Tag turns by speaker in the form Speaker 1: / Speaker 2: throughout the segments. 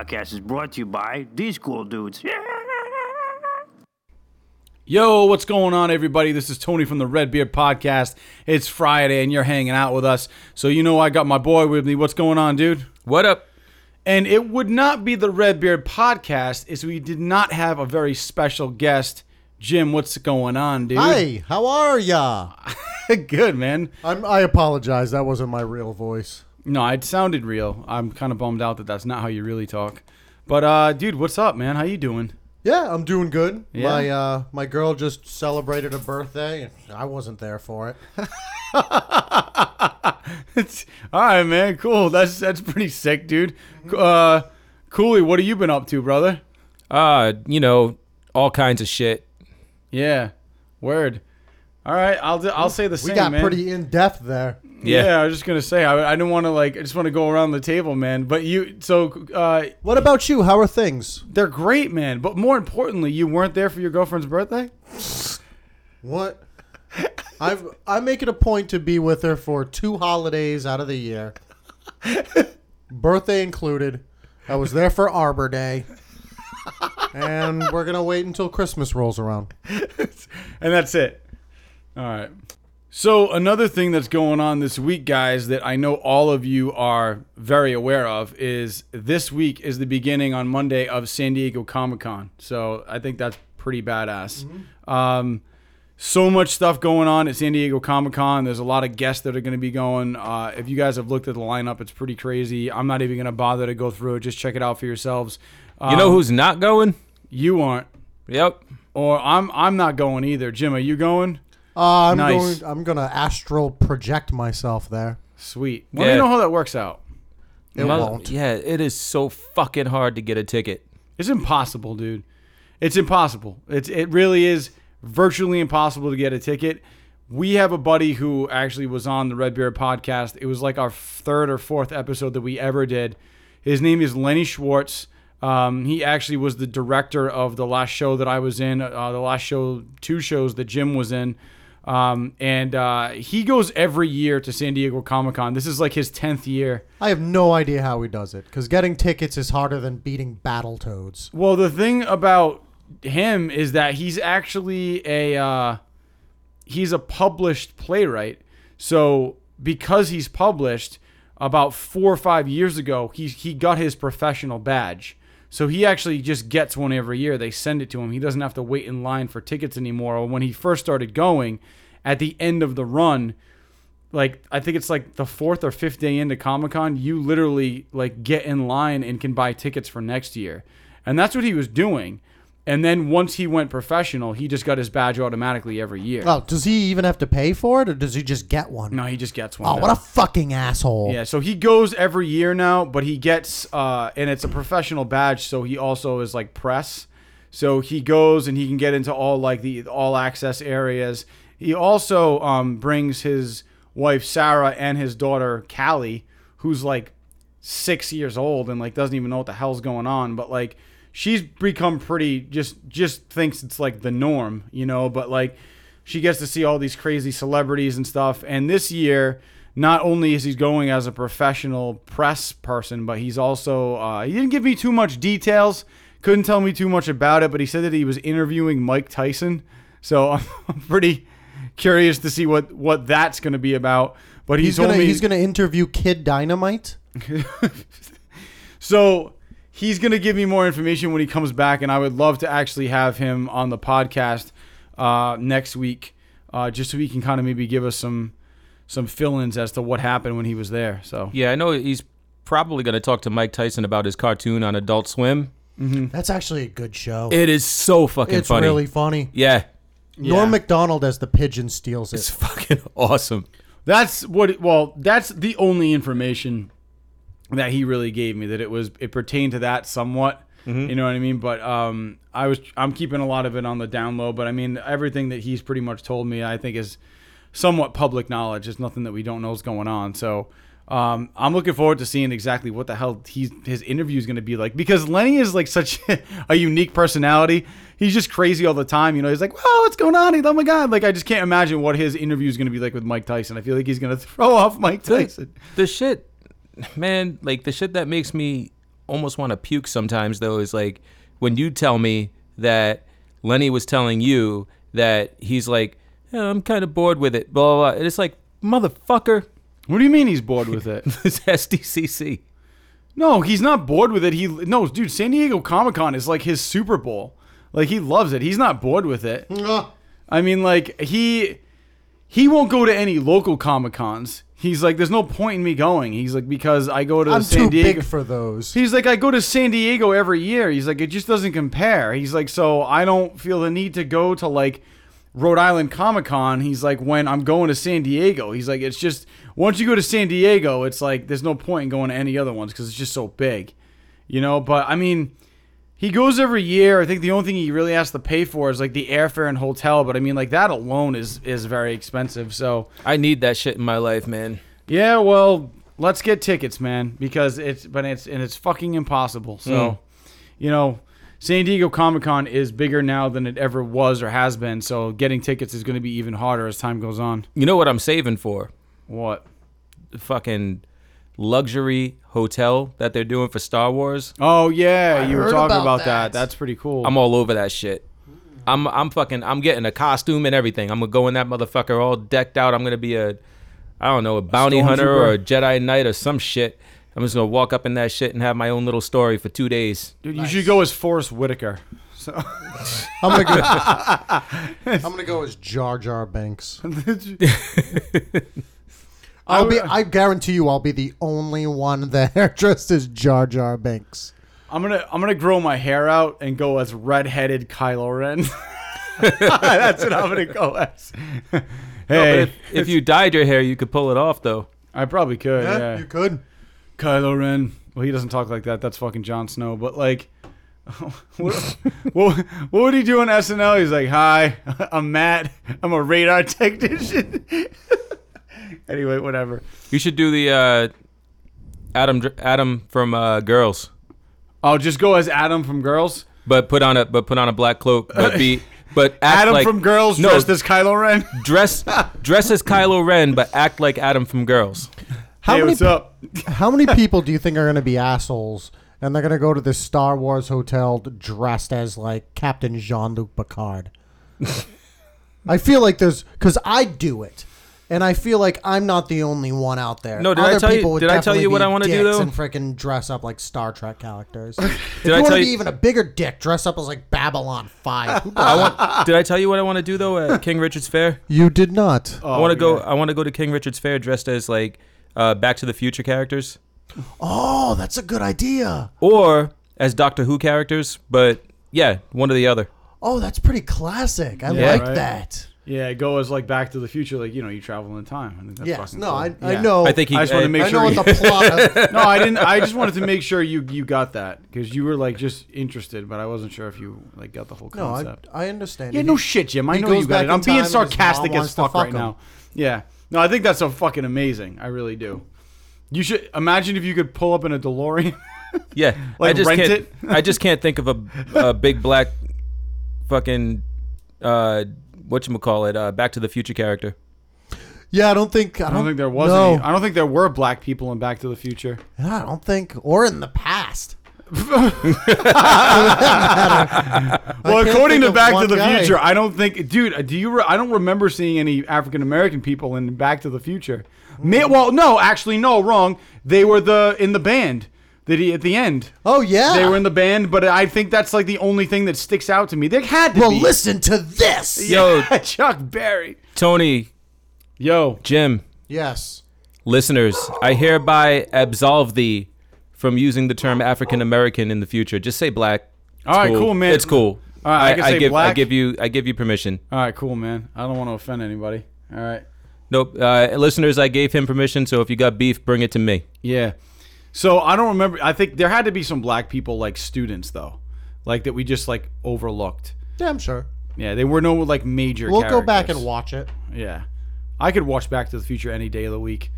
Speaker 1: Beer Podcast is brought to you by these cool dudes.
Speaker 2: Yo, what's going on, everybody? This is Tony from the Red Beard Podcast. It's Friday, and you're hanging out with us. So, you know, I got my boy with me. What's going on, dude?
Speaker 3: What up?
Speaker 2: And it would not be the Red Beard Podcast if we did not have a very special guest. Jim, what's going on, dude?
Speaker 4: Hi, how are ya?
Speaker 2: Good, man.
Speaker 4: I'm, I apologize. That wasn't my real voice.
Speaker 2: No, it sounded real. I'm kind of bummed out that that's not how you really talk. But, uh, dude, what's up, man? How you doing?
Speaker 4: Yeah, I'm doing good.
Speaker 2: Yeah?
Speaker 4: My uh, my girl just celebrated a birthday. and I wasn't there for it.
Speaker 2: It's- all right, man. Cool. That's that's pretty sick, dude. Uh, Cooley, what have you been up to, brother?
Speaker 3: Uh, you know, all kinds of shit.
Speaker 2: Yeah, word. All right, I'll do, I'll say the
Speaker 4: We
Speaker 2: same, We
Speaker 4: got
Speaker 2: man.
Speaker 4: pretty in depth there.
Speaker 2: Yeah.
Speaker 3: Yeah.
Speaker 2: I was just gonna say I, I didn't want to like I just want to go around the table, man. But you, so uh,
Speaker 4: What about you? How are things?
Speaker 2: they're great, man. But more importantly, you weren't there for your girlfriend's birthday.
Speaker 4: What? I've I make it a point to be with her for two holidays out of the year, birthday included. I was there for Arbor Day, and we're gonna wait until Christmas rolls around.
Speaker 2: and that's it. All right. So another thing that's going on this week, guys, that I know all of you are very aware of is this week is the beginning on Monday of San Diego Comic Con. So I think that's pretty badass. Um, so much stuff going on at San Diego Comic Con. There's a lot of guests that are going to be going. Uh, if you guys have looked at the lineup, it's pretty crazy. I'm not even going to bother to go through it. Just check it out for yourselves.
Speaker 3: You know
Speaker 2: Um,
Speaker 3: who's not going?
Speaker 2: you aren't,
Speaker 3: Yep.
Speaker 2: or I'm I'm not going either. Jim, are you going?
Speaker 4: Uh, I'm
Speaker 2: Nice.
Speaker 4: going. I'm gonna astral project myself there.
Speaker 2: Sweet. Let me
Speaker 3: Yeah.
Speaker 2: know how that works out.
Speaker 4: It
Speaker 3: Mother-
Speaker 4: won't.
Speaker 3: Yeah, it is so fucking hard to get a ticket.
Speaker 2: It's impossible, dude. It's impossible. It's it really is virtually impossible to get a ticket. We have a buddy who actually was on the Red Beard podcast. It was like our third or fourth episode that we ever did. His name is Lenny Schwartz. Um, he actually was the director of the last show that I was in, uh, the last show, two shows that Jim was in. Um, and uh, he goes every year to San Diego Comic Con. This is like his 10th year.
Speaker 4: I have no idea how he does it because getting tickets is harder than beating Battletoads.
Speaker 2: Well, the thing about him is that he's actually a uh, he's a published playwright. So because he's published, about four or five years ago, he he got his professional badge. So he actually just gets one every year. They send it to him. He doesn't have to wait in line for tickets anymore. Or when he first started going, at the end of the run, like I think it's like the fourth or fifth day into Comic Con, you literally like get in line and can buy tickets for next year. And that's what he was doing. And then once he went professional, he just got his badge automatically every year.
Speaker 4: Oh, does he even have to pay for it, or does he just get one?
Speaker 2: No, he just gets one.
Speaker 4: Oh,
Speaker 2: now.
Speaker 4: what a fucking asshole!
Speaker 2: Yeah, so he goes every year now, but he gets uh and it's a professional badge, so he also is like press. So he goes and he can get into all like the all access areas. He also um brings his wife Sarah and his daughter Callie, who's like six years old and like doesn't even know what the hell's going on, but like she's become pretty just just thinks it's like the norm, you know, but like she gets to see all these crazy celebrities and stuff. And this year, not only is he going as a professional press person, but he's also uh, he didn't give me too much details, couldn't tell me too much about it, but he said that he was interviewing Mike Tyson. So I'm pretty curious to see what what that's going to be about. But he
Speaker 4: he's
Speaker 2: told
Speaker 4: gonna
Speaker 2: me
Speaker 4: he's gonna interview Kid Dynamite.
Speaker 2: So he's going to give me more information when he comes back, and I would love to actually have him on the podcast uh, next week, uh, just so he can kind of maybe give us some some fill-ins as to what happened when he was there. So
Speaker 3: Yeah, I know he's probably going to talk to Mike Tyson about his cartoon on Adult Swim.
Speaker 4: That's actually a good show.
Speaker 3: It is so fucking
Speaker 4: it's
Speaker 3: funny.
Speaker 4: really funny.
Speaker 3: yeah,
Speaker 4: Norm
Speaker 2: Yeah.
Speaker 4: Macdonald as the pigeon steals it.
Speaker 3: it's fucking awesome.
Speaker 2: that's what. Well, that's the only information that he really gave me that it was it pertained to that somewhat. You know what I mean? But um, I was I'm keeping a lot of it on the down low. But I mean everything that he's pretty much told me, I think is somewhat public knowledge. It's nothing that we don't know is going on. So um, I'm looking forward to seeing exactly what the hell he's his interview is going to be like because Lenny is like such a unique personality. He's just crazy all the time. You know, he's like, "Whoa, what's going on?" He's, oh my god! Like I just can't imagine what his interview is going to be like with Mike Tyson. I feel like he's going to throw off Mike Tyson.
Speaker 3: The shit, man, like the shit that makes me almost want to puke sometimes though is like when you tell me that Lenny was telling you that he's like, yeah, I'm kind of bored with it, blah, blah, blah. And it's like, motherfucker,
Speaker 2: What do you mean he's bored with it?
Speaker 3: it's SDCC.
Speaker 2: No, he's not bored with it. He no, dude. San Diego Comic Con is like his Super Bowl. Like he loves it. He's not bored with it. I mean, like he he won't go to any local Comic Cons. He's like, there's no point in me going. He's like, because I go to
Speaker 4: I'm
Speaker 2: San
Speaker 4: too
Speaker 2: Diego.
Speaker 4: big for those.
Speaker 2: He's like, I go to San Diego every year. He's like, it just doesn't compare. He's like, so I don't feel the need to go to like Rhode Island Comic Con. He's like, when I'm going to San Diego, he's like, it's just once you go to San Diego, it's like there's no point in going to any other ones because it's just so big, you know. But I mean, he goes every year. I think the only thing he really has to pay for is like the airfare and hotel. But I mean, like that alone is is very expensive. So
Speaker 3: I need that shit in my life, man.
Speaker 2: yeah, well, let's get tickets, man, because it's but it's and it's fucking impossible. So,
Speaker 3: Mm.
Speaker 2: you know, San Diego Comic Con is bigger now than it ever was or has been. So, getting tickets is going to be even harder as time goes on.
Speaker 3: You know what I'm saving for?
Speaker 2: What?
Speaker 3: Fucking luxury hotel that they're doing for Star Wars.
Speaker 2: Oh yeah, you were
Speaker 4: heard
Speaker 2: talking
Speaker 4: about
Speaker 2: about,
Speaker 4: that.
Speaker 2: that. That's pretty cool.
Speaker 3: I'm all over that shit. I'm I'm fucking I'm getting a costume and everything. I'm gonna go in that motherfucker all decked out. I'm gonna be a I don't know, a bounty hunter or a Jedi Knight or some shit. I'm just gonna walk up in that shit and have my own little story for two days.
Speaker 2: Dude, you should go as Forest Whitaker. So,
Speaker 4: I'm gonna go. I'm gonna go as Jar Jar Binks. I'll be. I guarantee you, I'll be the only one there dressed as Jar Jar Binks.
Speaker 2: I'm gonna I'm gonna grow my hair out and go as redheaded Kylo Ren. That's what I'm gonna go as.
Speaker 3: But
Speaker 2: hey,
Speaker 3: if, if you dyed your hair, you could pull it off though.
Speaker 2: I probably could. Yeah,
Speaker 4: you could.
Speaker 2: Kylo Ren. Well, he doesn't talk like that. That's fucking Jon Snow. But like, what, what, what would he do on SNL? He's like, "Hi, I'm Matt. I'm a radar technician." Anyway, whatever.
Speaker 3: You should do the uh, Adam Adam from uh, Girls,
Speaker 2: I'll just go as Adam from Girls.
Speaker 3: but put on a but put on a black cloak, but be but act
Speaker 2: Adam
Speaker 3: like,
Speaker 2: from Girls
Speaker 3: no,
Speaker 2: dressed as Kylo Ren.
Speaker 3: dress dress as Kylo Ren, but act like Adam from Girls.
Speaker 4: How
Speaker 2: hey,
Speaker 4: many?
Speaker 2: what's up?
Speaker 4: How many people do you think are gonna be assholes and they're gonna go to this Star Wars hotel dressed as like Captain Jean Luc Picard? I feel like there's because I do it. And I feel like I'm not the only one out there.
Speaker 3: No, did I
Speaker 4: Other
Speaker 3: tell you-
Speaker 4: people would
Speaker 3: did I tell you what I wanna do, though?
Speaker 4: And freaking dress up like Star Trek characters. if
Speaker 3: Did
Speaker 4: you
Speaker 3: I
Speaker 4: want
Speaker 3: tell
Speaker 4: to be
Speaker 3: you-
Speaker 4: even a bigger dick, dress up as like Babylon Five.
Speaker 3: I want. Did I tell you what I want to do though at King Richard's Fair?
Speaker 4: you did not.
Speaker 3: I want to go. I want to go to King Richard's Fair dressed as like uh, Back to the Future characters,
Speaker 4: Oh, that's a good idea.
Speaker 3: or as Doctor Who characters. But yeah, one or the other.
Speaker 4: Oh, that's pretty classic. I
Speaker 2: Yeah,
Speaker 4: like
Speaker 2: right?
Speaker 4: that.
Speaker 2: Yeah, go as like Back to the Future, like you know, you travel in time. I think that's
Speaker 4: Yes.
Speaker 2: fucking
Speaker 4: No,
Speaker 2: cool.
Speaker 4: I, I
Speaker 2: Yeah.
Speaker 4: know.
Speaker 3: I think he.
Speaker 2: I just wanted to make
Speaker 4: I
Speaker 2: sure
Speaker 4: know
Speaker 2: you-
Speaker 4: what the plot. Of,
Speaker 2: no, I didn't. I just wanted to make sure you you got that because you were like just interested, but I wasn't sure if you like got the whole concept.
Speaker 4: no, I,
Speaker 2: concept.
Speaker 4: I understand.
Speaker 2: yeah,
Speaker 4: He-
Speaker 2: no shit, Jim. I
Speaker 4: he
Speaker 2: know
Speaker 4: goes
Speaker 2: you got it.
Speaker 4: in
Speaker 2: I'm being
Speaker 4: time and his mom
Speaker 2: sarcastic as
Speaker 4: wants to
Speaker 2: fuck
Speaker 4: fuck
Speaker 2: right
Speaker 4: him.
Speaker 2: now. Yeah. No, I think that's so fucking amazing. I really do. You should imagine if you could pull up in a DeLorean.
Speaker 3: Yeah,
Speaker 2: Like,
Speaker 3: I just
Speaker 2: rent
Speaker 3: can't.
Speaker 2: it?
Speaker 3: I just can't think of a, a big black, fucking, uh, what you call it? Uh, Back to the Future character.
Speaker 4: Yeah, I don't think. I
Speaker 2: I
Speaker 4: don't,
Speaker 2: don't think there was
Speaker 4: no.
Speaker 2: any. I don't think there were black people in Back to the Future.
Speaker 4: Yeah, I don't think, or in the past.
Speaker 2: Well, according to Back to the
Speaker 4: guy.
Speaker 2: Future, I don't think, dude. Do you? Re- I don't remember seeing any African American people in Back to the Future. May, well, no, actually, no, wrong. They were the in the band that he at the end.
Speaker 4: Oh yeah.
Speaker 2: They were in the band, but I think that's like the only thing that sticks out to me. They had to
Speaker 4: well,
Speaker 2: be.
Speaker 4: listen to this.
Speaker 3: Yo,
Speaker 2: Chuck Berry.
Speaker 3: Tony,
Speaker 2: Yo,
Speaker 3: Jim,
Speaker 4: Yes.
Speaker 3: listeners, I hereby absolve thee from using the term African American in the future. Just say black. It's
Speaker 2: All right, cool, man.
Speaker 3: It's cool.
Speaker 2: All right, I can say
Speaker 3: give, I
Speaker 2: black.
Speaker 3: give you. I give you permission.
Speaker 2: all right, cool, man. I don't want to offend anybody. All right.
Speaker 3: Nope. Uh, listeners, I gave him permission. So if you got beef, bring it to me.
Speaker 2: Yeah. So I don't remember. I think there had to be some black people, like students, though, like that we just like overlooked.
Speaker 4: Yeah, I'm sure.
Speaker 2: Yeah, they were no like major.
Speaker 4: We'll go back
Speaker 2: characters.
Speaker 4: and watch it.
Speaker 2: Yeah, I could watch Back to the Future any day of the week.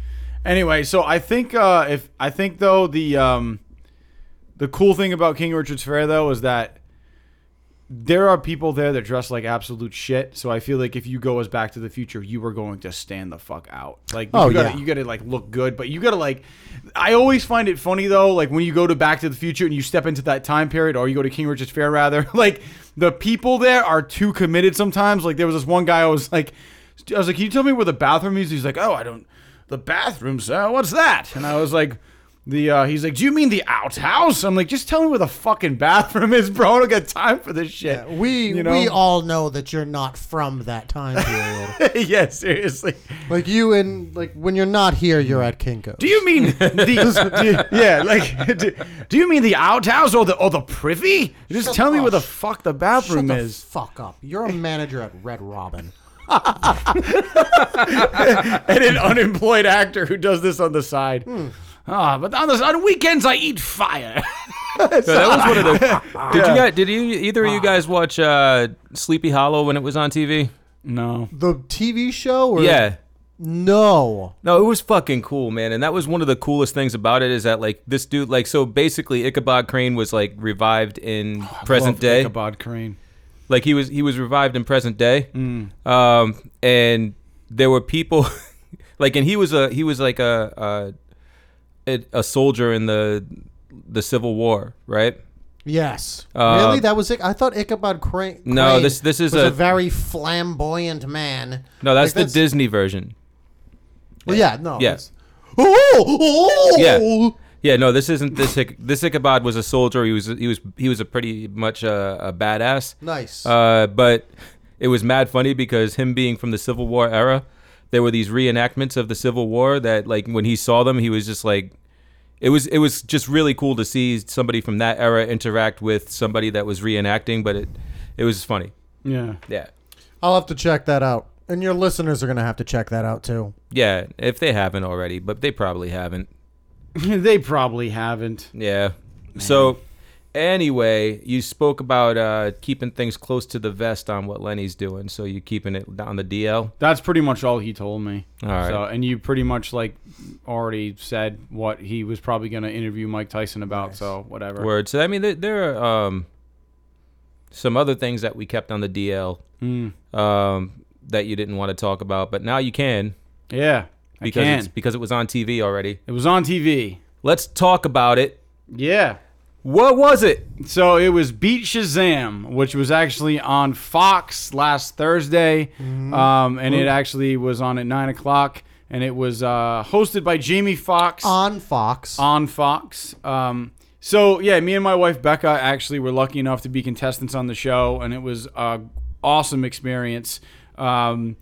Speaker 2: Anyway, so I think uh, if I think though the um, the cool thing about King Richard's Fair though is that there are people there that dress like absolute shit. So I feel like if you go as Back to the Future, you are going to stand the fuck out. Like
Speaker 4: Oh,
Speaker 2: you gotta
Speaker 4: yeah.
Speaker 2: you gotta like look good, but you gotta like. I always find it funny though, like when you go to Back to the Future and you step into that time period, or you go to King Richard's Fair rather, like the people there are too committed sometimes. Like there was this one guy I was like, I was like, can you tell me where the bathroom is? He's like, oh, I don't. The bathroom, sir. What's that? And I was like. The uh, he's like, do you mean the outhouse? I'm like, just tell me where the fucking bathroom is, bro. I don't got time for this shit.
Speaker 4: We
Speaker 2: You know?
Speaker 4: we all know that you're not from that time period.
Speaker 2: yeah, seriously.
Speaker 4: like you and like when you're not here, you're at Kinko's.
Speaker 2: Do you mean the do- yeah, like do, do you mean the outhouse or the or the privy? Just
Speaker 4: Shut
Speaker 2: tell me where the fuck the
Speaker 4: Shut
Speaker 2: bathroom
Speaker 4: the
Speaker 2: is.
Speaker 4: fuck up. You're a manager at Red Robin.
Speaker 2: and an unemployed actor who does this on the side. Ah, but on the on weekends I eat fire.
Speaker 3: So that was one of the. Did you guys? Did you either of you guys watch uh, Sleepy Hollow when it was on TV?
Speaker 2: no.
Speaker 4: The TV show? Or
Speaker 3: Yeah.
Speaker 4: No.
Speaker 3: No, it was fucking cool, man. And that was one of the coolest things about it is that like this dude, like so basically Ichabod Crane was like revived in present
Speaker 2: Love
Speaker 3: day.
Speaker 2: Ichabod Crane.
Speaker 3: Like he was he was revived in present day.
Speaker 2: Mm.
Speaker 3: Um, and there were people, like, and he was a he was like a a, soldier in the the Civil War, right?
Speaker 4: Yes.
Speaker 3: Uh,
Speaker 4: really? That was it? I thought Ichabod Crane.
Speaker 3: No, this- this is a-
Speaker 4: a, very flamboyant man.
Speaker 3: No, that's
Speaker 4: Like,
Speaker 3: the Disney version.
Speaker 4: Well, yeah, no.
Speaker 3: Yeah.
Speaker 4: Oh, oh,
Speaker 3: Yeah. Yeah, no, this isn't this. Ic- This Ichabod was a soldier. He was he was he was a pretty much a, a badass.
Speaker 4: Nice.
Speaker 3: Uh, but it was mad funny because him being from the Civil War era, there were these reenactments of the Civil War that like when he saw them, he was just like, it was it was just really cool to see somebody from that era interact with somebody that was reenacting. But it it was funny.
Speaker 2: Yeah.
Speaker 3: Yeah,
Speaker 4: I'll have to check that out. And your listeners are going to have to check that out too.
Speaker 3: yeah. If they haven't already, but they probably haven't.
Speaker 2: they probably haven't.
Speaker 3: Yeah. So anyway, you spoke about uh, keeping things close to the vest on what Lenny's doing. So you keeping it on the DL.
Speaker 2: That's pretty much all he told me.
Speaker 3: All right.
Speaker 2: So, and you pretty much like already said what he was probably going to interview Mike Tyson about.
Speaker 4: Nice.
Speaker 2: So whatever.
Speaker 3: Word. So I mean, there, there are um, some other things that we kept on the DL
Speaker 2: Mm.
Speaker 3: um, that you didn't want to talk about, but now you can
Speaker 2: Yeah, I
Speaker 3: because because it was on TV already.
Speaker 2: It was on TV.
Speaker 3: Let's talk about it.
Speaker 2: Yeah.
Speaker 3: What was it?
Speaker 2: So it was Beat Shazam, which was actually on Fox last Thursday, um, and it actually was on at nine o'clock, and it was uh, hosted by Jamie Foxx
Speaker 4: On Fox.
Speaker 2: on Fox. Um, so yeah, me and my wife Becca actually were lucky enough to be contestants on the show, and it was a awesome experience. Um,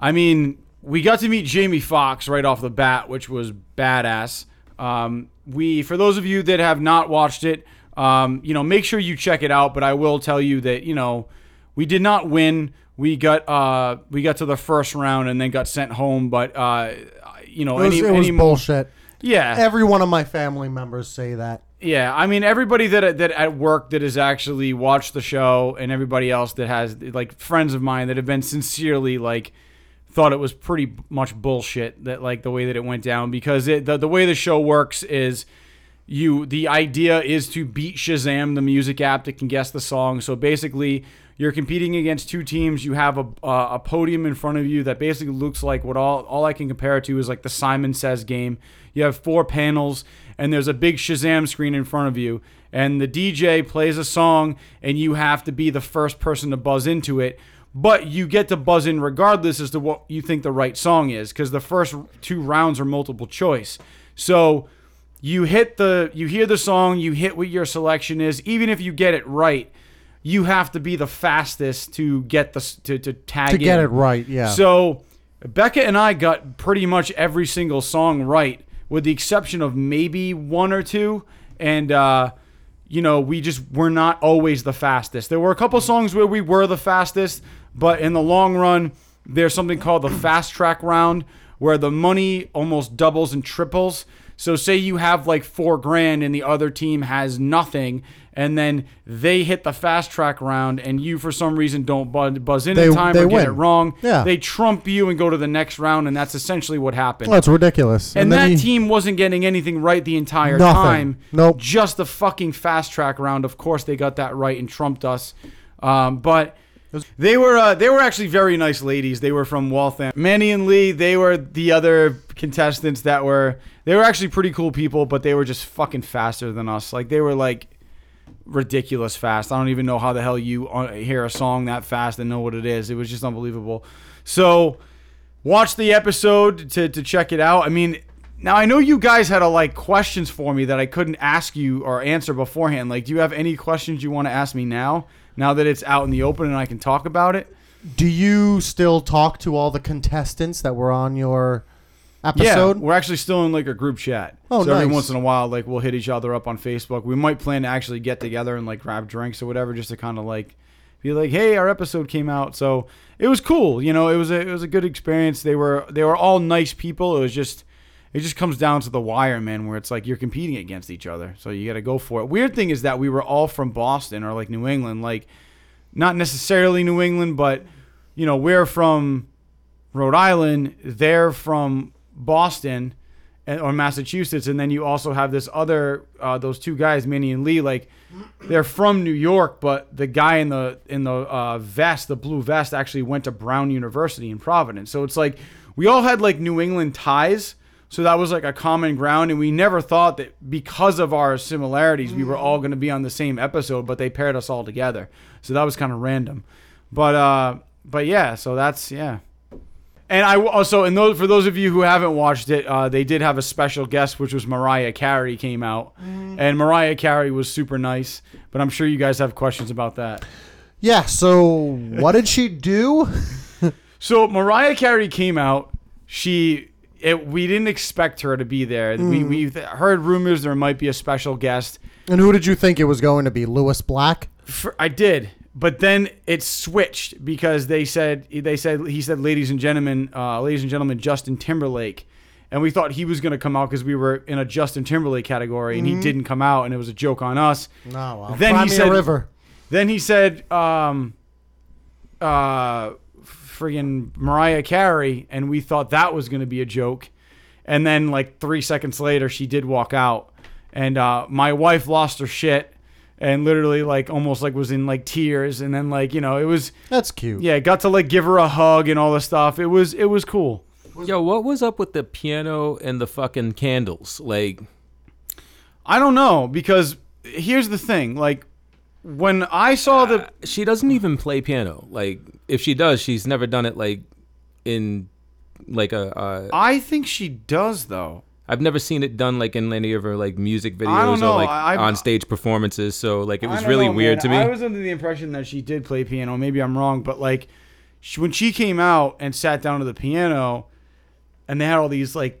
Speaker 2: I mean, we got to meet Jamie Foxx right off the bat, which was badass. Um, we, for those of you that have not watched it, um, you know, make sure you check it out. But I will tell you that you know, we did not win. We got uh, we got to the first round and then got sent home. But uh, you know,
Speaker 4: it was,
Speaker 2: any,
Speaker 4: it was
Speaker 2: any
Speaker 4: bullshit.
Speaker 2: yeah,
Speaker 4: Every one of my family members say that.
Speaker 2: yeah, I mean everybody that that at work that has actually watched the show, and everybody else that has like friends of mine that have been sincerely like thought it was pretty much bullshit that like the way that it went down because it the, the way the show works is you the idea is to beat Shazam the music app that can guess the song. So basically you're competing against two teams. You have a, uh, a podium in front of you that basically looks like what all all I can compare it to is like the Simon Says game. You have four panels and there's a big Shazam screen in front of you and the DJ plays a song and you have to be the first person to buzz into it. But you get to buzz in regardless as to what you think the right song is because the first two rounds are multiple choice. So you hit the you hear the song, you hit what your selection is, even if you get it right, you have to be the fastest to get the to, to tag it.
Speaker 4: To get it right, yeah.
Speaker 2: So Becca and I got pretty much every single song right, with the exception of maybe one or two. And uh, you know, we just were not always the fastest. There were a couple songs where we were the fastest, but in the long run, there's something called the fast track round where the money almost doubles and triples. So say you have like four grand and the other team has nothing, and then they hit the fast track round, and you for some reason don't buzz, buzz in
Speaker 4: They-
Speaker 2: in time
Speaker 4: they
Speaker 2: or get it wrong.
Speaker 4: Yeah.
Speaker 2: They trump you and go to the next round, and that's essentially what happened.
Speaker 4: That's ridiculous.
Speaker 2: and
Speaker 4: then
Speaker 2: that
Speaker 4: you-
Speaker 2: team wasn't getting anything right the entire
Speaker 4: Nothing.
Speaker 2: time.
Speaker 4: Nope.
Speaker 2: Just the fucking fast track round. Of course, they got that right and trumped us. Um, but they were uh, they were actually very nice ladies. They were from Waltham. Manny and Lee, they were the other contestants that were they were actually pretty cool people, but they were just fucking faster than us. Like they were like ridiculous fast. I don't even know how the hell you uh, hear a song that fast and know what it is. It was just unbelievable. So watch the episode to, to check it out. I mean, now I know you guys had a, like questions for me that I couldn't ask you or answer beforehand. Like, do you have any questions you want to ask me now? Now that it's out in the open and I can talk about it.
Speaker 4: Do you still talk to all the contestants that were on your episode?
Speaker 2: Yeah, we're actually still in like a group chat.
Speaker 4: Oh,
Speaker 2: so every once in a while, like we'll hit each other up on Facebook. We might plan to actually get together and like grab drinks or whatever, just to kind of like be like, hey, our episode came out. So it was cool. You know, it was a it was a good experience. They were they were all nice people. It was just it just comes down to the wire, man, where it's like you're competing against each other. So you got to go for it. Weird thing is that we were all from Boston or like New England, like not necessarily New England, but you know, we're from Rhode Island, they're from Boston or Massachusetts, and then you also have this other uh, those two guys, Minnie and Lee, like they're from New York, but the guy in the in the uh, vest, the blue vest, actually went to Brown University in Providence. So it's like we all had like New England ties. So that was like a common ground, and we never thought that because of our similarities, we were all going to be on the same episode. But they paired us all together, so that was kind of random. But uh, but yeah, so that's yeah. And I also, and those for those of you who haven't watched it, uh, they did have a special guest, which was Mariah Carey came out, and Mariah Carey was super nice. But I'm sure you guys have questions about that.
Speaker 4: Yeah. So what did she do?
Speaker 2: So Mariah Carey came out. She, it, we didn't expect her to be there. We we heard rumors there might be a special guest.
Speaker 4: And who did you think it was going to be? Lewis Black?
Speaker 2: For, I did, but then it switched because they said they said he said, "Ladies and gentlemen, uh, ladies and gentlemen, Justin Timberlake," and we thought he was going to come out because we were in a Justin Timberlake category, and he didn't come out, and it was a joke on us.
Speaker 4: No. Well,
Speaker 2: Then he said-
Speaker 4: River.
Speaker 2: Then he said, um, uh, friggin' Mariah Carey, and we thought that was going to be a joke. And then, like, three seconds later, she did walk out. And uh, my wife lost her shit and literally, like, almost, like, was in, like, tears. And then, like, you know, it was,
Speaker 4: That's cute.
Speaker 2: yeah, got to, like, give her a hug and all this stuff. It was, it was cool.
Speaker 3: Yo, what was up with the piano and the fucking candles? Like,
Speaker 2: I don't know because here's the thing. Like, when I saw the,
Speaker 3: she doesn't even play piano. Like, if she does, she's never done it like in like a. Uh,
Speaker 2: I think she does, though.
Speaker 3: I've never seen it done like in any of her like music videos or like
Speaker 2: I-
Speaker 3: on stage performances. So like it was really
Speaker 2: know,
Speaker 3: weird
Speaker 2: man.
Speaker 3: to me.
Speaker 2: I was under the impression that she did play piano. Maybe I'm wrong, but like she, when she came out and sat down to the piano, and they had all these like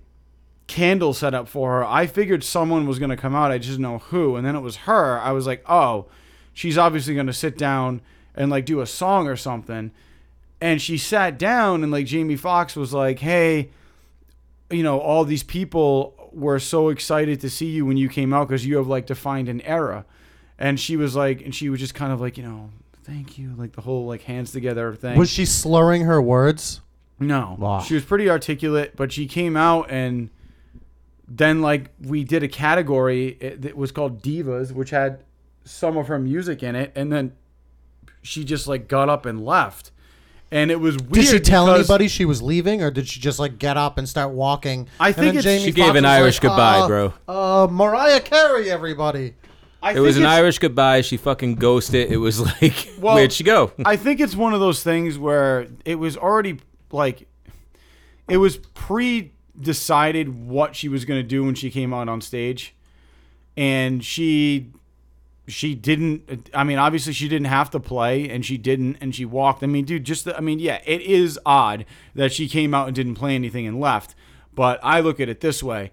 Speaker 2: candles set up for her, I figured someone was gonna come out. I just didn't know who, and then it was her. I was like, oh, she's obviously gonna sit down and like do a song or something. And she sat down, and like Jamie Foxx was like, hey, you know, all these people were so excited to see you when you came out because you have like defined an era. And she was like, and she was just kind of like, you know, thank you, like the whole like hands together thing.
Speaker 4: Was she slurring her words?
Speaker 2: no,
Speaker 4: Ah.
Speaker 2: she was pretty articulate, but she came out and then like we did a category it, that was called divas, which had some of her music in it, and then she just like got up and left. And it was weird.
Speaker 4: Did she tell
Speaker 2: because-
Speaker 4: anybody she was leaving, or did she just like get up and start walking?
Speaker 2: I
Speaker 4: And
Speaker 2: think
Speaker 4: then
Speaker 2: it's-
Speaker 4: Jamie
Speaker 3: She gave
Speaker 4: Foxx
Speaker 3: an
Speaker 4: was
Speaker 3: Irish
Speaker 4: like,
Speaker 3: goodbye,
Speaker 4: uh,
Speaker 3: bro.
Speaker 4: Uh, Mariah Carey, everybody.
Speaker 2: I
Speaker 3: It was an
Speaker 2: it's-
Speaker 3: Irish goodbye. She fucking ghosted. It was like,
Speaker 2: Well,
Speaker 3: where'd she go?
Speaker 2: I think it's one of those things where it was already like it was pre decided what she was going to do when she came out on stage and she she didn't I mean obviously she didn't have to play and she didn't and she walked. I mean dude just the, I mean yeah, it is odd that she came out and didn't play anything and left. But I look at it this way.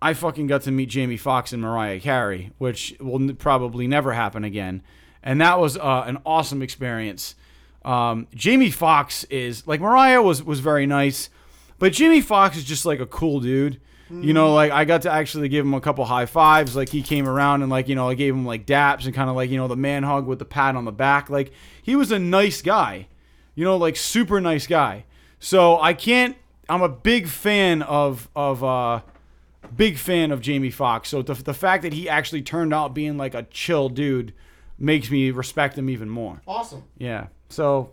Speaker 2: I fucking got to meet Jamie Foxx and Mariah Carey, which will probably never happen again. And that was uh, an awesome experience. Um, Jamie Foxx is like Mariah was was very nice, but Jamie Foxx is just like a cool dude. You know, like I got to actually give him a couple high fives. Like he came around and like you know I gave him like daps and kind of like you know the man hug with the pat on the back. Like he was a nice guy. You know, like super nice guy. So I can't. I'm a big fan of of uh, big fan of Jamie Foxx. So the, the fact that he actually turned out being like a chill dude, makes me respect him even more.
Speaker 4: Awesome.
Speaker 2: Yeah. So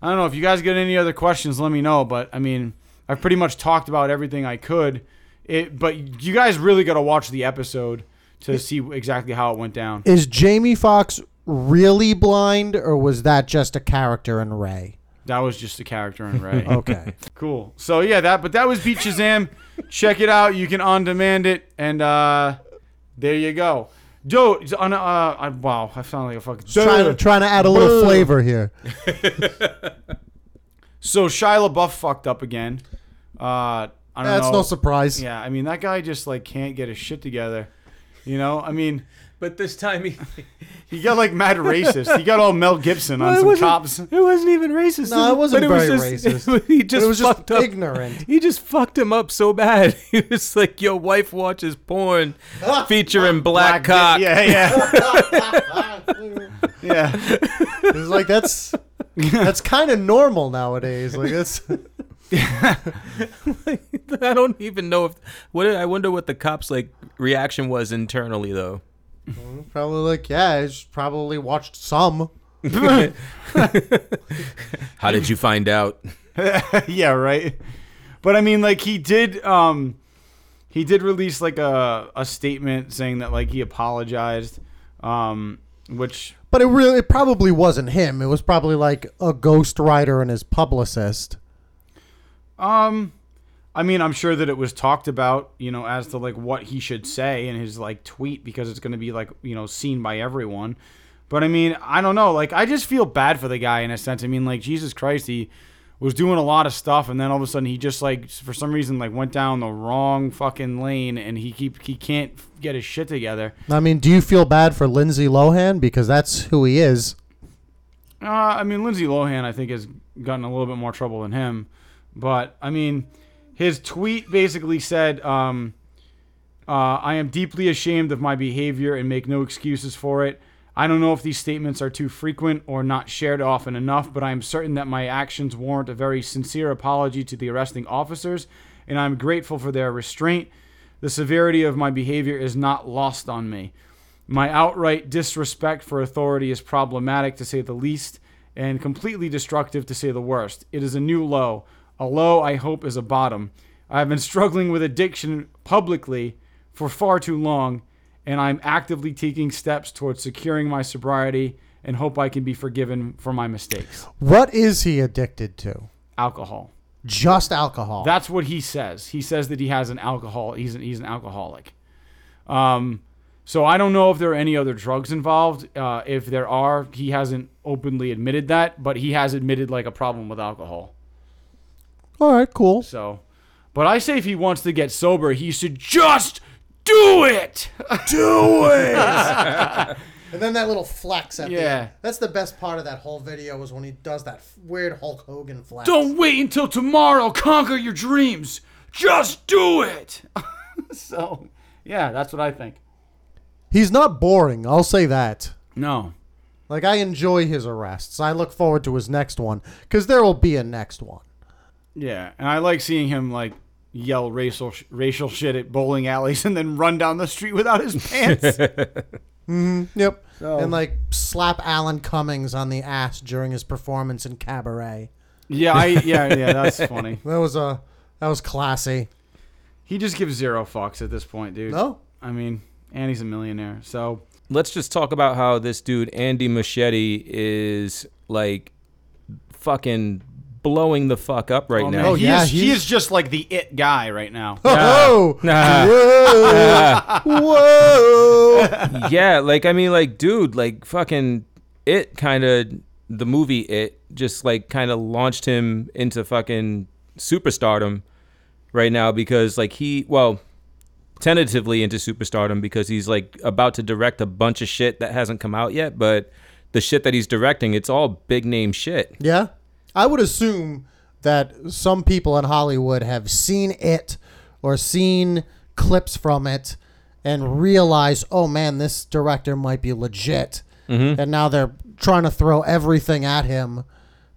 Speaker 2: I don't know if you guys get any other questions. Let me know. But I mean, I've pretty much talked about everything I could. It, but you guys really got to watch the episode to see exactly how it went down.
Speaker 4: Is Jamie Foxx really blind, or was that just a character in Ray?
Speaker 2: That was just a character in Ray.
Speaker 4: Okay.
Speaker 2: Cool. So yeah, that but that was Beat Shazam. Check it out. You can on demand it, and uh, there you go. It's on uh, I, wow, I sound like a fucking.
Speaker 4: trying, to, trying to add a little flavor here.
Speaker 2: So Shia LaBeouf fucked up again. Uh, I don't
Speaker 4: That's
Speaker 2: know.
Speaker 4: no surprise.
Speaker 2: Yeah, I mean that guy just like can't get his shit together. You know, I mean,
Speaker 3: But this time he,
Speaker 2: he got like mad racist. He got all Mel Gibson on
Speaker 3: Well,
Speaker 2: some cops.
Speaker 3: It wasn't even racist.
Speaker 4: No, it wasn't
Speaker 3: but was just,
Speaker 4: racist.
Speaker 3: he just
Speaker 4: it was just
Speaker 3: fucked up.
Speaker 4: ignorant.
Speaker 3: He just fucked him up so bad. He was like, "Your wife watches porn featuring black, cock."
Speaker 2: Yeah, yeah, yeah.
Speaker 4: It's like that's that's kind of normal nowadays. Like that's
Speaker 3: I don't even know if what. I wonder what the cops like reaction was internally though.
Speaker 4: probably like yeah, he's probably watched some.
Speaker 3: How did you find out?
Speaker 2: yeah, right. But I mean, like he did, um, he did release like a a statement saying that like he apologized, um, which
Speaker 4: But it really, it probably wasn't him. It was probably like a ghostwriter and his publicist.
Speaker 2: Um, I mean, I'm sure that it was talked about, you know, as to like what he should say in his like tweet because it's going to be like, you know, seen by everyone. But I mean, I don't know. Like, I just feel bad for the guy in a sense. I mean, like, Jesus Christ, he was doing a lot of stuff, and then all of a sudden he just like, for some reason, like went down the wrong fucking lane, and he keep he can't get his shit together.
Speaker 4: I mean, do you feel bad for Lindsay Lohan because that's who he is?
Speaker 2: Uh, I mean, Lindsay Lohan, I think, has gotten a little bit more trouble than him. But, I mean, his tweet basically said, um, uh, I am deeply ashamed of my behavior and make no excuses for it. I don't know if these statements are too frequent or not shared often enough, but I am certain that my actions warrant a very sincere apology to the arresting officers, and I'm grateful for their restraint. The severity of my behavior is not lost on me. My outright disrespect for authority is problematic to say the least, and completely destructive to say the worst. It is a new low. A low I hope is a bottom. I have been struggling with addiction publicly for far too long, and I'm actively taking steps towards securing my sobriety and hope I can be forgiven for my mistakes.
Speaker 4: What is he addicted to?
Speaker 2: Alcohol.
Speaker 4: Just alcohol.
Speaker 2: That's what he says. He says that he has an alcohol. He's an, he's an alcoholic. Um, so I don't know if there are any other drugs involved. Uh, if there are, he hasn't openly admitted that, but he has admitted like a problem with alcohol.
Speaker 4: All right, cool.
Speaker 2: So, but I say if he wants to get sober, he should just do it.
Speaker 4: Do it. and then that little flex at the
Speaker 2: Yeah.
Speaker 4: end. That's the best part of that whole video was when he does that f- weird Hulk Hogan flex.
Speaker 2: Don't wait until tomorrow. Conquer your dreams. Just do it. so, yeah, that's what I think.
Speaker 4: He's not boring. I'll say that.
Speaker 2: No.
Speaker 4: Like I enjoy his arrests. I look forward to his next one because there will be a next one.
Speaker 2: Yeah, and I like seeing him like yell racial sh- racial shit at bowling alleys and then run down the street without his pants.
Speaker 4: Mm-hmm, yep. And like slap Alan Cummings on the ass during his performance in Cabaret.
Speaker 2: yeah, I yeah yeah that's funny.
Speaker 4: That was a that was classy.
Speaker 2: He just gives zero fucks at this point, dude.
Speaker 4: No.
Speaker 2: I mean, and he's a millionaire, so
Speaker 3: Let's just talk about how this dude Andy Muschietti is like fucking blowing the fuck up right
Speaker 2: Oh,
Speaker 3: now.
Speaker 4: Oh,
Speaker 2: he
Speaker 4: yeah,
Speaker 2: is, he
Speaker 4: he's-
Speaker 2: is just like the it guy right now.
Speaker 4: Oh.
Speaker 3: Nah.
Speaker 4: Whoa. Whoa.
Speaker 3: yeah, like I mean, like, dude, like fucking it kind of the movie it just like kind of launched him into fucking superstardom right now because like he well tentatively into superstardom because he's like about to direct a bunch of shit that hasn't come out yet, but the shit that he's directing, it's all big name shit.
Speaker 4: Yeah. I would assume that some people in Hollywood have seen it or seen clips from it and realize, oh man, this director might be legit. And now they're trying to throw everything at him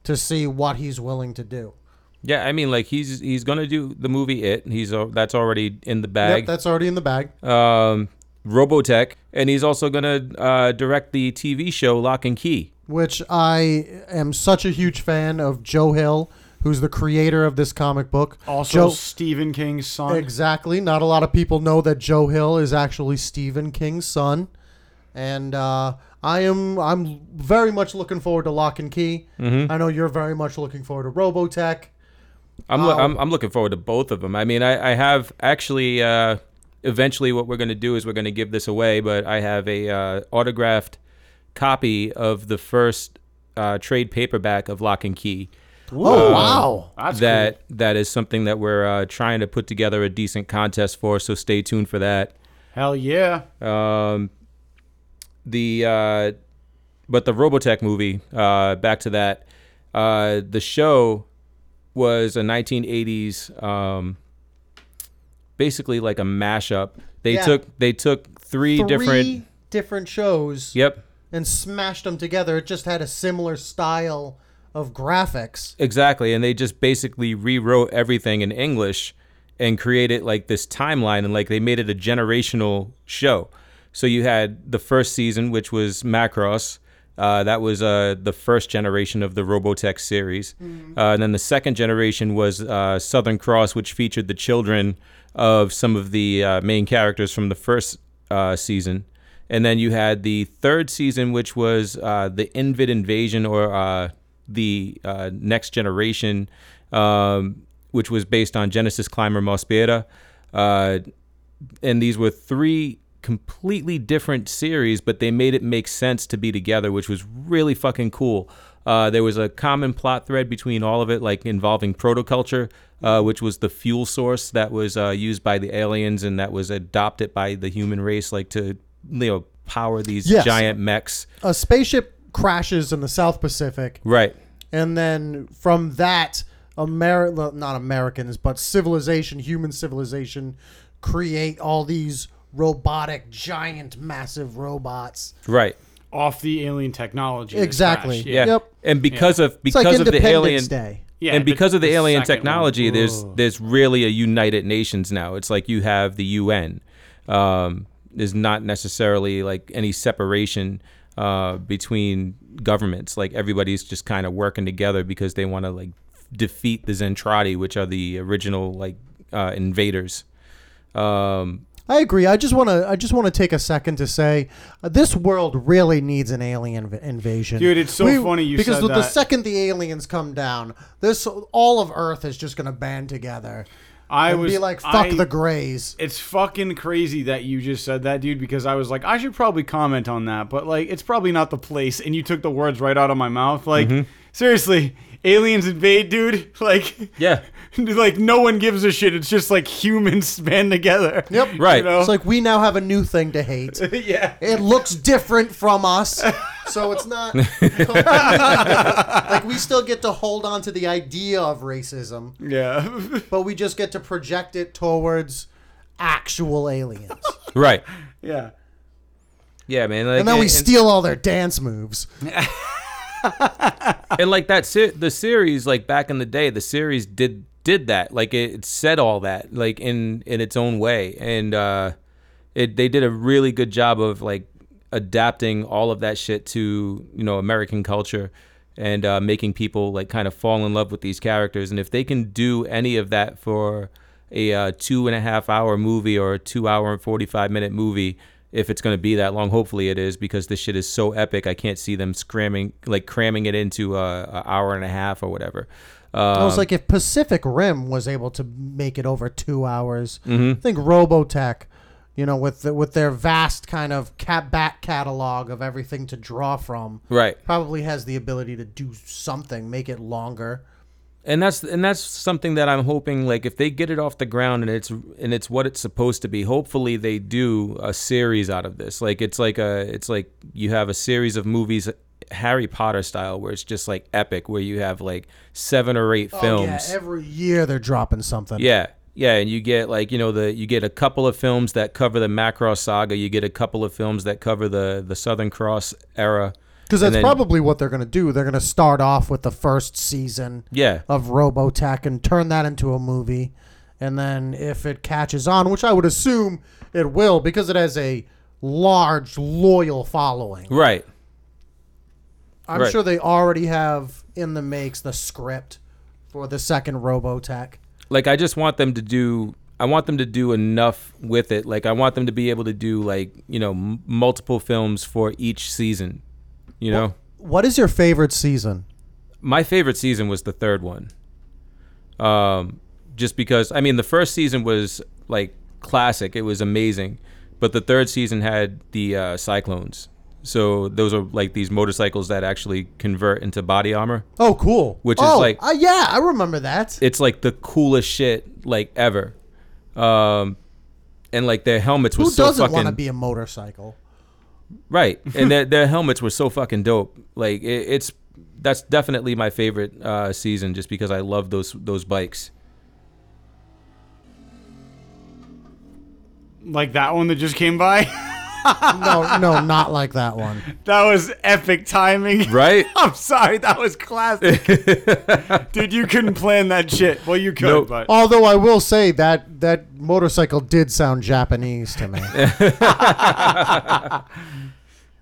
Speaker 4: to see what he's willing to do.
Speaker 3: Yeah, I mean, like he's he's gonna do the movie It. He's al- that's already in the bag.
Speaker 4: Yep, that's already in the bag.
Speaker 3: Um, Robotech, and he's also gonna uh, direct the TV show Locke & Key.
Speaker 4: Which I am such a huge fan of Joe Hill, who's the creator of this comic book.
Speaker 2: Also,
Speaker 4: Joe,
Speaker 2: Stephen King's son.
Speaker 4: exactly. Not a lot of people know that Joe Hill is actually Stephen King's son, and uh, I am I'm very much looking forward to Locke & Key.
Speaker 3: Mm-hmm.
Speaker 4: I know you're very much looking forward to Robotech.
Speaker 3: I'm, lo-
Speaker 4: Um,
Speaker 3: I'm I'm looking forward to both of them. I mean, I, I have actually uh, eventually what we're going to do is we're going to give this away, but I have a uh, autographed copy of the first uh, trade paperback of Locke & Key.
Speaker 4: Oh wow!
Speaker 2: That's
Speaker 3: that that is something that we're uh, trying to put together a decent contest for. So stay tuned for that.
Speaker 2: Hell yeah.
Speaker 3: Um, the uh, but the Robotech movie. Uh, back to that. Uh, the show was a 1980s, um, basically like a mashup. They
Speaker 4: Yeah.
Speaker 3: took they took three,
Speaker 4: Three
Speaker 3: different.
Speaker 4: different shows
Speaker 3: Yep,
Speaker 4: and smashed them together. It just had a similar style of graphics.
Speaker 3: exactly, and they just basically rewrote everything in English and created like this timeline and like they made it a generational show. So you had the first season, which was Macross. Uh, that was uh, the first generation of the Robotech series. Uh, and then the second generation was uh, Southern Cross, which featured the children of some of the uh, main characters from the first uh, season. And then you had the third season, which was uh, the Invid Invasion or uh, the uh, Next Generation, um, which was based on Genesis Climber Mospera. Uh, and these were three completely different series, but they made it make sense to be together, which was really fucking cool. Uh, there was a common plot thread between all of it, like involving protoculture, uh, which was the fuel source that was uh, used by the aliens and that was adopted by the human race, like to you know power these
Speaker 4: Yes.
Speaker 3: giant mechs.
Speaker 4: A spaceship crashes in the South Pacific,
Speaker 3: Right.
Speaker 4: and then from that, Amer- not Americans, but civilization, human civilization, create all these robotic, giant, massive robots.
Speaker 3: Right.
Speaker 2: Off the alien technology. that
Speaker 4: Exactly.
Speaker 2: crashed,
Speaker 3: Yeah.
Speaker 4: Yep.
Speaker 3: And because of
Speaker 4: It's
Speaker 3: because
Speaker 4: like
Speaker 3: of the
Speaker 4: Independence
Speaker 3: alien
Speaker 4: Day.
Speaker 2: Yeah,
Speaker 3: and because of the,
Speaker 2: the
Speaker 3: alien
Speaker 2: second
Speaker 3: technology,
Speaker 2: one.
Speaker 3: there's there's really a United Nations now. It's like you have the UN. Um, there's not necessarily like any separation uh, between governments. Like everybody's just kind of working together because they want to like defeat the Zentradi, which are the original like uh, invaders. Um,
Speaker 4: I agree. I just want to. I just want to take a second to say, uh, this world really needs an alien v- invasion,
Speaker 2: Dude, it's so funny you
Speaker 4: because
Speaker 2: said
Speaker 4: the
Speaker 2: that.
Speaker 4: second the aliens come down, this all of Earth is just going to band together
Speaker 2: I
Speaker 4: and
Speaker 2: was
Speaker 4: be like, "Fuck
Speaker 2: I-
Speaker 4: the Greys."
Speaker 2: It's fucking crazy that you just said that, dude, because I was like, I should probably comment on that, but like, it's probably not the place. And you took the words right out of my mouth. Like,
Speaker 3: Mm-hmm.
Speaker 2: seriously, aliens invade, dude. Like,
Speaker 3: yeah,
Speaker 2: like no one gives a shit. It's just like humans band together.
Speaker 4: Yep.
Speaker 3: Right.
Speaker 2: You know?
Speaker 4: It's like we now have a new thing to hate.
Speaker 2: yeah.
Speaker 4: It looks different from us, so it's not like we still get to hold on to the idea of racism,
Speaker 2: Yeah.
Speaker 4: but we just get to project it towards actual aliens.
Speaker 3: right.
Speaker 2: yeah.
Speaker 3: Yeah, man. Like,
Speaker 4: And then we
Speaker 3: and-
Speaker 4: steal all their dance moves.
Speaker 3: and like that se- the series like back in the day the series did did that like it, it said all that like in in its own way and uh it they did a really good job of like adapting all of that shit to you know american culture and uh making people like kind of fall in love with these characters and if they can do any of that for a uh, two and a half hour movie or a two hour and 45 minute movie if it's going to be that long hopefully it is because this shit is so epic i can't see them cramming like cramming it into a, a hour and a half or whatever uh,
Speaker 4: I was like, if Pacific Rim was able to make it over two hours,
Speaker 3: Mm-hmm.
Speaker 4: I think Robotech, you know, with the, with their vast kind of cat back catalog of everything to draw from,
Speaker 3: right
Speaker 4: probably has the ability to do something, make it longer.
Speaker 3: and that's and that's something that I'm hoping like if they get it off the ground and it's and it's what it's supposed to be hopefully they do a series out of this like it's like a it's like you have a series of movies Harry Potter style where it's just like epic where you have like seven or eight films Oh,
Speaker 4: yeah, every year they're dropping something.
Speaker 3: Yeah. Yeah, and you get like, you know, the you get a couple of films that cover the Macross saga, you get a couple of films that cover the the Southern Cross era.
Speaker 4: Because that's
Speaker 3: then-
Speaker 4: probably what they're going to do. They're going to start off with the first season
Speaker 3: Yeah.
Speaker 4: of Robotech and turn that into a movie. and then if it catches on, which I would assume it will, because it has a large loyal following.
Speaker 3: Right.
Speaker 4: I'm
Speaker 3: Right.
Speaker 4: sure they already have in the makes the script for the second Robotech.
Speaker 3: Like I just want them to do I want them to do enough with it. Like I want them to be able to do like, you know, m- multiple films for each season. You know?
Speaker 4: What is your favorite season?
Speaker 3: My favorite season was the third one. Um just because I mean the first season was like classic. It was amazing. But the third season had the uh, cyclones. So those are like these motorcycles that actually convert into body armor.
Speaker 4: Oh, cool.
Speaker 3: Which is
Speaker 4: oh,
Speaker 3: like-
Speaker 4: uh, yeah, I remember that.
Speaker 3: it's like the coolest shit like ever. Um, and like their helmets were
Speaker 4: Who
Speaker 3: so
Speaker 4: doesn't
Speaker 3: fucking
Speaker 4: want to be a motorcycle?
Speaker 3: right, and their their helmets were so fucking dope. Like it, it's that's definitely my favorite uh, season, just because I love those those bikes.
Speaker 2: Like that one that just came by.
Speaker 4: no, no, not like that one.
Speaker 2: that was epic timing.
Speaker 3: Right?
Speaker 2: I'm sorry, that was classic. Dude, you couldn't plan that shit. Well, you could,
Speaker 3: Nope.
Speaker 2: but
Speaker 4: Although I will say that that motorcycle did sound Japanese to me.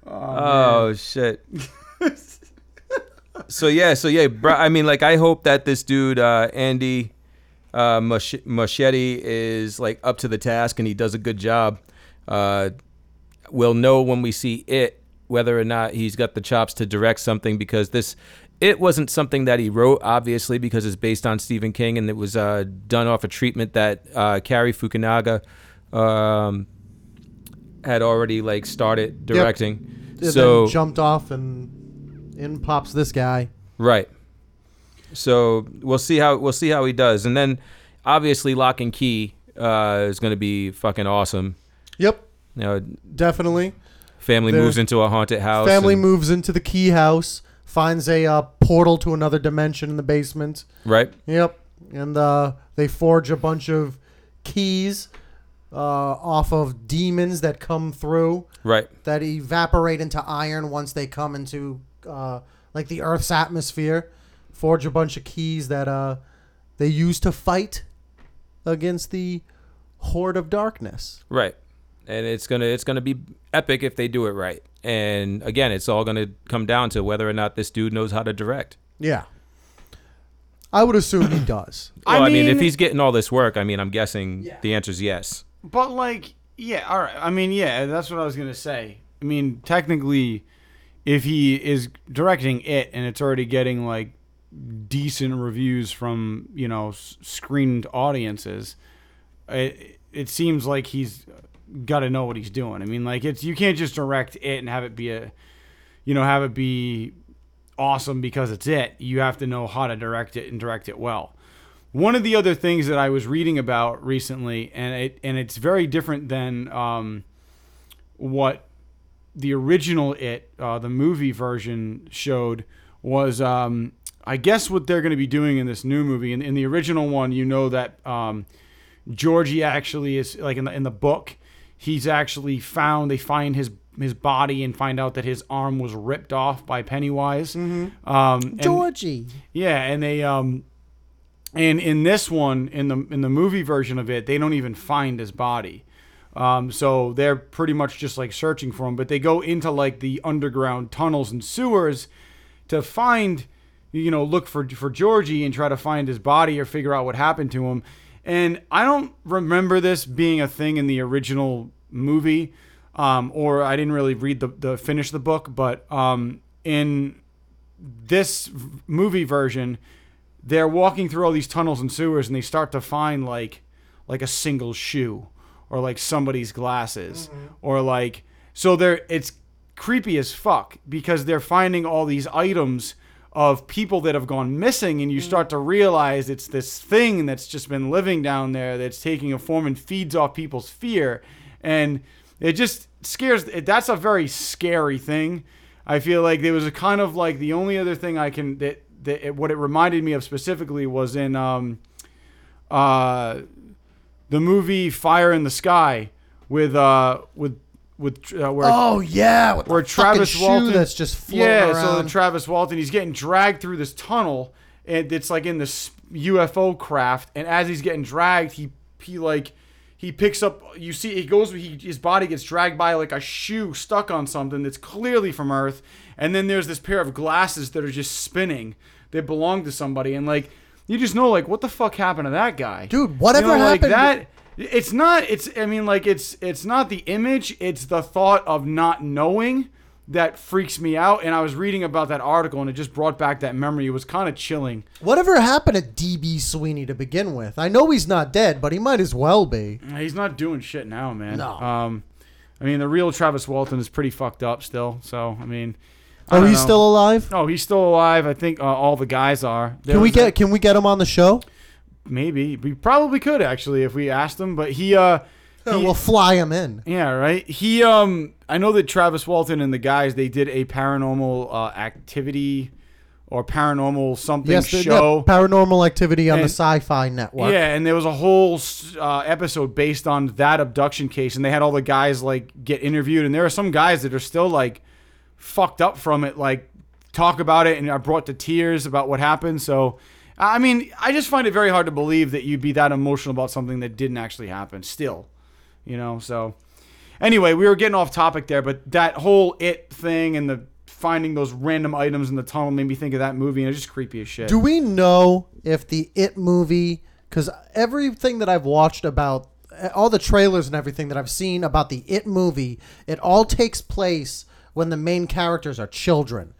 Speaker 3: Oh, shit. so yeah, so yeah, bro. I mean, like I hope that this dude uh, Andy uh, Mach- Machete is like up to the task and he does a good job. Uh, we'll know when we see it whether or not he's got the chops to direct something because this it wasn't something that he wrote obviously because it's based on Stephen King and it was uh, done off a treatment that uh, Cary Fukunaga um, had already like started directing.
Speaker 4: And
Speaker 3: So
Speaker 4: then jumped off and in pops this guy.
Speaker 3: Right. So we'll see how we'll see how he does, and then obviously Locke & Key uh, is going to be fucking awesome.
Speaker 4: Yep,
Speaker 3: You know,
Speaker 4: definitely.
Speaker 3: family
Speaker 4: There-
Speaker 3: moves into a haunted house.
Speaker 4: Family
Speaker 3: and-
Speaker 4: moves into the key house, finds a uh, portal to another dimension in the basement.
Speaker 3: Right.
Speaker 4: Yep, and uh, they forge a bunch of keys uh, off of demons that come through
Speaker 3: Right.
Speaker 4: that evaporate into iron once they come into uh, like the Earth's atmosphere. Forge a bunch of keys that uh, they use to fight against the horde of darkness.
Speaker 3: Right. And it's gonna it's gonna be epic if they do it right. And again, it's all gonna come down to whether or not this dude knows how to direct.
Speaker 4: Yeah, I would assume he does.
Speaker 2: I
Speaker 3: Well, I mean, if he's getting all this work, I mean, I'm guessing the answer is yes.
Speaker 2: But like, yeah, all right. I mean, yeah, that's what I was gonna say. I mean, technically, if he is directing it and it's already getting like decent reviews from you know screened audiences, it it seems like he's got to know what he's doing. I mean, like it's you can't just direct it and have it be a, you know, have it be awesome because it's it. You have to know how to direct it and direct it well. One of the other things that I was reading about recently, and it and it's very different than um, what the original it, uh, the movie version showed, was um, I guess what they're going to be doing in this new movie. In, in the original one, you know that um, Georgie actually is like in the in the book, he's actually found. They find his his body and find out that his arm was ripped off by Pennywise. Um, and-
Speaker 4: Georgie.
Speaker 2: yeah, and they um and in this one in the in the movie version of it, they don't even find his body. Um, so they're pretty much just like searching for him, but they go into like the underground tunnels and sewers to find you know, look for for Georgie and try to find his body or figure out what happened to him. And I don't remember this being a thing in the original movie. Um, or I didn't really read the, the finish the book, but um, in this movie version, they're walking through all these tunnels and sewers, and they start to find like like a single shoe or like somebody's glasses or like so they're it's creepy as fuck because they're finding all these items of people that have gone missing and you start to realize it's this thing that's just been living down there that's taking a form and feeds off people's fear. And it just scares that's a very scary thing. I feel like there was a kind of like the only other thing i can that, that it, what it reminded me of specifically was in um uh the movie fire in the sky with uh with with uh, where
Speaker 4: Oh yeah, with
Speaker 2: where Travis
Speaker 4: shoe
Speaker 2: Walton
Speaker 4: that's just floating
Speaker 2: yeah,
Speaker 4: around.
Speaker 2: so the Travis Walton he's getting dragged through this tunnel and it's like in this UFO craft, and as he's getting dragged, he he like he picks up. You see, he goes. He his body gets dragged by like a shoe stuck on something that's clearly from Earth, and then there's this pair of glasses that are just spinning. That belong to somebody, and like you just know, like what the fuck happened to that guy,
Speaker 4: Dude, whatever
Speaker 2: you know, like
Speaker 4: happened-
Speaker 2: that. It's not. It's. I mean, like it's. It's not the image. It's the thought of not knowing that freaks me out. And I was reading about that article, and it just brought back that memory. It was kind of chilling.
Speaker 4: Whatever happened to DB Sweeney to begin with? I know he's not dead, but he might as well be.
Speaker 2: He's not doing shit now, man.
Speaker 4: No.
Speaker 2: Um, I mean, the real Travis Walton is pretty fucked up still. So I mean, I
Speaker 4: Oh, he's
Speaker 2: know.
Speaker 4: still alive.
Speaker 2: Oh, he's still alive. I think uh, all the guys are. There
Speaker 4: Can we
Speaker 2: was a-
Speaker 4: get can we get him on the show?
Speaker 2: Maybe we probably could actually if we asked him, but he uh. he-
Speaker 4: we'll fly him in.
Speaker 2: Yeah, right. He um I know that Travis Walton and the guys they did a paranormal uh, activity or paranormal something
Speaker 4: Yes,
Speaker 2: show.
Speaker 4: the paranormal activity on the Sci-Fi Network.
Speaker 2: Yeah, and there was a whole uh, episode based on that abduction case, and they had all the guys like get interviewed, and there are some guys that are still like fucked up from it, like talk about it and are brought to tears about what happened. So, I mean, I just find it very hard to believe that you'd be that emotional about something that didn't actually happen. Still, you know. So, anyway, we were getting off topic there, but that whole it thing and the finding those random items in the tunnel made me think of that movie, and it's just creepy as shit.
Speaker 4: Do we know if the It movie? Because everything that I've watched about all the trailers and everything that I've seen about the It movie, it all takes place when the main characters are children.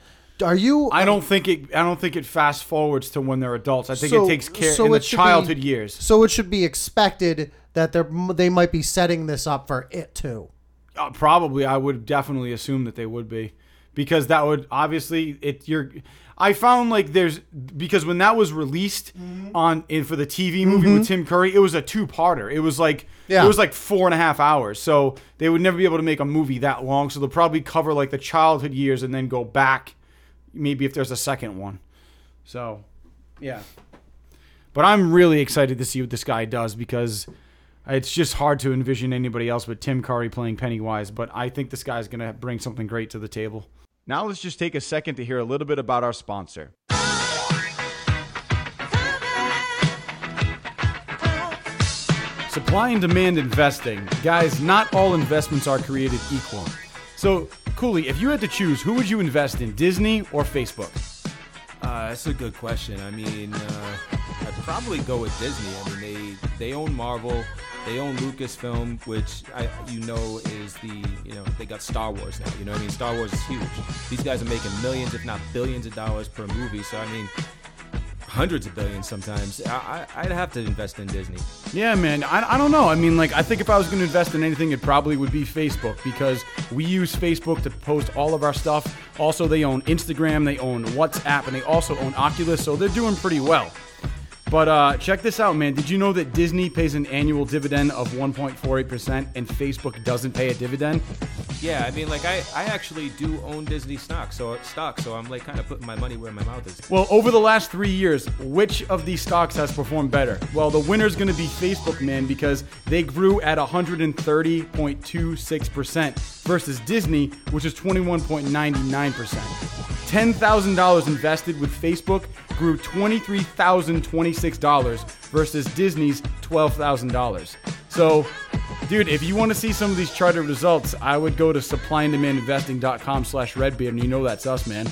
Speaker 4: Are you?
Speaker 2: I don't think it. I don't think it fast forwards to when they're adults. I think
Speaker 4: So-
Speaker 2: it takes care
Speaker 4: so
Speaker 2: in the
Speaker 4: it should be-
Speaker 2: childhood years.
Speaker 4: So it should be expected that they are they might be setting this up for It too.
Speaker 2: Uh, probably, I would definitely assume that they would be, because that would obviously it. You're. I found like there's because when that was released
Speaker 4: Mm-hmm.
Speaker 2: on in for the TV movie with Tim Curry, it was a two-parter. It was like
Speaker 4: Yeah.
Speaker 2: it was like four and a half hours. So they would never be able to make a movie that long. So they'll probably cover like the childhood years and then go back, maybe if there's a second one. So, yeah. But I'm really excited to see what this guy does because it's just hard to envision anybody else but Tim Curry playing Pennywise. But I think this guy's going to bring something great to the table. Now let's just take a second to hear a little bit about our sponsor. Supply and demand investing. Guys, not all investments are created equal. So, Cooley, if you had to choose, who would you invest in, Disney or Facebook?
Speaker 3: Uh, that's a good question. I mean, uh, I'd probably go with Disney. I mean, they they own Marvel, they own Lucasfilm, which I you know is the you know they got Star Wars now. You know I mean? Star Wars is huge. These guys are making millions, if not billions, of dollars per movie. So I mean, hundreds of billions sometimes. I, I I'd have to invest in Disney.
Speaker 2: Yeah, man. I, I don't know. I mean, like, I think if I was going to invest in anything, it probably would be Facebook because we use Facebook to post all of our stuff. Also, they own Instagram, they own WhatsApp, and they also own Oculus, so they're doing pretty well. But uh, check this out, man. Did you know that Disney pays an annual dividend of 1.48% and Facebook doesn't pay a dividend?
Speaker 3: Yeah, I mean, like I, I actually do own Disney stock, so stock, so I'm like kind of putting my money where my mouth is.
Speaker 2: Well, over the last three years, which of these stocks has performed better? Well, the winner's going to be Facebook, man, because they grew at 130.26% versus Disney, which is 21.99%. $10,000 invested with Facebook grew $23,026 versus Disney's $12,000. So, dude, if you want to see some of these charted results, I would go to supplyanddemandinvesting.com slash redbeard, and you know that's us, man.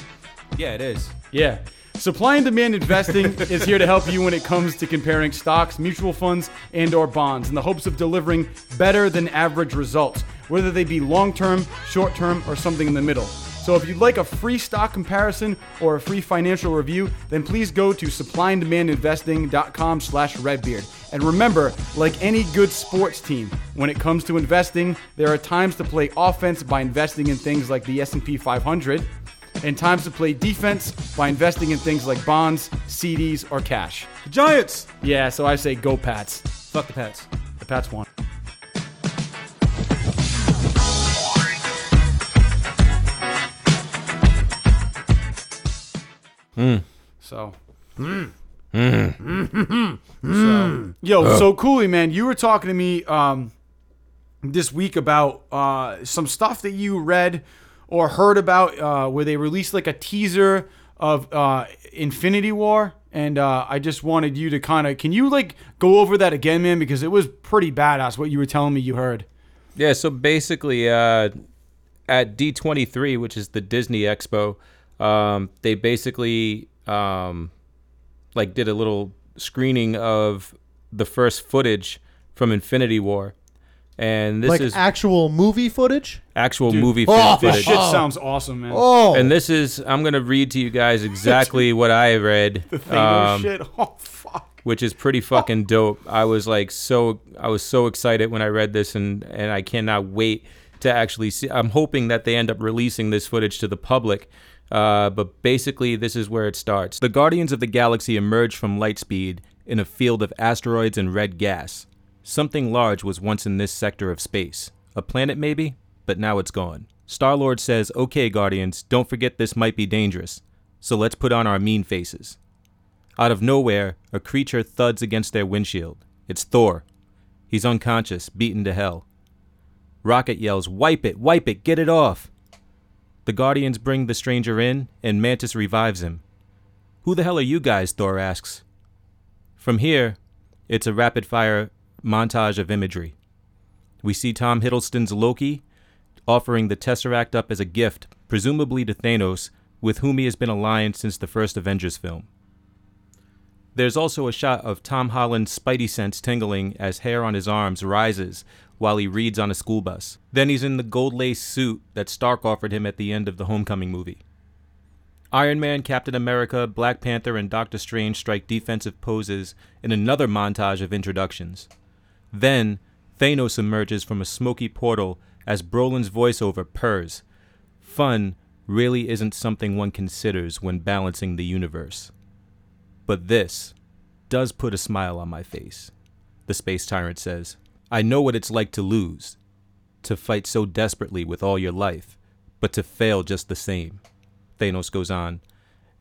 Speaker 3: Yeah, it is.
Speaker 2: Yeah. Supply and demand investing is here to help you when it comes to comparing stocks, mutual funds, and or bonds in the hopes of delivering better than average results, whether they be long-term, short-term, or something in the middle. So if you'd like a free stock comparison or a free financial review, then please go to supplyanddemandinvesting.com slash redbeard. And remember, like any good sports team, when it comes to investing, there are times to play offense by investing in things like the S&P 500, and times to play defense by investing in things like bonds, CDs, or cash.
Speaker 3: The Giants.
Speaker 2: Yeah, so I say go Pats.
Speaker 3: Fuck the Pats.
Speaker 2: The Pats won. So. so. Yo, so Cooley, man, you were talking to me um, this week about uh, some stuff that you read or heard about uh, where they released like a teaser of uh, Infinity War, and uh, I just wanted you to kind of can you like go over that again, man? Because it was pretty badass what you were telling me you heard.
Speaker 3: Yeah, so basically, uh, at D23, which is the Disney Expo, um, they basically um, like did a little screening of the first footage from Infinity War, and this
Speaker 4: like
Speaker 3: is
Speaker 4: actual movie footage.
Speaker 3: actual movie
Speaker 4: Oh,
Speaker 3: film
Speaker 2: This
Speaker 3: footage.
Speaker 2: shit sounds awesome, man.
Speaker 4: Oh,
Speaker 3: And this is I'm gonna read to you guys exactly what I read.
Speaker 2: Thanos
Speaker 3: um,
Speaker 2: shit. Oh fuck.
Speaker 3: which is pretty fucking dope. I was like so I was so excited when I read this and and I cannot wait to actually see. I'm hoping that they end up releasing this footage to the public. Uh, but basically, this is where it starts. The Guardians of the Galaxy emerged from Lightspeed in a field of asteroids and red gas. Something large was once in this sector of space. A planet, maybe? But now it's gone. Star Lord says, Okay, Guardians, don't forget this might be dangerous. So let's put on our mean faces. Out of nowhere, a creature thuds against their windshield. It's Thor. He's unconscious, beaten to hell. Rocket yells, Wipe it, wipe it, get it off. The Guardians bring the stranger in, and Mantis revives him. Who the hell are you guys? Thor asks. From here, it's a rapid fire montage of imagery. We see Tom Hiddleston's Loki offering the Tesseract up as a gift, presumably to Thanos, with whom he has been aligned since the first Avengers film. There's also a shot of Tom Holland's spidey sense tingling as hair on his arms rises while he reads on a school bus. Then he's in the gold lace suit that Stark offered him at the end of the Homecoming movie. Iron Man, Captain America, Black Panther, and Doctor Strange strike defensive poses in another montage of introductions. Then, Thanos emerges from a smoky portal as Brolin's voiceover purrs. Fun really isn't something one considers when balancing the universe. But this does put a smile on my face, the space tyrant says. I know what it's like to lose, to fight so desperately with all your life, but to fail just the same. Thanos goes on,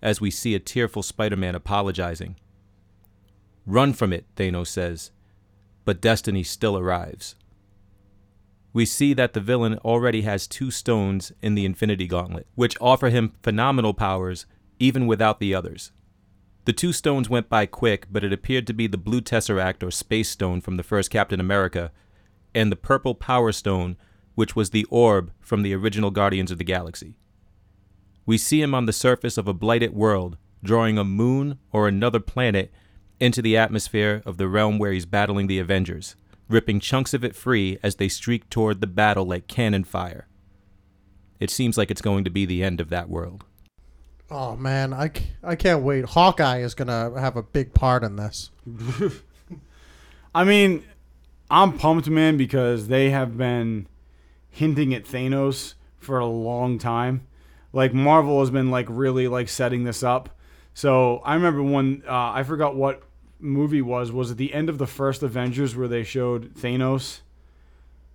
Speaker 3: as we see a tearful Spider Man apologizing. Run from it, Thanos says, but destiny still arrives. We see that the villain already has two stones in the Infinity Gauntlet, which offer him phenomenal powers even without the others. The two stones went by quick, but it appeared to be the blue tesseract or space stone from the first Captain America, and the purple power stone, which was the orb from the original Guardians of the Galaxy. We see him on the surface of a blighted world, drawing a moon or another planet into the atmosphere of the realm where he's battling the Avengers, ripping chunks of it free as they streak toward the battle like cannon fire. It seems like it's going to be the end of that world.
Speaker 4: Oh man, I, I can't wait. Hawkeye is gonna have a big part in this.
Speaker 2: I mean, I'm pumped, man, because they have been hinting at Thanos for a long time. Like Marvel has been like really like setting this up. So I remember when uh, I forgot what movie was. Was at the end of the first Avengers where they showed Thanos?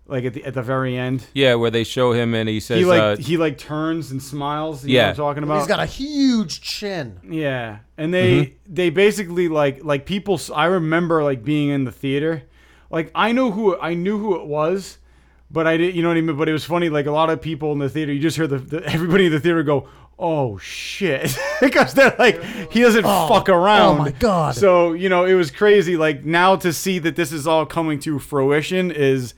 Speaker 2: Like at the at the very end,
Speaker 3: Yeah, where they show him and he says,
Speaker 2: he like
Speaker 3: uh,
Speaker 2: he like turns and smiles. You know
Speaker 3: Yeah.
Speaker 2: what I'm talking about.
Speaker 4: He's got a huge chin.
Speaker 2: Yeah, and they
Speaker 3: Mm-hmm.
Speaker 2: they basically like like people. I remember like being in the theater, like I know who I knew who it was, but I didn't. You know what I mean? But it was funny. Like a lot of people in the theater, you just hear the, the everybody in the theater go, "Oh shit," because they're like he doesn't fuck around.
Speaker 4: oh my God.
Speaker 2: So you know it was crazy. Like now to see that this is all coming to fruition is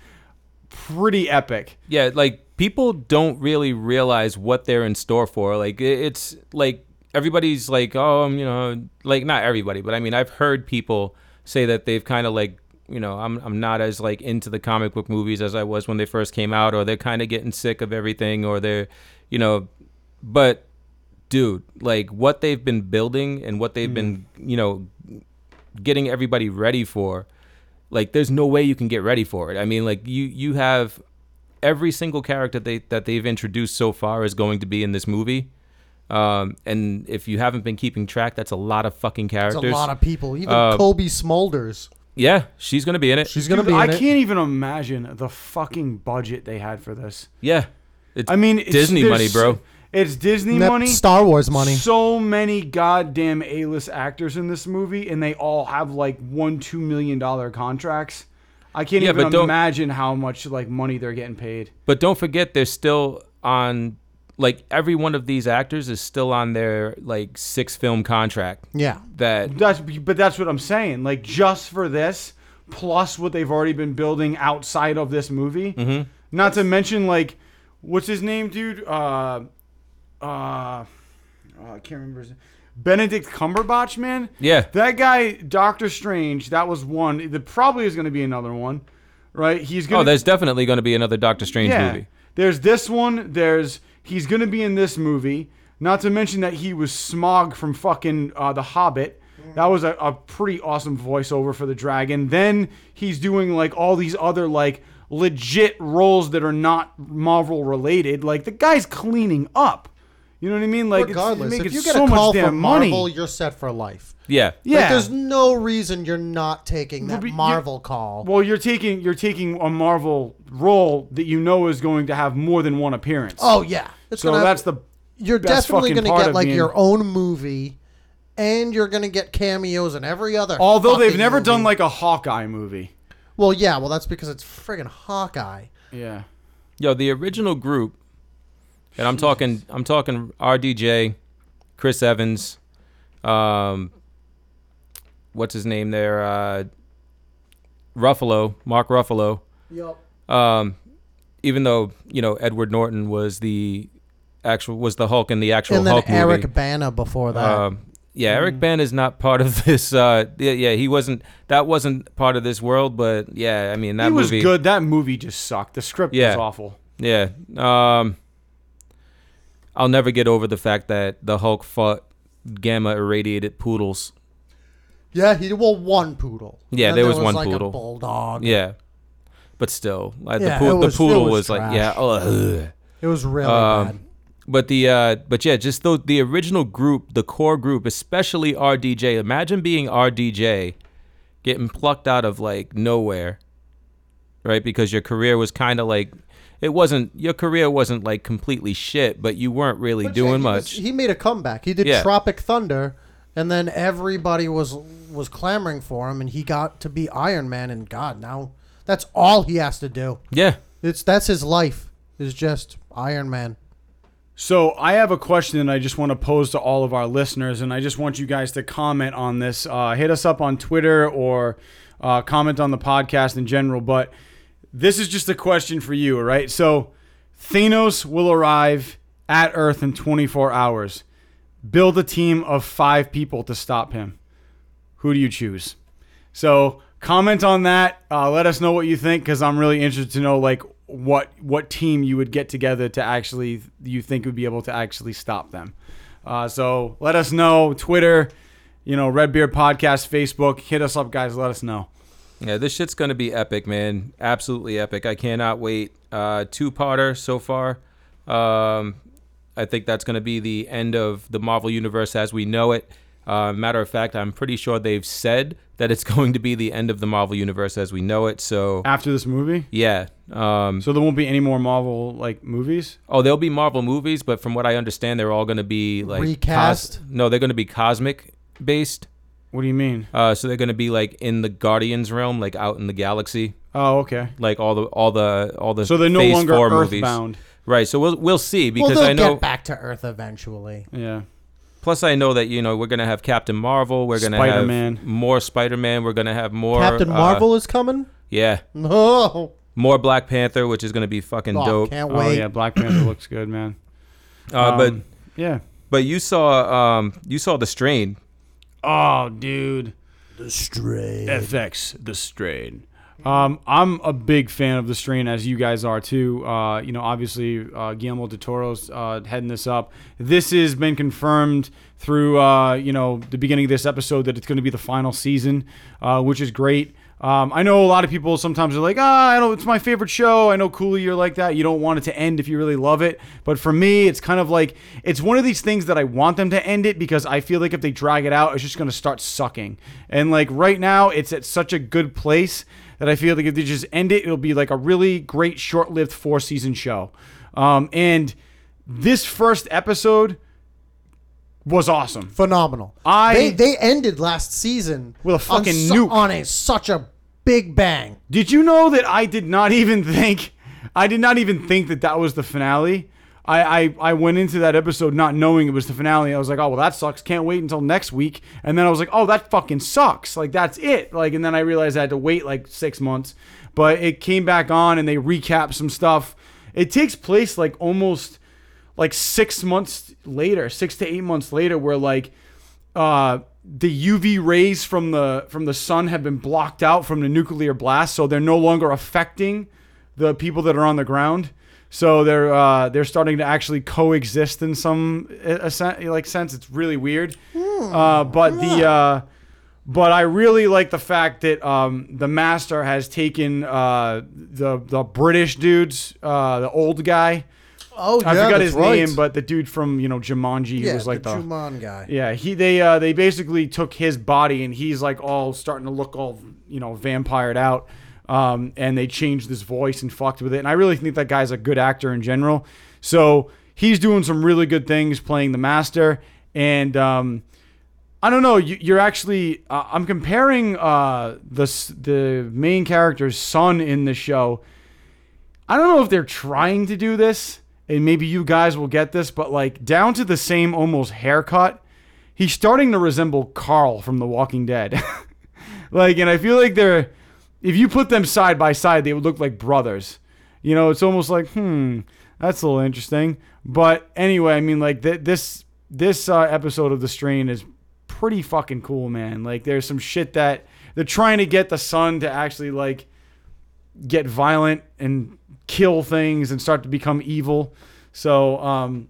Speaker 2: pretty epic.
Speaker 3: yeah, like people don't really realize what they're in store for. Like it's like everybody's like, oh, you know, like not everybody, but I mean, I've heard people say that they've kind of like, you know, I'm I'm not as like into the comic book movies as I was when they first came out, or they're kind of getting sick of everything, or they're, you know, but dude, like what they've been building and what they've mm. been, you know, getting everybody ready for like there's no way you can get ready for it. I mean, like you you have every single character they that they've introduced so far is going to be in this movie. Um, and if you haven't been keeping track, that's a lot of fucking
Speaker 4: It's
Speaker 3: characters.
Speaker 4: a lot of people. Even
Speaker 3: Uh,
Speaker 4: Cobie Smulders.
Speaker 3: yeah, she's gonna be in it.
Speaker 4: She's gonna
Speaker 2: Dude,
Speaker 4: be in
Speaker 2: I
Speaker 4: it.
Speaker 2: can't even imagine the fucking budget they had for this.
Speaker 3: yeah, it's
Speaker 2: I mean, it's,
Speaker 3: Disney money, bro.
Speaker 2: It's Disney
Speaker 4: Net-
Speaker 2: money.
Speaker 4: Star Wars money.
Speaker 2: So many goddamn A-list actors in this movie, and they all have like one, two million dollar contracts. I can't
Speaker 3: Yeah,
Speaker 2: even
Speaker 3: but don't-
Speaker 2: imagine how much like money they're getting paid.
Speaker 3: But don't forget, they're still on like every one of these actors is still on their like six film contract.
Speaker 4: Yeah.
Speaker 3: That
Speaker 2: That's but that's what I'm saying. Like just for this, plus what they've already been building outside of this movie.
Speaker 3: Mm-hmm.
Speaker 2: Not to mention like, what's his name, dude? Uh, uh, oh, I can't remember his Benedict Cumberbatch, man.
Speaker 3: Yeah.
Speaker 2: That guy, Doctor Strange. That was one. There probably is going to be another one, right? He's gonna.
Speaker 3: oh, there's definitely going to be another Doctor Strange
Speaker 2: yeah.
Speaker 3: movie.
Speaker 2: There's this one. There's he's going to be in this movie. Not to mention that he was Smaug from fucking uh, The Hobbit. That was a, a pretty awesome voiceover for the dragon. Then he's doing like all these other like legit roles that are not Marvel related. Like the guy's cleaning up. You know what I mean? Like it's-
Speaker 4: Regardless,
Speaker 2: he's
Speaker 4: if you get
Speaker 2: so
Speaker 4: a call
Speaker 2: much damn
Speaker 4: from
Speaker 2: money.
Speaker 4: Marvel, you're set for life.
Speaker 3: Yeah.
Speaker 2: yeah,
Speaker 4: Like, there's no reason you're not taking that
Speaker 2: but you-
Speaker 4: Marvel call.
Speaker 2: Well, you're taking you're taking a Marvel role that you know is going to have more than one appearance.
Speaker 4: oh yeah, it's
Speaker 2: so
Speaker 4: gonna,
Speaker 2: that's the
Speaker 4: you're
Speaker 2: best
Speaker 4: definitely going to get like
Speaker 2: being-
Speaker 4: your own movie, and you're going to get cameos in every other.
Speaker 2: although they've
Speaker 4: fucking
Speaker 2: never done like a Hawkeye movie.
Speaker 4: Well, yeah, well that's because it's friggin' Hawkeye.
Speaker 2: Yeah.
Speaker 3: Yo, the original group, and I'm talking, I'm talking RDJ, Chris Evans, um, what's his name there, uh, Ruffalo, Mark Ruffalo.
Speaker 4: Yep.
Speaker 3: Um, even though you know Edward Norton was the actual was the Hulk in the actual
Speaker 4: And then
Speaker 3: Hulk
Speaker 4: Eric
Speaker 3: movie.
Speaker 4: Bana before that.
Speaker 3: Um, yeah, Eric Bana is not part of this. Uh, yeah, yeah, he wasn't. That wasn't part of this world. But yeah, I mean that
Speaker 2: he was
Speaker 3: movie.
Speaker 2: good. That movie just sucked. The script
Speaker 3: Yeah.
Speaker 2: was awful.
Speaker 3: Yeah. Um, I'll never get over the fact that the Hulk fought gamma irradiated poodles.
Speaker 4: yeah, he well one poodle.
Speaker 3: Yeah,
Speaker 4: And
Speaker 3: there
Speaker 4: then
Speaker 3: was one
Speaker 4: like
Speaker 3: poodle.
Speaker 4: A bulldog.
Speaker 3: Yeah. But still, like
Speaker 4: Yeah,
Speaker 3: the,
Speaker 4: was-
Speaker 3: the poodle was,
Speaker 4: was
Speaker 3: like, yeah, ugh.
Speaker 4: It was really
Speaker 3: Um,
Speaker 4: bad.
Speaker 3: But the uh, but yeah, just the the original group, the core group, especially RDJ. Imagine being RDJ, getting plucked out of like nowhere, right? Because your career was kind of like, it wasn't your career wasn't like completely shit, but you weren't really
Speaker 4: But yeah,
Speaker 3: doing
Speaker 4: he was-
Speaker 3: much.
Speaker 4: he made a comeback. He did
Speaker 3: Yeah.
Speaker 4: Tropic Thunder, and then everybody was was clamoring for him, and he got to be Iron Man. And God, now that's all he has to do.
Speaker 3: yeah,
Speaker 4: It's that's his life. Is just Iron Man.
Speaker 2: So I have a question that I just want to pose to all of our listeners, and I just want you guys to comment on this. Uh, hit us up on Twitter or uh, comment on the podcast in general. But this is just a question for you, right? So Thanos will arrive at Earth in 24 hours. Build a team of five people to stop him. Who do you choose? So comment on that. Uh, let us know what you think because I'm really interested to know like what what team you would get together to actually you think would be able to actually stop them. Uh, so let us know. Twitter, you know, Red Beard Podcast, Facebook. Hit us up, guys. Let us know.
Speaker 3: Yeah. This shit's gonna be epic, man. Absolutely epic. I cannot wait. Uh, two parter so far. Um, I think that's gonna be the end of the Marvel universe as we know it. Uh, matter of fact, I'm pretty sure they've said that it's going to be the end of the Marvel universe as we know it. So
Speaker 2: After this movie,
Speaker 3: yeah. Um,
Speaker 2: so there won't be any more Marvel like movies.
Speaker 3: oh, there'll be Marvel movies, but from what I understand, they're all going to be like
Speaker 4: Recast?
Speaker 3: no, they're going to be cosmic based.
Speaker 2: What do you mean?
Speaker 3: Uh, so they're going to be like in the Guardians realm, like out in the galaxy,
Speaker 2: Oh, okay.
Speaker 3: like all the all the all the.
Speaker 2: So they're no
Speaker 3: Phase
Speaker 2: longer
Speaker 3: Four movies.
Speaker 2: Earthbound.
Speaker 3: right? So we'll we'll see
Speaker 4: Well,
Speaker 3: because
Speaker 4: they'll
Speaker 3: I know.
Speaker 4: get back to Earth eventually.
Speaker 2: Yeah.
Speaker 3: Plus, I know that you know we're gonna have Captain Marvel. We're gonna
Speaker 2: Spider-Man.
Speaker 3: have more Spider Man. We're gonna have more
Speaker 4: Captain
Speaker 3: uh,
Speaker 4: Marvel is coming.
Speaker 3: yeah,
Speaker 4: No,
Speaker 3: more Black Panther, which is gonna be fucking
Speaker 4: oh,
Speaker 3: dope.
Speaker 4: can't
Speaker 2: Oh
Speaker 4: wait.
Speaker 2: yeah, Black Panther looks good, man.
Speaker 3: Uh, but
Speaker 2: Um, yeah.
Speaker 3: but you saw um you saw the strain.
Speaker 2: Oh, dude.
Speaker 4: The Strain.
Speaker 2: FX The Strain. Um, I'm a big fan of The Strain, as you guys are too. Uh, you know, obviously, uh, Guillermo del Toro's uh, heading this up. This has been confirmed through, uh, you know, the beginning of this episode that it's going to be the final season, uh, which is great. Um, I know a lot of people sometimes are like, ah, I know it's my favorite show. I know Cooley, you're like that. You don't want it to end if you really love it. But for me, it's kind of like it's one of these things that I want them to end it because I feel like if they drag it out, it's just going to start sucking. And like right now, it's at such a good place that I feel like if they just end it, it'll be like a really great short-lived four-season show. Um, and this first episode was awesome.
Speaker 4: Phenomenal.
Speaker 2: I-
Speaker 4: they they ended last season
Speaker 2: With a
Speaker 4: on
Speaker 2: fucking
Speaker 4: su-
Speaker 2: nuke.
Speaker 4: on a such a big bang.
Speaker 2: Did you know that I did not even think I did not even think that that was the finale? I, I I went into that episode not knowing it was the finale. I was like, oh well, that sucks. Can't wait until next week. And then I was like, oh, that fucking sucks. Like that's it. Like, and then I realized I had to wait like six months. But it came back on and they recap some stuff. It takes place like almost like six months later, six to eight months later, where like uh, the UV rays from the from the sun have been blocked out from the nuclear blast, so they're no longer affecting the people that are on the ground. So they're uh, they're starting to actually coexist in some uh, a, like sense. It's really weird, uh, but the uh, but I really like the fact that um, the master has taken uh, the the British dudes, uh, the old guy.
Speaker 4: Oh,
Speaker 2: I
Speaker 4: yeah,
Speaker 2: forgot his
Speaker 4: right.
Speaker 2: name, but the dude from you know Jumanji, who
Speaker 4: yeah,
Speaker 2: was like
Speaker 4: the
Speaker 2: the,
Speaker 4: Juman guy.
Speaker 2: yeah, he they uh they basically took his body and he's like all starting to look all you know vampired out. Um, and they changed his voice and fucked with it. And I really think that guy's a good actor in general. So he's doing some really good things playing the master. And um, I don't know. You, you're actually. Uh, I'm comparing uh, the the main character's son in the show. I don't know if they're trying to do this, and maybe you guys will get this, but like down to the same almost haircut, he's starting to resemble Carl from The Walking Dead. like, and I feel like they're, if you put them side by side, they would look like brothers. You know, it's almost like, hmm, that's a little interesting. But anyway, I mean, like th- this this uh, episode of The Strain is pretty fucking cool, man. Like, there's some shit that they're trying to get the son to actually like get violent and kill things and start to become evil. So, um,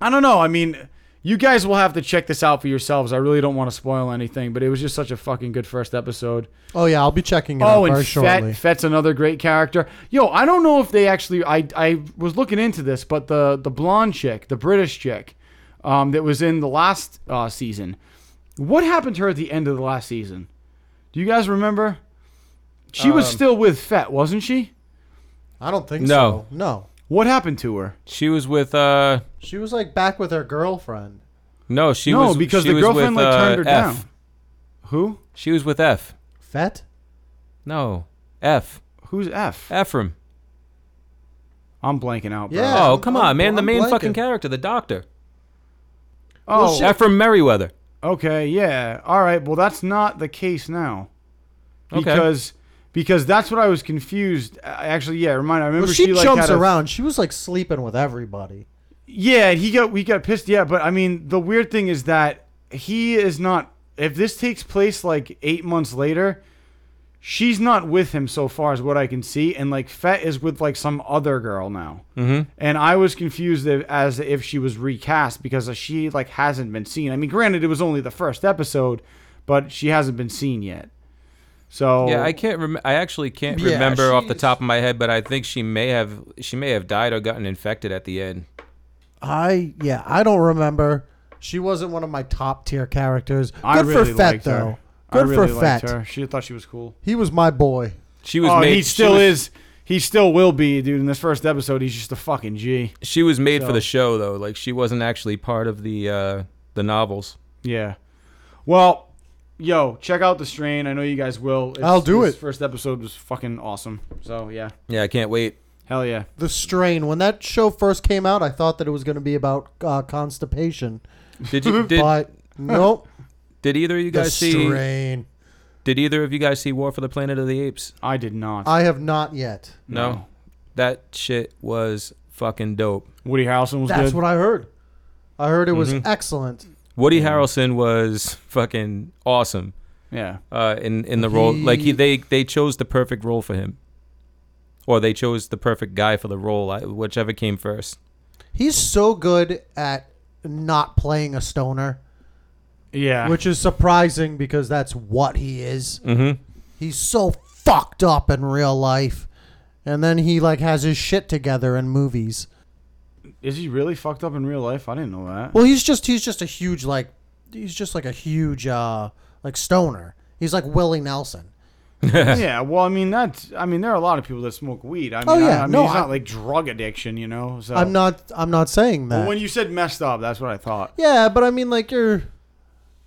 Speaker 2: I don't know. I mean, you guys will have to check this out for yourselves. I really don't want to spoil anything, but it was just such a fucking good first episode.
Speaker 4: Oh yeah, I'll be checking it
Speaker 2: Oh,
Speaker 4: out
Speaker 2: and
Speaker 4: very shortly.
Speaker 2: Fet, Fet's another great character. Yo, I don't know if they actually. I I was looking into this, but the the blonde chick, the British chick, um, that was in the last uh, season. What happened to her at the end of the last season? Do you guys remember? She was
Speaker 3: Um,
Speaker 2: still with Fet, wasn't she?
Speaker 4: I don't think
Speaker 3: No.
Speaker 4: so. No,
Speaker 2: What happened to her?
Speaker 3: She was with uh
Speaker 4: she was like back with her girlfriend.
Speaker 3: no, she
Speaker 2: no,
Speaker 3: was
Speaker 2: because
Speaker 3: she
Speaker 2: the
Speaker 3: was
Speaker 2: girlfriend
Speaker 3: with,
Speaker 2: like
Speaker 3: uh,
Speaker 2: turned her
Speaker 3: F.
Speaker 2: down. Who?
Speaker 3: She was with F.
Speaker 4: Fet.
Speaker 3: No, F.
Speaker 2: Who's F?
Speaker 3: Ephraim.
Speaker 2: I'm blanking out, bro.
Speaker 4: Yeah.
Speaker 3: Oh,
Speaker 4: I'm-
Speaker 3: come
Speaker 4: I'm-
Speaker 3: on, man! the
Speaker 4: I'm
Speaker 3: main
Speaker 4: blanking.
Speaker 3: fucking character, the doctor,
Speaker 2: Oh,
Speaker 3: Ephraim Merriweather.
Speaker 2: Okay, yeah. All right. Well, that's not the case now.
Speaker 3: Okay.
Speaker 2: Because because that's what I was confused. uh, Actually, yeah. Remind. I remember
Speaker 4: Well, she,
Speaker 2: like
Speaker 4: jumps
Speaker 2: had a-
Speaker 4: around. She was like sleeping with everybody.
Speaker 2: Yeah, and he got we got pissed. Yeah, but I mean, the weird thing is that he is not. If this takes place like eight months later, she's not with him so far as what I can see, and like Fet is with like some other girl now.
Speaker 3: Mm-hmm.
Speaker 2: And I was confused as if she was recast because she like hasn't been seen. I mean, granted, it was only the first episode, but she hasn't been seen yet. So
Speaker 3: Yeah, I can't. Rem- I actually can't
Speaker 4: Yeah,
Speaker 3: remember off the top of my head, but I think she may have. She may have died or gotten infected at the end.
Speaker 4: I yeah, I don't remember. She wasn't one of my top tier characters. Good
Speaker 2: I really
Speaker 4: for Fet
Speaker 2: liked
Speaker 4: though.
Speaker 2: her.
Speaker 4: Good
Speaker 2: I really
Speaker 4: for
Speaker 2: liked
Speaker 4: Fet.
Speaker 2: her. She thought she was cool.
Speaker 4: He was my boy.
Speaker 3: She was
Speaker 2: oh,
Speaker 3: made.
Speaker 2: he still
Speaker 3: was-
Speaker 2: is. He still will be, dude. In this first episode, he's just a fucking G.
Speaker 3: She was made
Speaker 2: So-
Speaker 3: for the show though. Like she wasn't actually part of the uh, the novels.
Speaker 2: Yeah. Well, yo, check out the strain. I know you guys will. It's,
Speaker 4: I'll do
Speaker 2: this
Speaker 4: it.
Speaker 2: First episode was fucking awesome. So yeah,
Speaker 3: Yeah, I can't wait.
Speaker 2: hell yeah.
Speaker 4: The Strain. When that show first came out, I thought that it was going to be about uh, constipation,
Speaker 3: Did you did,
Speaker 4: but nope.
Speaker 3: did either of you
Speaker 4: The
Speaker 3: guys see?
Speaker 4: The strain.
Speaker 3: Did either of you guys see War for the Planet of the Apes?
Speaker 2: I did not.
Speaker 4: I have not yet.
Speaker 3: No. That shit was fucking dope.
Speaker 2: Woody Harrelson was
Speaker 4: That's
Speaker 2: good.
Speaker 4: what I heard. I heard it was
Speaker 3: Mhm.
Speaker 4: excellent.
Speaker 3: Woody Harrelson was fucking awesome
Speaker 2: yeah.
Speaker 3: uh, in in the role. Like he
Speaker 4: He-
Speaker 3: they they chose the perfect role for him, or they chose the perfect guy for the role, I- whichever came first.
Speaker 4: He's so good at not playing a stoner,
Speaker 2: Yeah.
Speaker 4: which is surprising because that's what he is.
Speaker 3: Mm-hmm.
Speaker 4: He's so fucked up in real life. And then he like has his shit together in movies.
Speaker 2: Is he really fucked up in real life? I didn't know that.
Speaker 4: Well, he's just he's just a huge like he's just like a huge uh like stoner. He's like Willie Nelson.
Speaker 2: yeah. Well, I mean that's. I mean there are a lot of people that smoke weed. I mean,
Speaker 4: Oh, yeah.
Speaker 2: I, I mean,
Speaker 4: No,
Speaker 2: he's
Speaker 4: I-
Speaker 2: not like drug addiction, you know. So
Speaker 4: I'm not I'm not saying that.
Speaker 2: Well, when you said messed up, that's what I thought.
Speaker 4: yeah, but I mean like you're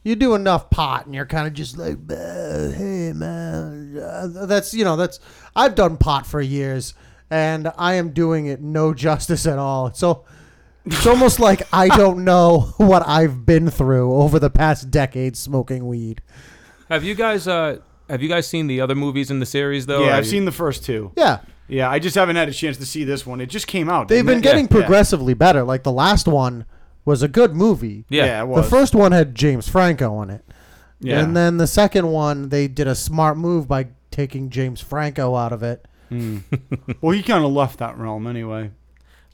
Speaker 4: you do enough pot and you're kind of just like "Uh, hey man uh, that's you know that's I've done pot for years and I am doing it no justice at all. So it's almost like I don't know what I've been through over the past decade smoking weed.
Speaker 3: Have you guys uh have you guys seen the other movies in the series though?
Speaker 2: yeah, I've
Speaker 3: you-
Speaker 2: seen the first two.
Speaker 4: Yeah,
Speaker 2: Yeah, I just haven't had a chance to see this one. It just came out.
Speaker 4: they've been
Speaker 2: it?
Speaker 4: getting
Speaker 2: Yeah.
Speaker 4: progressively better. Like the last one was a good movie.
Speaker 3: Yeah.
Speaker 2: Yeah, it
Speaker 4: The first one had James Franco in it.
Speaker 2: Yeah.
Speaker 4: And then the second one, they did a smart move by taking James Franco out of it.
Speaker 2: Well, he kind of left that realm anyway.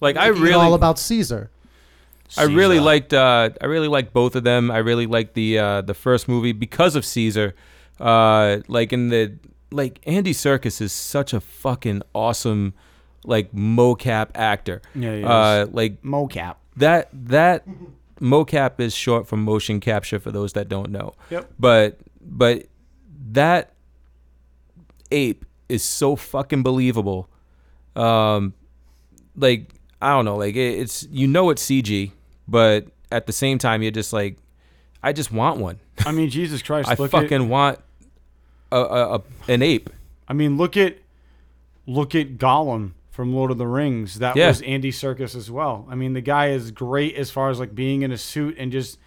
Speaker 3: like I really
Speaker 4: all about Caesar.
Speaker 3: I really liked uh I really liked both of them. I really liked the uh the first movie because of Caesar. Uh like in the like Andy Serkis is such a fucking awesome like mocap actor.
Speaker 2: Yeah, he
Speaker 3: Uh like
Speaker 2: mocap.
Speaker 3: that that mocap is short for motion capture for those that don't know.
Speaker 2: Yep.
Speaker 3: But but that ape is so fucking believable. Um like I don't know, like it, it's you know it's CG, but at the same time you're just like I just want one.
Speaker 2: I mean, Jesus Christ!
Speaker 3: I fucking
Speaker 2: At,
Speaker 3: want a, a, a an ape.
Speaker 2: I mean, look at look at Gollum from Lord of the Rings. That
Speaker 3: Yeah.
Speaker 2: was Andy Serkis as well. I mean, the guy is great as far as like being in a suit and just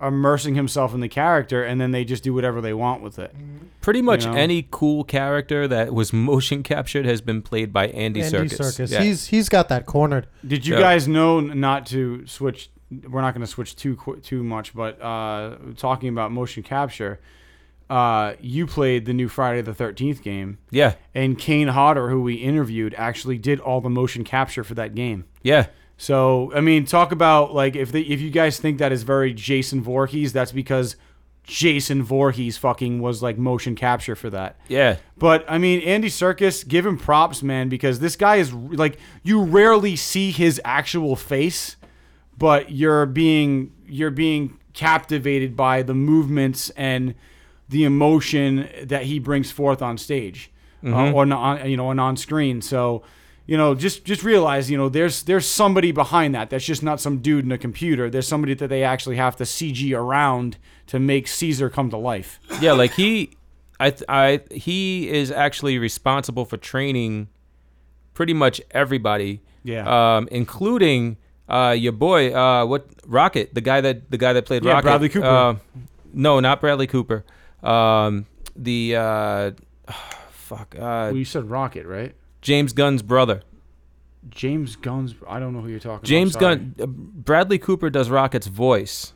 Speaker 2: immersing himself in the character, and then they just do whatever they want with it.
Speaker 3: Pretty much
Speaker 2: know?
Speaker 3: any cool character that was motion captured has been played by Andy,
Speaker 4: Andy
Speaker 3: Serkis.
Speaker 4: Serkis.
Speaker 3: Yeah.
Speaker 4: He's he's got that cornered.
Speaker 2: Did you
Speaker 3: Yeah.
Speaker 2: guys know not to switch? We're not going to switch too too much, but uh, talking about motion capture, uh, you played the new Friday the Thirteenth game,
Speaker 3: yeah.
Speaker 2: and Kane Hodder, who we interviewed, actually did all the motion capture for that game.
Speaker 3: Yeah.
Speaker 2: So I mean, talk about like if they, if you guys think that is very Jason Voorhees, that's because Jason Voorhees fucking was like motion capture for that.
Speaker 3: Yeah.
Speaker 2: But I mean, Andy Serkis, give him props, man, because this guy is like you rarely see his actual face, but you're being you're being captivated by the movements and the emotion that he brings forth on stage uh, or on you know and on screen. So you know, just just realize, you know, there's there's somebody behind that. That's just not some dude in a computer. There's somebody that they actually have to CG around to make Caesar come to life.
Speaker 3: Yeah, like he, I, I, he is actually responsible for training pretty much everybody.
Speaker 2: Yeah.
Speaker 3: Um, including uh, your boy, uh, what Rocket, the guy that the guy that played
Speaker 2: Yeah,
Speaker 3: Rocket.
Speaker 2: Bradley Cooper.
Speaker 3: Uh, no, not Bradley Cooper. Um, the uh, fuck, uh,
Speaker 2: well, you said Rocket, right?
Speaker 3: James Gunn's brother.
Speaker 2: James Gunn's. I don't know who you're talking
Speaker 3: James
Speaker 2: about. sorry.
Speaker 3: Gunn, uh, Bradley Cooper does Rocket's voice.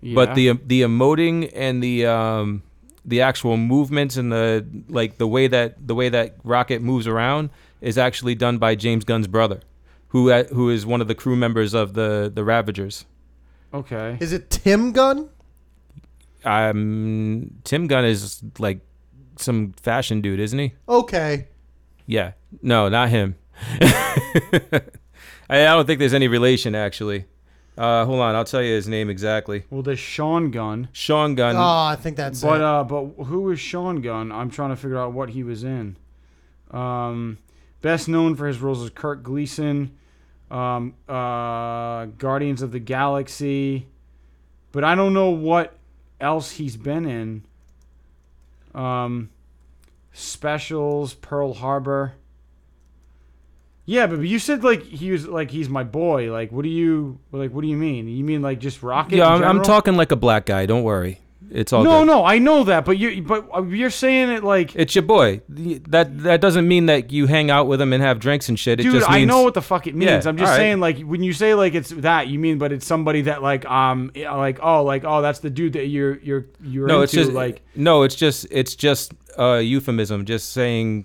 Speaker 2: Yeah.
Speaker 3: but the the emoting and the um the actual movements and the like the way that the way that rocket moves around is actually done by James Gunn's brother who uh, who is one of the crew members of the the Ravagers
Speaker 2: okay.
Speaker 4: Is it Tim Gunn?
Speaker 3: um Tim Gunn is like some fashion dude isn't he
Speaker 4: Okay.
Speaker 3: yeah no not him I, I don't think there's any relation actually uh hold on I'll tell you his name exactly
Speaker 2: Well, there's Sean Gunn,
Speaker 3: Sean Gunn
Speaker 4: Oh, I think that's
Speaker 2: but
Speaker 4: it.
Speaker 2: uh, but who is Sean Gunn? I'm trying to figure out what he was in. Um, best known for his roles as Kirk Gleason, um, uh, Guardians of the Galaxy, but I don't know what else he's been in. Um, specials, Pearl Harbor. Yeah, but you said like he was like he's my boy. Like, what do you like? What do you mean? You mean like just Rocket?
Speaker 3: yeah I'm, I'm talking like a black guy don't worry it's all
Speaker 2: No,
Speaker 3: good.
Speaker 2: no, I know that, but you but uh, you're saying it like,
Speaker 3: It's your boy. That that doesn't mean that you hang out with him and have drinks and shit. It
Speaker 2: dude.
Speaker 3: just
Speaker 2: I know what the fuck it means.
Speaker 3: Yeah,
Speaker 2: I'm just
Speaker 3: alright.
Speaker 2: saying like when you say like it's that, you mean, but it's somebody that like um like oh like oh that's the dude that you're you're you're
Speaker 3: no,
Speaker 2: into
Speaker 3: it's just
Speaker 2: like
Speaker 3: no, it's just it's just a euphemism. Just saying,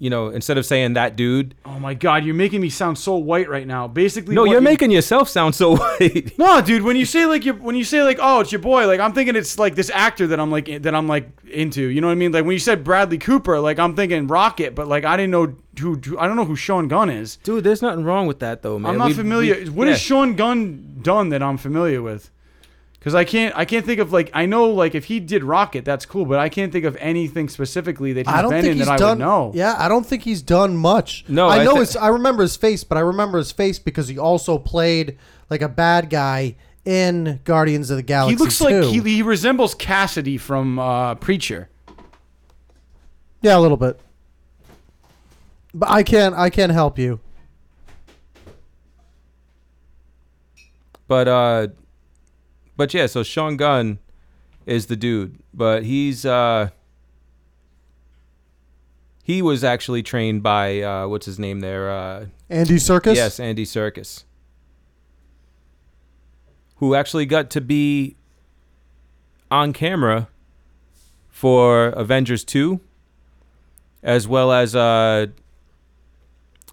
Speaker 3: you know, instead of saying that dude.
Speaker 2: oh my god, you're making me sound so white right now. Basically,
Speaker 3: No, you're
Speaker 2: you-
Speaker 3: making yourself sound so white.
Speaker 2: No, dude. When you say like you when you say like oh it's your boy, like I'm thinking it's like this actor that I'm like that I'm like into. You know what I mean? Like when you said Bradley Cooper, like I'm thinking Rocket, but like I didn't know who, who I don't know who Sean Gunn is.
Speaker 3: Dude, there's nothing wrong with that though, man.
Speaker 2: I'm not
Speaker 3: We-
Speaker 2: familiar.
Speaker 3: we-
Speaker 2: What has
Speaker 3: yeah.
Speaker 2: Sean Gunn done that I'm familiar with? Because I can't, I can't think of like I know like if he did Rocket, that's cool, but I can't think of anything specifically that he's
Speaker 4: I don't
Speaker 2: been
Speaker 4: think
Speaker 2: in
Speaker 4: he's
Speaker 2: that I
Speaker 4: done.
Speaker 2: would know.
Speaker 4: Yeah, I don't think he's done much.
Speaker 3: No,
Speaker 4: I
Speaker 3: I
Speaker 4: know
Speaker 3: thi-
Speaker 4: his. I remember his face, but I remember his face because he also played like a bad guy in Guardians of the Galaxy.
Speaker 2: he looks
Speaker 4: 2.
Speaker 2: like he, he resembles Cassidy from uh, Preacher.
Speaker 4: yeah, a little bit. But I can't. I can't help you.
Speaker 3: But uh, but yeah. So Sean Gunn is the dude, but he's uh, he was actually trained by uh, what's his name there? Uh,
Speaker 4: Andy Serkis.
Speaker 3: Yes, Andy Serkis. Who actually got to be on camera for Avengers 2 as well as uh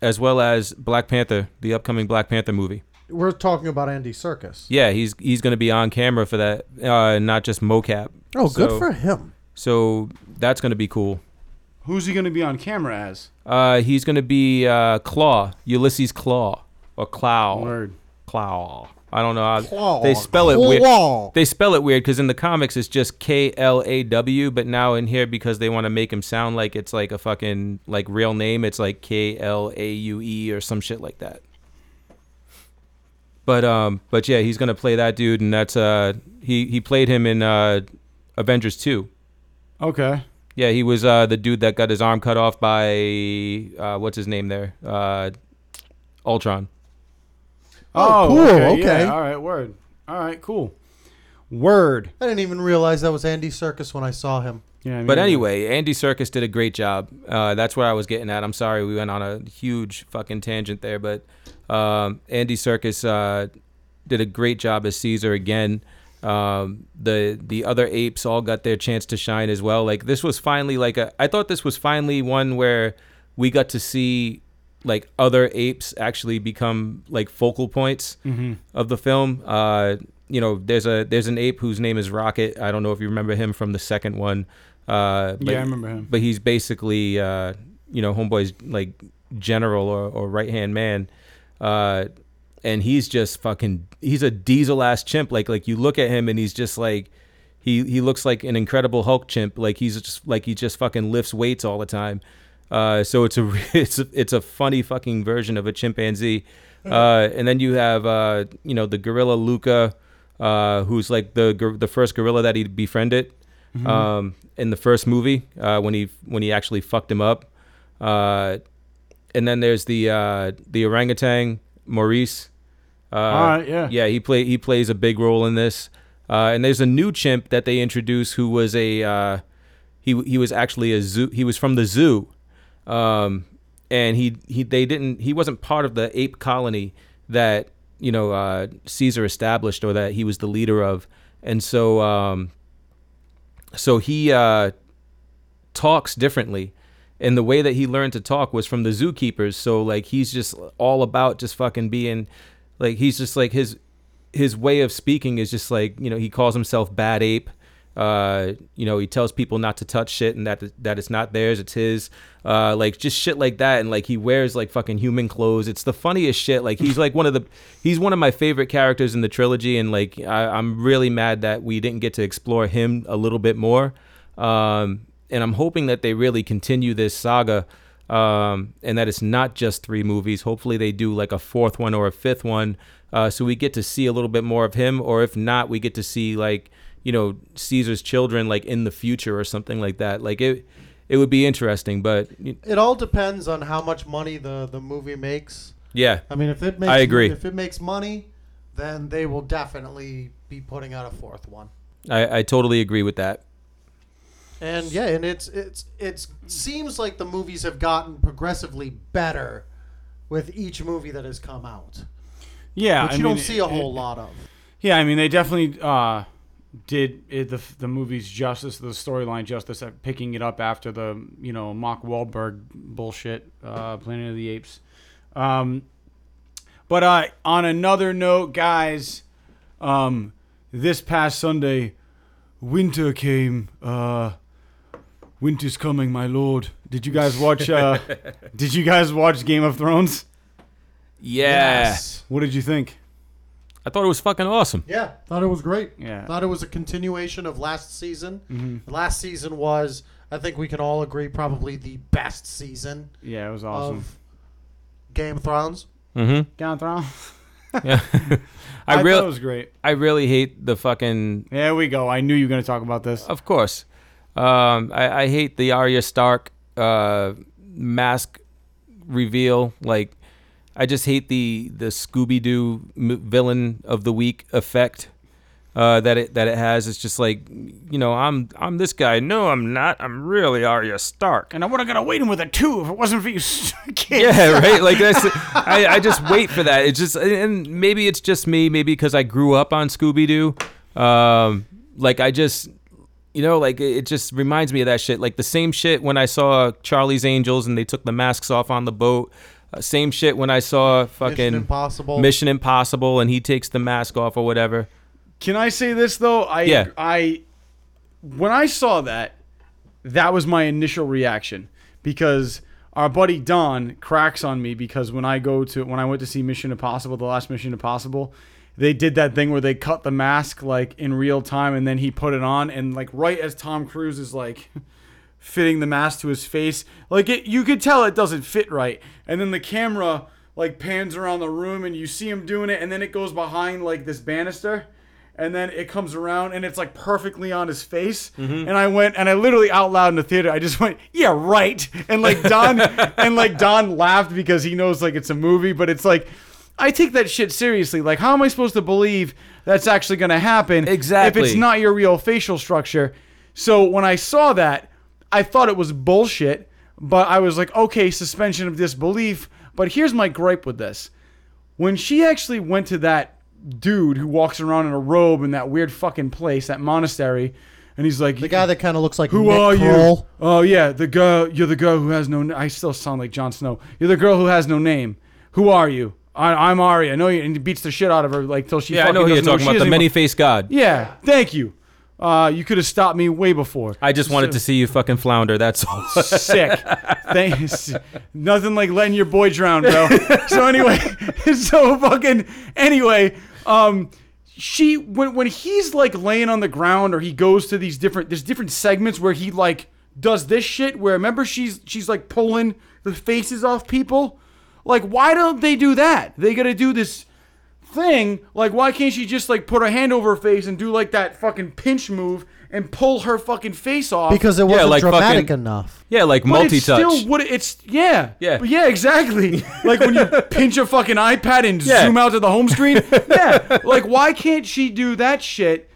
Speaker 3: as well as Black Panther, the upcoming Black Panther movie.
Speaker 4: We're talking about Andy Serkis.
Speaker 3: Yeah, he's he's going to be on camera for that uh not just mocap.
Speaker 4: Oh,
Speaker 3: So-
Speaker 4: good for him.
Speaker 3: So that's going to be cool.
Speaker 2: Who's he going to be on camera as?
Speaker 3: Uh he's going to be uh Claw, Ulysses Claw or Clow.
Speaker 2: Word.
Speaker 3: Claw. I don't know. how-
Speaker 4: Claw.
Speaker 3: They spell it weird. They spell it weird because in the comics it's just K L A W, but now in here because they want to make him sound like it's like a fucking like real name, it's like K L A U E or some shit like that. But um, but yeah, he's gonna play that dude, and that's uh, he he played him in uh, Avengers two.
Speaker 2: Okay.
Speaker 3: Yeah, he was uh the dude that got his arm cut off by uh what's his name there uh, Ultron.
Speaker 4: Oh, cool,
Speaker 2: Okay.
Speaker 4: okay.
Speaker 2: Yeah, all right. Word. All right. Cool. Word.
Speaker 4: I didn't even realize that was Andy Serkis when I saw him.
Speaker 2: Yeah. I
Speaker 3: But anyway, Andy Serkis did a great job. Uh, that's where I was getting at. I'm sorry we went on a huge fucking tangent there, but um, Andy Serkis uh, did a great job as Caesar again. Um, the the other apes all got their chance to shine as well. Like this was finally like a. I thought this was finally one where we got to see like other apes actually become like focal points of the film. Uh, you know, there's a there's an ape whose name is Rocket. I don't know if you remember him from the second one. Uh, but-
Speaker 2: Yeah, I remember him.
Speaker 3: But he's basically, uh, you know, homeboy's like general or, or right hand man. Uh, and he's just fucking. He's a diesel ass chimp. Like like you look at him and he's just like. He, he looks like an incredible Hulk chimp. Like he's just like he just fucking lifts weights all the time. Uh, so it's a it's a, it's a funny fucking version of a chimpanzee. Uh, and then you have uh, you know the gorilla Luca, uh, who's like the the first gorilla that he befriended um, in the first movie uh, when he when he actually fucked him up. And then there's the uh, the orangutan Maurice. Uh,
Speaker 2: All right, yeah.
Speaker 3: yeah, he play he plays a big role in this. Uh, and there's a new chimp that they introduced who was a uh, he he was actually a zoo. He was from the zoo, um, and he he they didn't he wasn't part of the ape colony that you know uh, Caesar established or that he was the leader of, and so um, so he uh, talks differently. And the way that he learned to talk was from the zookeepers. So like he's just all about just fucking being like he's just like his his way of speaking is just like, you know, he calls himself bad ape. Uh, you know, he tells people not to touch shit and that that it's not theirs, it's his. Uh, like just shit like that, and like he wears like fucking human clothes. It's the funniest shit. Like he's like one of the he's one of my favorite characters in the trilogy, and like I, I'm really mad that we didn't get to explore him a little bit more. Um, and I'm hoping that they really continue this saga, um, and that it's not just three movies. Hopefully, they do like a fourth one or a fifth one, uh, so we get to see a little bit more of him. Or if not, we get to see like you know Caesar's children like in the future or something like that. Like it, it would be interesting. But
Speaker 4: It all depends on how much money the, the movie makes.
Speaker 3: yeah,
Speaker 4: I mean, if it makes
Speaker 3: I agree.
Speaker 4: if it makes money, then they will definitely be putting out a fourth one.
Speaker 3: I, I totally agree with that.
Speaker 4: And yeah, and it's it's it seems like the movies have gotten progressively better with each movie that has come out,
Speaker 2: Yeah.
Speaker 4: which
Speaker 2: I
Speaker 4: you
Speaker 2: mean,
Speaker 4: don't see a
Speaker 2: it-
Speaker 4: whole lot of.
Speaker 2: Yeah, I mean, they definitely uh, did it, the the movie's justice, the storyline justice, at picking it up after the you know Mark Wahlberg bullshit, uh, Planet of the Apes. Um, but uh, on another note, guys, um, this past Sunday, winter came. Uh, winter's coming, my lord. Did you guys watch? Uh, did you guys watch Game of Thrones?
Speaker 3: Yeah,
Speaker 2: What did you think?
Speaker 3: I thought it was fucking awesome.
Speaker 4: Yeah, thought it was great.
Speaker 2: Yeah.
Speaker 4: thought it was a continuation of last season.
Speaker 2: Mm-hmm.
Speaker 4: Last season was, I think we can all agree, probably the best season
Speaker 2: Yeah, it was awesome.
Speaker 4: of Game of Thrones.
Speaker 3: Mm-hmm.
Speaker 2: Game of Thrones.
Speaker 3: Yeah,
Speaker 2: I,
Speaker 3: I really,
Speaker 2: was great.
Speaker 3: I really hate the fucking
Speaker 2: There we go. I knew you were going to talk about this.
Speaker 3: Of course. Um, I, I hate the Arya Stark uh, mask reveal. Like, I just hate the the Scooby Doo m- villain of the week effect uh, that it that it has. It's just like, you know, I'm I'm this guy. No, I'm not. I'm really Arya Stark.
Speaker 2: And I would have got away with it too if it wasn't for you kids.
Speaker 3: Yeah, right. Like that's. I, I just wait for that. It's just, and maybe it's just me. Maybe because I grew up on Scooby Doo. Um, like I just, you know, like it it just reminds me of that shit. Like the same shit when I saw Charlie's Angels and they took the masks off on the boat. Uh, same shit when I saw fucking
Speaker 4: Mission Impossible.
Speaker 3: Mission Impossible and he takes the mask off or whatever.
Speaker 2: Can I say this though? I
Speaker 3: Yeah.
Speaker 2: I when I saw that, that was my initial reaction because our buddy Don cracks on me because when I go to when I went to see Mission Impossible, the last Mission Impossible, they did that thing where they cut the mask like in real time and then he put it on and like right as Tom Cruise is like fitting the mask to his face, like it you could tell it doesn't fit right. And then the camera like pans around the room and you see him doing it and then it goes behind like this banister and then it comes around and it's like perfectly on his face. Mm-hmm. And i went and i literally out loud in the theater i just went yeah right. And like don and like don laughed because he knows like it's a movie but it's like i take that shit seriously like how am i supposed to believe that's actually going to happen
Speaker 3: Exactly.
Speaker 2: if it's not your real facial structure so when i saw that i thought it was bullshit but i was like okay suspension of disbelief but here's my gripe with this when she actually went to that dude who walks around in a robe in that weird fucking place, that monastery, and he's like,
Speaker 4: The guy that kind of looks like
Speaker 2: "Who
Speaker 4: Nick
Speaker 2: are you?" Oh yeah, the girl. You're the girl who has no. I still sound like Jon Snow. You're the girl who has no name. Who are you? I, I'm Arya. I know you. And he beats the shit out of her like till she.
Speaker 3: Yeah, I
Speaker 2: fucking
Speaker 3: know who you're
Speaker 2: doesn't
Speaker 3: talking about. The many faced God.
Speaker 2: Yeah, thank you. Uh, you could have stopped me way before.
Speaker 3: I just wanted to see you fucking flounder. That's all.
Speaker 2: sick. Thanks. Nothing like letting your boy drown, bro. so anyway, so fucking anyway, um she when when he's like laying on the ground or he goes to these different there's different segments where he like does this shit where remember she's she's like pulling the faces off people? Like why don't they do that? They got to do this thing. Like, why can't she just like put her hand over her face and do like that fucking pinch move and pull her fucking face off?
Speaker 4: Because it wasn't
Speaker 3: like
Speaker 4: dramatic
Speaker 3: fucking-
Speaker 4: enough.
Speaker 3: yeah, like
Speaker 2: But
Speaker 3: multi
Speaker 2: it's
Speaker 3: touch.
Speaker 2: still what it's yeah
Speaker 3: Yeah.
Speaker 2: But yeah exactly like when you pinch a fucking iPad and
Speaker 3: Yeah.
Speaker 2: zoom out to the home screen yeah like why can't she do that shit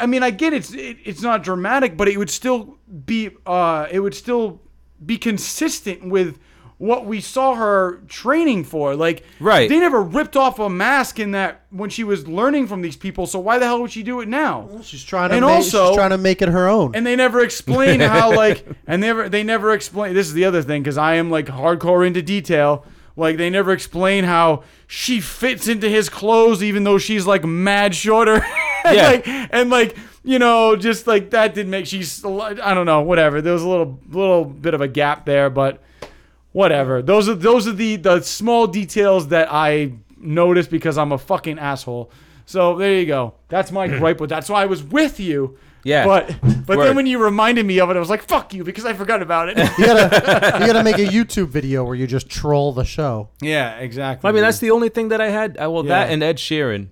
Speaker 2: I mean I get it's it, it's not dramatic but it would still be uh it would still be consistent with what we saw her training for like
Speaker 3: Right.
Speaker 2: they never ripped off a mask in that when she was learning from these people so why the hell would she do it now
Speaker 4: She's trying to
Speaker 2: And
Speaker 4: make,
Speaker 2: also-
Speaker 4: she's trying to make it her own.
Speaker 2: and they never explain how like and they never they never explain this is the other thing because i am like hardcore into detail like they never explain how she fits into his clothes even though she's like mad shorter and,
Speaker 3: Yeah.
Speaker 2: like, and like you know just like that didn't make she's i don't know whatever there was a little little bit of a gap there but whatever those are those are the the small details that i noticed because i'm a fucking asshole so there you go that's my gripe with that so i was with you
Speaker 3: Yeah.
Speaker 2: but but
Speaker 3: Word.
Speaker 2: then when you reminded me of it, I was like, "Fuck you," because I forgot about it.
Speaker 4: you gotta you gotta make a YouTube video where you just troll the show.
Speaker 2: yeah, exactly.
Speaker 3: I mean, that's the only thing that I had. Uh, well, that and Ed Sheeran.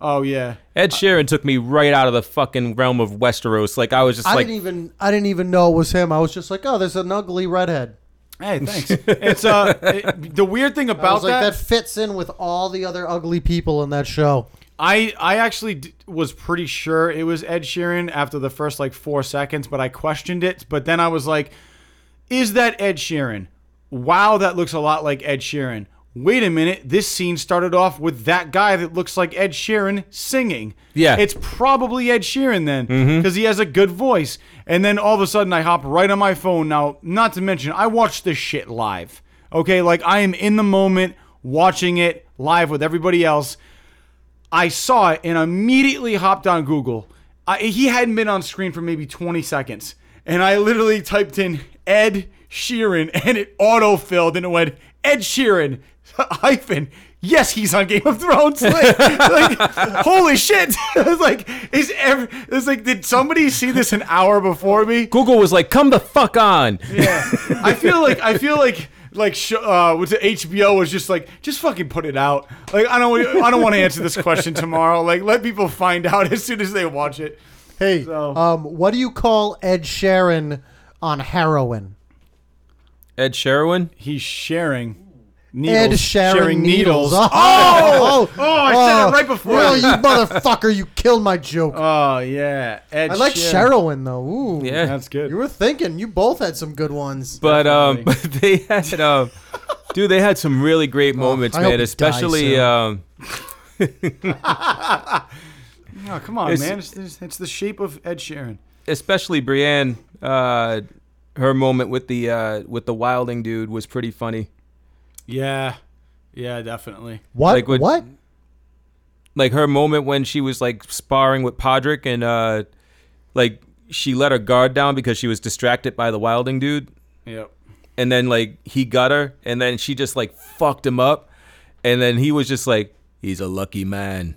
Speaker 2: oh yeah.
Speaker 3: Ed Sheeran took me right out of the fucking realm of Westeros. Like I was just
Speaker 4: I
Speaker 3: like,
Speaker 4: didn't even I didn't even know it was him. I was just like, oh, there's an ugly redhead.
Speaker 2: Hey, thanks. it's uh it- the weird thing
Speaker 4: I
Speaker 2: about
Speaker 4: was like,
Speaker 2: that.
Speaker 4: that fits in with all the other ugly people in that show.
Speaker 2: I I actually d- was pretty sure it was Ed Sheeran after the first like four seconds, but I questioned it. But then I was like, "Is that Ed Sheeran? Wow, that looks a lot like Ed Sheeran." Wait a minute, this scene started off with that guy that looks like Ed Sheeran singing.
Speaker 3: Yeah.
Speaker 2: It's probably Ed Sheeran then, mm-hmm. because he has a good voice. And then all of a sudden, I hop right on my phone. Now, not to mention, I watched this shit live. Okay, like I am in the moment watching it live with everybody else. I saw it and immediately hopped on Google. I, he hadn't been on screen for maybe 20 seconds. And I literally typed in Ed Sheeran and it auto filled and it went Ed Sheeran hyphen. Yes, he's on Game of Thrones. Like, like, holy shit! it's like, is every, it's like, did somebody see this an hour before me?
Speaker 3: Google was like, "Come the fuck on."
Speaker 2: Yeah, I feel like I feel like like sh- uh, with the HBO was just like just fucking put it out. Like I don't I don't want to answer this question tomorrow. Like let people find out as soon as they watch it.
Speaker 4: Hey,
Speaker 2: So-
Speaker 4: um, what do you call Ed Sheeran on heroin?
Speaker 3: Ed Sherwin.
Speaker 2: He's sharing
Speaker 4: Ed
Speaker 2: needles.
Speaker 4: sharing, needles.
Speaker 2: Oh,
Speaker 4: Oh,
Speaker 2: oh, I said it right before.
Speaker 4: Oh, you motherfucker! You killed my joke.
Speaker 2: Oh yeah, Ed
Speaker 4: I like
Speaker 2: Sheeran.
Speaker 4: Sherwin though. Ooh,
Speaker 3: Yeah.
Speaker 2: That's good.
Speaker 4: You were thinking. You both had some good ones.
Speaker 3: But um, but they had um, dude, they had some really great moments,
Speaker 4: I hope
Speaker 3: man.
Speaker 4: he
Speaker 3: Especially
Speaker 4: dies soon.
Speaker 3: um,
Speaker 2: Oh, come on,
Speaker 3: It's-
Speaker 2: man. It's, it's, it's the shape of Ed Sheeran.
Speaker 3: especially Brienne, uh, her moment with the uh, with the Wildling dude was pretty funny.
Speaker 2: Yeah, yeah, definitely.
Speaker 4: what?
Speaker 3: like what-
Speaker 4: what?
Speaker 3: Like her moment when she was like sparring with Podrick and uh, like she let her guard down because she was distracted by the Wildling dude,
Speaker 2: Yep.
Speaker 3: and then like he got her, and then she just like fucked him up, and then he was just like, "He's a lucky man."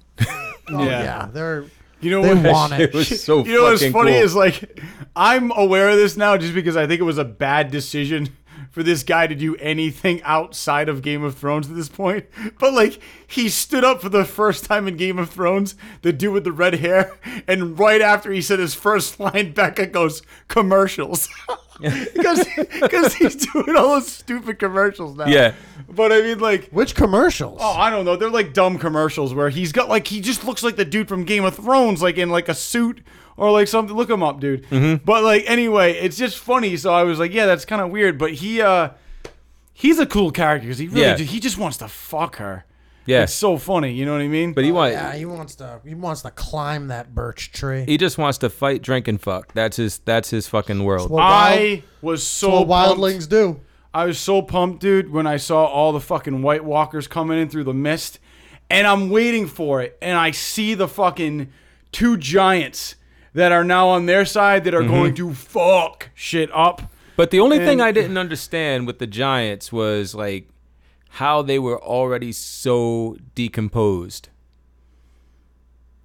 Speaker 4: Oh, yeah. they're
Speaker 2: You know
Speaker 4: they
Speaker 2: what?
Speaker 4: want
Speaker 3: It
Speaker 4: it.
Speaker 3: was so
Speaker 2: you know what's funny
Speaker 3: cool.
Speaker 2: is like I'm aware of this now just because I think it was a bad decision for this guy to do anything outside of Game of Thrones at this point. But like he stood up for the first time in Game of Thrones, the dude with the red hair, and right after he said his first line, Becca goes commercials. Because because he's doing all those stupid commercials now.
Speaker 3: Yeah.
Speaker 2: But I mean like
Speaker 4: Which commercials?
Speaker 2: Oh, I don't know. They're like dumb commercials where he's got like he just looks like the dude from Game of Thrones, like in like a suit or like something. Look him up, dude.
Speaker 3: Mm-hmm.
Speaker 2: But like anyway, it's just funny. So I was like, yeah, that's kind of weird. But he, uh he's a cool character because he really
Speaker 3: Yeah.
Speaker 2: ju- he just wants to fuck her.
Speaker 3: Yeah,
Speaker 2: It's so funny. You know what I mean?
Speaker 3: but he oh, want
Speaker 4: yeah, he wants to. He wants to climb that birch tree.
Speaker 3: he just wants to fight, drink, and fuck. That's his that's his fucking world.
Speaker 4: What wild-
Speaker 2: I was so
Speaker 4: what
Speaker 2: pumped.
Speaker 4: wildlings do.
Speaker 2: I was so pumped, dude, when I saw all the fucking White Walkers coming in through the mist. And I'm waiting for it. And I see the fucking two giants that are now on their side that are mm-hmm. going to fuck shit up.
Speaker 3: But the only thing
Speaker 2: And-
Speaker 3: I didn't understand with the Giants was like how they were already so decomposed.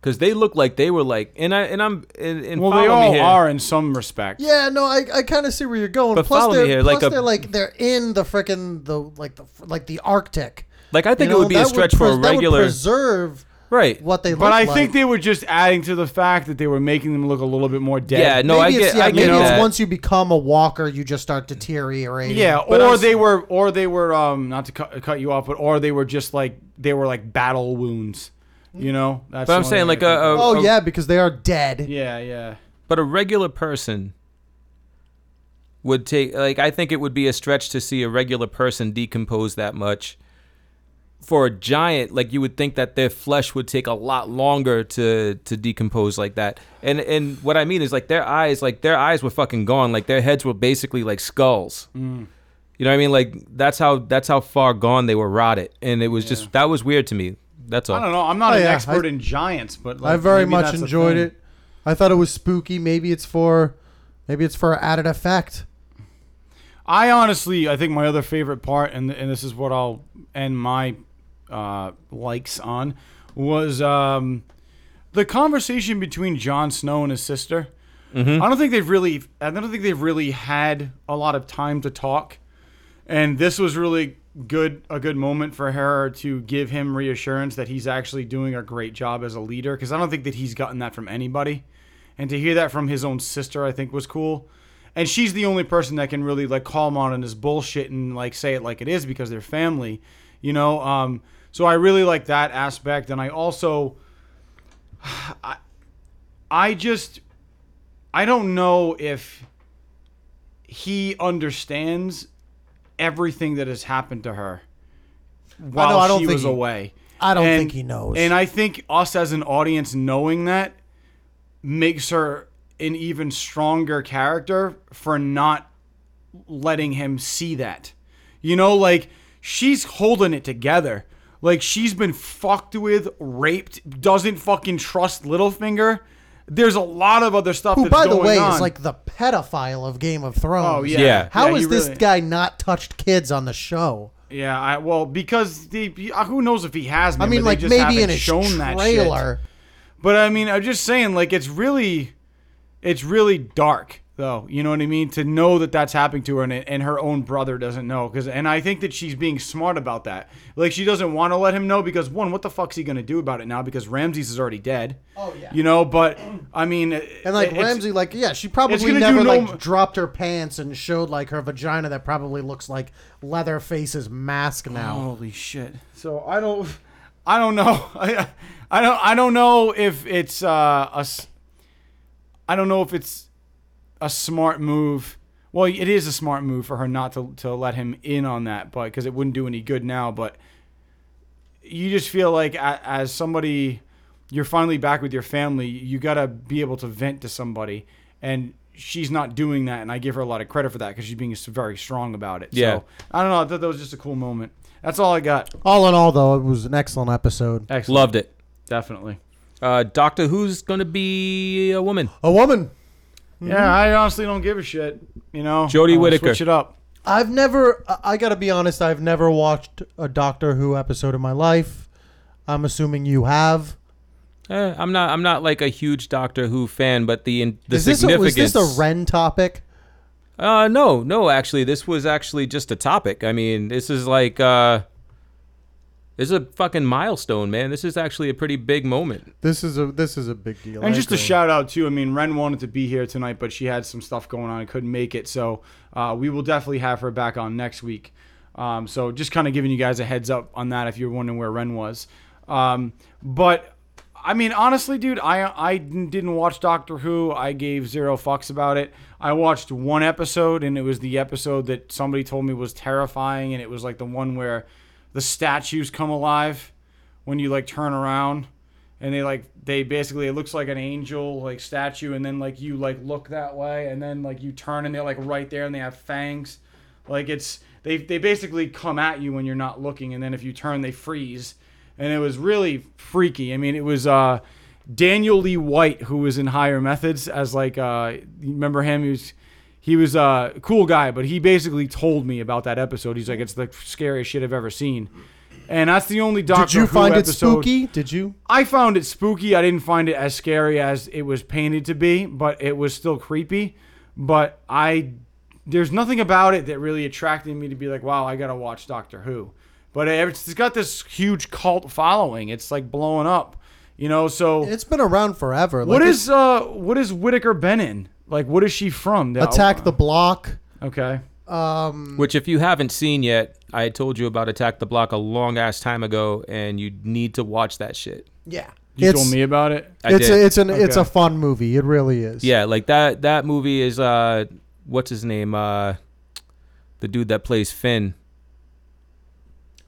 Speaker 3: Cause they look like they were like, and I and I'm and, and
Speaker 2: Well,
Speaker 3: follow
Speaker 2: they
Speaker 3: me
Speaker 2: all
Speaker 3: here.
Speaker 2: are in some respect.
Speaker 4: Yeah, no, I, I kind of see where you're going.
Speaker 3: But
Speaker 4: plus,
Speaker 3: follow me
Speaker 4: they're,
Speaker 3: here,
Speaker 4: plus
Speaker 3: like a-
Speaker 4: they're like they're in the freaking the like the like the Arctic.
Speaker 3: Like I think
Speaker 4: You
Speaker 3: it would
Speaker 4: know,
Speaker 3: be a
Speaker 4: that
Speaker 3: stretch for
Speaker 4: pres-
Speaker 3: a
Speaker 4: that would
Speaker 3: regular,
Speaker 4: preserve
Speaker 3: right?
Speaker 4: what they.
Speaker 2: But I
Speaker 4: like.
Speaker 2: think they were just adding to the fact that they were making them look a little bit more dead.
Speaker 3: Yeah, no,
Speaker 4: maybe
Speaker 3: I
Speaker 4: it's,
Speaker 3: get,
Speaker 4: yeah,
Speaker 3: I
Speaker 4: maybe
Speaker 3: get
Speaker 4: it's
Speaker 3: that.
Speaker 4: once you become a walker, you just start deteriorating.
Speaker 2: Yeah,
Speaker 3: But
Speaker 2: or
Speaker 3: I'm-
Speaker 2: they were, or they were, um, not to cut, cut you off, but or they were just like they were like battle wounds. You know, that's.
Speaker 3: But I'm saying like
Speaker 2: I
Speaker 3: a,
Speaker 2: think
Speaker 3: a.
Speaker 4: Oh
Speaker 3: a-
Speaker 4: yeah, because they are dead.
Speaker 2: yeah, yeah.
Speaker 3: but a regular person would take like I think it would be a stretch to see a regular person decompose that much. For a giant, like you would think that their flesh would take a lot longer to to decompose like that. And and what I mean is like their eyes, like their eyes were fucking gone. Like their heads were basically like skulls.
Speaker 2: Mm.
Speaker 3: You know what I mean? Like that's how that's how far gone they were rotted. And it was just that was weird to me. That's all.
Speaker 2: I don't know. I'm not
Speaker 4: Oh,
Speaker 2: an
Speaker 4: yeah,
Speaker 2: expert
Speaker 4: I-
Speaker 2: in giants, but like,
Speaker 4: I very
Speaker 2: maybe
Speaker 4: much
Speaker 2: that's
Speaker 4: enjoyed it. I thought it was spooky. Maybe it's for, maybe it's for added effect.
Speaker 2: I honestly, I think my other favorite part, and and this is what I'll end my uh, likes on, was um, the conversation between Jon Snow and his sister. I don't think they've really, I don't think they've really had a lot of time to talk, and this was really good, a good moment for her to give him reassurance that he's actually doing a great job as a leader, because I don't think that he's gotten that from anybody, and to hear that from his own sister, I think was cool and she's the only person that can really like call him on his bullshit and like say it like it is because they're family, you know. Um, so I really like that aspect, and I also, I, I just, I don't know if he understands everything that has happened to her while
Speaker 4: I don't
Speaker 2: she
Speaker 4: think
Speaker 2: was
Speaker 4: he-
Speaker 2: away.
Speaker 4: I don't
Speaker 2: And-
Speaker 4: think he knows.
Speaker 2: And I think us as an audience knowing that makes her an even stronger character for not letting him see that. You know, like she's holding it together. Like she's been fucked with, raped, doesn't fucking trust Littlefinger. There's a lot of other stuff
Speaker 4: Who,
Speaker 2: that's
Speaker 4: by the way,
Speaker 2: on.
Speaker 4: is like the pedophile of Game of Thrones.
Speaker 2: oh yeah,
Speaker 3: Yeah.
Speaker 4: How
Speaker 2: Yeah,
Speaker 4: has this
Speaker 2: really-
Speaker 4: guy not touched kids on the show?
Speaker 2: Yeah, I, well, because the uh, who knows if he has. Been,
Speaker 4: I mean,
Speaker 2: but they
Speaker 4: like
Speaker 2: just
Speaker 4: maybe in a
Speaker 2: shown that shit.
Speaker 4: trailer.
Speaker 2: But I mean, I'm just saying, like, it's really, it's really dark. Though. You know what I mean? To know that that's happening to her and, and her own brother doesn't know. Cause, and I think that she's being smart about that. Like, she doesn't want to let him know because, one, what the fuck's he going to do about it now? Because Ramses is already dead.
Speaker 4: Oh, yeah.
Speaker 2: You know, but, I mean.
Speaker 4: And like
Speaker 2: it's-
Speaker 4: Ramsay, like yeah, she probably never
Speaker 2: do no
Speaker 4: like
Speaker 2: m-
Speaker 4: dropped her pants and showed like her vagina that probably looks like Leatherface's mask now.
Speaker 2: Holy shit. So I don't I don't know. I I don't I don't know if it's uh a s- I don't know if it's a smart move. Well, it is a smart move for her not to to let him in on that, but because it wouldn't do any good now, but you just feel like as somebody you're finally back with your family, you got to be able to vent to somebody and she's not doing that and I give her a lot of credit for that cuz she's being very strong about it.
Speaker 3: Yeah.
Speaker 2: So, I don't know, I thought that was just a cool moment. That's all I got.
Speaker 4: All in all, though, it was an excellent episode.
Speaker 2: Excellent.
Speaker 3: Loved it.
Speaker 2: Definitely.
Speaker 3: Uh, Doctor Who's gonna be a woman.
Speaker 4: A woman.
Speaker 2: Yeah, I honestly don't give a shit. You know,
Speaker 3: Jodie
Speaker 2: I'll
Speaker 3: Whittaker.
Speaker 2: Switch it up.
Speaker 4: I've never. I- I gotta be honest. I've never watched a Doctor Who episode in my life. I'm assuming you have.
Speaker 3: Eh, I'm not. I'm not like a huge Doctor Who fan, but the in- the
Speaker 4: is this a, was
Speaker 3: significance.
Speaker 4: this a Ren topic?
Speaker 3: Uh, no, no. Actually, this was actually just a topic. I mean, this is like uh, this is a fucking milestone, man. This is actually a pretty big moment.
Speaker 4: This is a this is a big deal.
Speaker 2: And
Speaker 4: I
Speaker 2: just a
Speaker 4: agree.
Speaker 2: shout out too. I mean, Ren wanted to be here tonight, but she had some stuff going on and couldn't make it. So uh, we will definitely have her back on next week. Um, so just kind of giving you guys a heads up on that if you're wondering where Ren was. Um, but I mean, honestly, dude, I I didn't watch Doctor Who. I gave zero fucks about it. I watched one episode, and it was the episode that somebody told me was terrifying, and it was like the one where the statues come alive when you like turn around and they like they basically it looks like an angel like statue and then like you like look that way and then like you turn and they're like right there and they have fangs. Like it's they they basically come at you when you're not looking and then if you turn they freeze. And it was really freaky. I mean it was uh daniel lee white who was in higher methods as like uh remember him? He was he was a cool guy, but he basically told me about that episode. He's like, it's the scariest shit I've ever seen. And that's the only Doctor Who.
Speaker 4: Did you
Speaker 2: Who
Speaker 4: find it
Speaker 2: episode-
Speaker 4: spooky? Did you?
Speaker 2: I found it spooky. I didn't find it as scary as it was painted to be, but it was still creepy. But I, there's nothing about it that really attracted me to be like, wow, I gotta watch Doctor Who. But it's got this huge cult following. It's like blowing up, you know. So
Speaker 4: It's been around forever.
Speaker 2: what
Speaker 4: Like,
Speaker 2: is uh what is Whittaker been in? Like, what is she from?
Speaker 4: it- Attack the Block?
Speaker 2: Okay.
Speaker 4: Um,
Speaker 3: Which, if you haven't seen yet, I told you about Attack the Block a long ass time ago, and you need to watch that shit.
Speaker 4: yeah.
Speaker 2: You
Speaker 4: it's
Speaker 2: told me about it.
Speaker 3: I
Speaker 4: it's
Speaker 3: did.
Speaker 4: a, it's an it's a
Speaker 2: Okay.
Speaker 4: fun movie. It really is.
Speaker 3: Yeah, like that. That movie is uh, what's his name? Uh, the dude that plays Finn.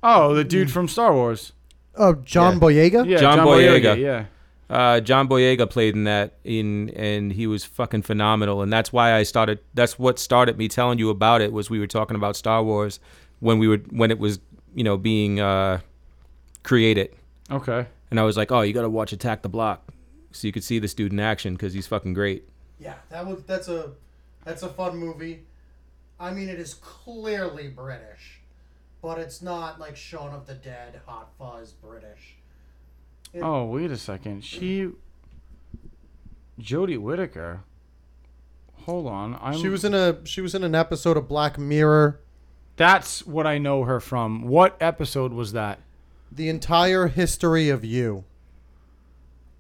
Speaker 2: Oh, the dude from Star Wars.
Speaker 4: Oh, John
Speaker 3: Yeah.
Speaker 4: Boyega.
Speaker 2: Yeah,
Speaker 3: John Boyega.
Speaker 2: Yeah.
Speaker 3: Uh, John Boyega played in that in and he was fucking phenomenal and that's why I started that's what started me telling you about it was we were talking about Star Wars when we were when it was you know being uh, created
Speaker 2: Okay.
Speaker 3: and I was like oh you got to watch Attack the Block so you could see this dude in action cuz he's fucking great.
Speaker 4: Yeah, that was that's a that's a fun movie. I mean, it is clearly British, but it's not like Shaun of the Dead, Hot Fuzz British.
Speaker 2: Oh, wait a second. She, Jodie Whittaker. Hold on. I'm,
Speaker 4: She was in a she was in an episode of Black Mirror.
Speaker 2: That's what I know her from. What episode was that?
Speaker 4: The entire history of you.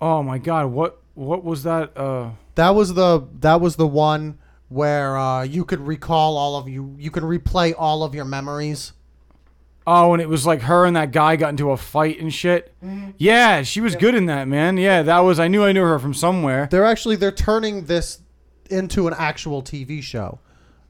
Speaker 2: Oh my God. What What was that? Uh.
Speaker 4: That was the that was the one where uh, you could recall all of you you could replay all of your memories.
Speaker 2: Oh, and it was like her and that guy got into a fight and shit. Yeah, she was good in that, man. Yeah, that was. I knew I knew her from somewhere.
Speaker 4: They're actually they're turning this into an actual TV show.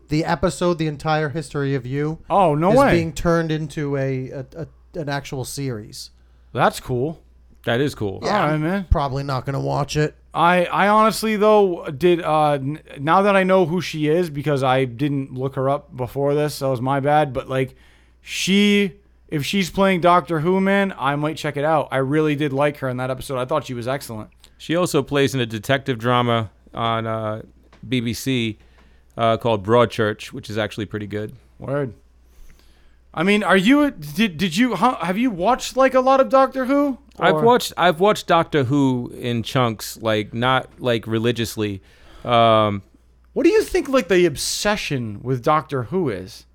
Speaker 4: The episode, the entire history of you,
Speaker 2: Oh no
Speaker 4: is
Speaker 2: way.
Speaker 4: being turned into a, a, a an actual series.
Speaker 2: That's cool.
Speaker 3: That is cool.
Speaker 2: All right, man.
Speaker 4: Probably not gonna watch it.
Speaker 2: I, I honestly though did uh n- now that I know who she is because I didn't look her up before this that was my bad but like she if she's playing Doctor Who man I might check it out I really did like her in that episode I thought she was excellent
Speaker 3: She also plays in a detective drama on uh, BBC uh, called Broadchurch, which is actually pretty good.
Speaker 2: word I mean are you did did you huh, have you watched like a lot of Doctor Who
Speaker 3: I've watched I've watched Doctor Who in chunks, like not like religiously. Um,
Speaker 2: What do you think like the obsession with Doctor Who is?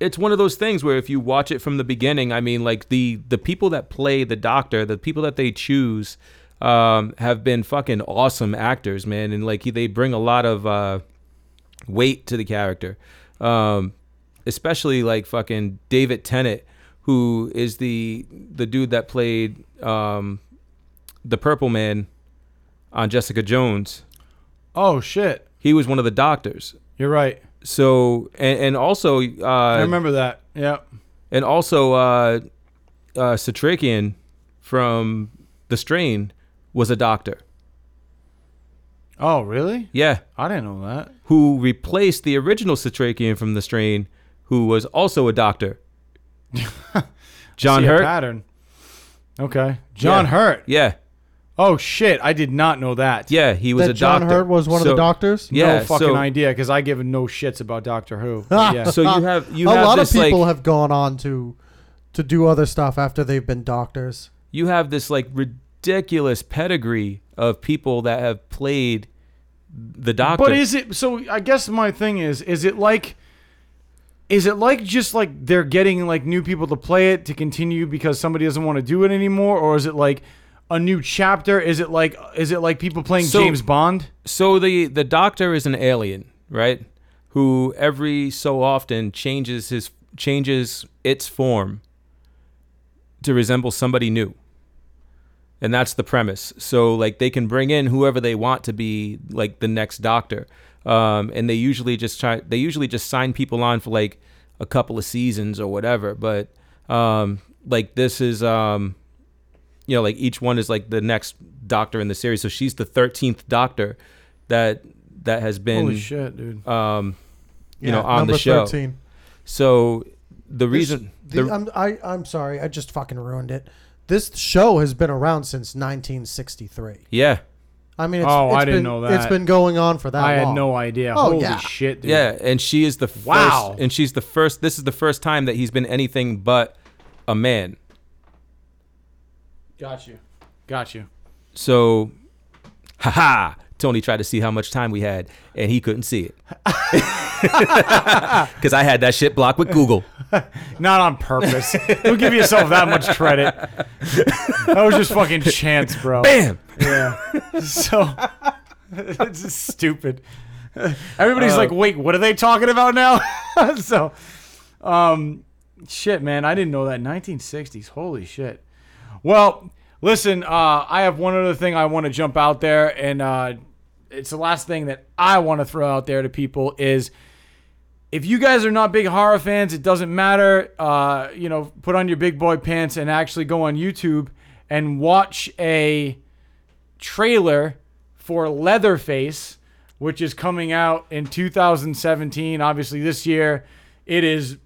Speaker 3: It's one of those things where if you watch it from the beginning, I mean, like the the people that play the Doctor, the people that they choose, um, have been fucking awesome actors, man, and like they bring a lot of uh, weight to the character, um, especially like fucking David Tennant, who is the the dude that played um, the Purple Man on Jessica Jones.
Speaker 2: Oh shit.
Speaker 3: He was one of the doctors.
Speaker 2: You're right.
Speaker 3: So and, and also uh,
Speaker 2: I remember that. Yeah.
Speaker 3: and also uh, uh, Setrakian from The Strain was a doctor.
Speaker 2: Oh, really?
Speaker 3: Yeah,
Speaker 2: I didn't know that.
Speaker 3: who replaced the original Setrakian from The Strain, who was also a doctor. John Hurt.
Speaker 2: pattern. Okay. John
Speaker 3: Yeah.
Speaker 2: Hurt.
Speaker 3: Yeah,
Speaker 2: Oh shit! I did not know that.
Speaker 3: yeah, he was
Speaker 4: that
Speaker 3: a
Speaker 4: John
Speaker 3: doctor.
Speaker 4: Hurt was one of the doctors.
Speaker 3: Yeah,
Speaker 2: no fucking
Speaker 3: so,
Speaker 2: idea because I give no shits about Doctor Who. yeah.
Speaker 3: So you have you
Speaker 4: a
Speaker 3: have
Speaker 4: lot of people
Speaker 3: like
Speaker 4: have gone on to to do other stuff after they've been doctors.
Speaker 3: you have this like ridiculous pedigree of people that have played the doctor.
Speaker 2: But is it so? I guess my thing is: is it like, is it like just like they're getting like new people to play it to continue because somebody doesn't want to do it anymore, or is it like a new chapter? Is it like is it like people playing
Speaker 3: So-
Speaker 2: James Bond?
Speaker 3: So the the doctor is an alien, right? Who every so often changes his changes its form to resemble somebody new. And that's the premise. So like they can bring in whoever they want to be like the next doctor. Um, and they usually just try they usually just sign people on for like a couple of seasons or whatever. But um, like this is um, you know, like each one is like the next doctor in the series. So she's the thirteenth doctor that that has been
Speaker 2: Holy shit, dude!
Speaker 3: um you
Speaker 4: Yeah,
Speaker 3: know on the show.
Speaker 4: 13.
Speaker 3: So the
Speaker 4: This-
Speaker 3: reason
Speaker 4: the-
Speaker 3: the,
Speaker 4: I'm, I, I'm sorry, I just fucking ruined it. This show has been around since 1963.
Speaker 3: yeah
Speaker 4: I mean, it's,
Speaker 2: Oh,
Speaker 4: it's
Speaker 2: I didn't
Speaker 4: been,
Speaker 2: know
Speaker 4: It's
Speaker 2: that.
Speaker 4: been going on for that
Speaker 2: I
Speaker 4: long.
Speaker 2: had no idea.
Speaker 4: Oh,
Speaker 2: Holy
Speaker 4: yeah.
Speaker 2: shit, dude!
Speaker 3: yeah and she is the first
Speaker 2: Wow.
Speaker 3: and she's the first this is the first time that he's been anything but a man.
Speaker 2: Got you, got you.
Speaker 3: So haha Tony tried to see how much time we had and he couldn't see it. Cuz I had that shit blocked with Google.
Speaker 2: Not on purpose. Don't give yourself that much credit. That was just fucking chance, bro.
Speaker 3: Bam.
Speaker 2: Yeah. So it's just stupid. Everybody's
Speaker 3: Uh,
Speaker 2: like, wait, what are they talking about now? so, um, shit, man, I didn't know that 1960s. Holy shit. Well, listen, uh, I have one other thing I want to jump out there, and uh, it's the last thing that I want to throw out there to people is if you guys are not big horror fans, it doesn't matter. Uh, you know, put on your big boy pants and actually go on YouTube and watch a trailer for Leatherface, which is coming out in 2017. Obviously, this year it is.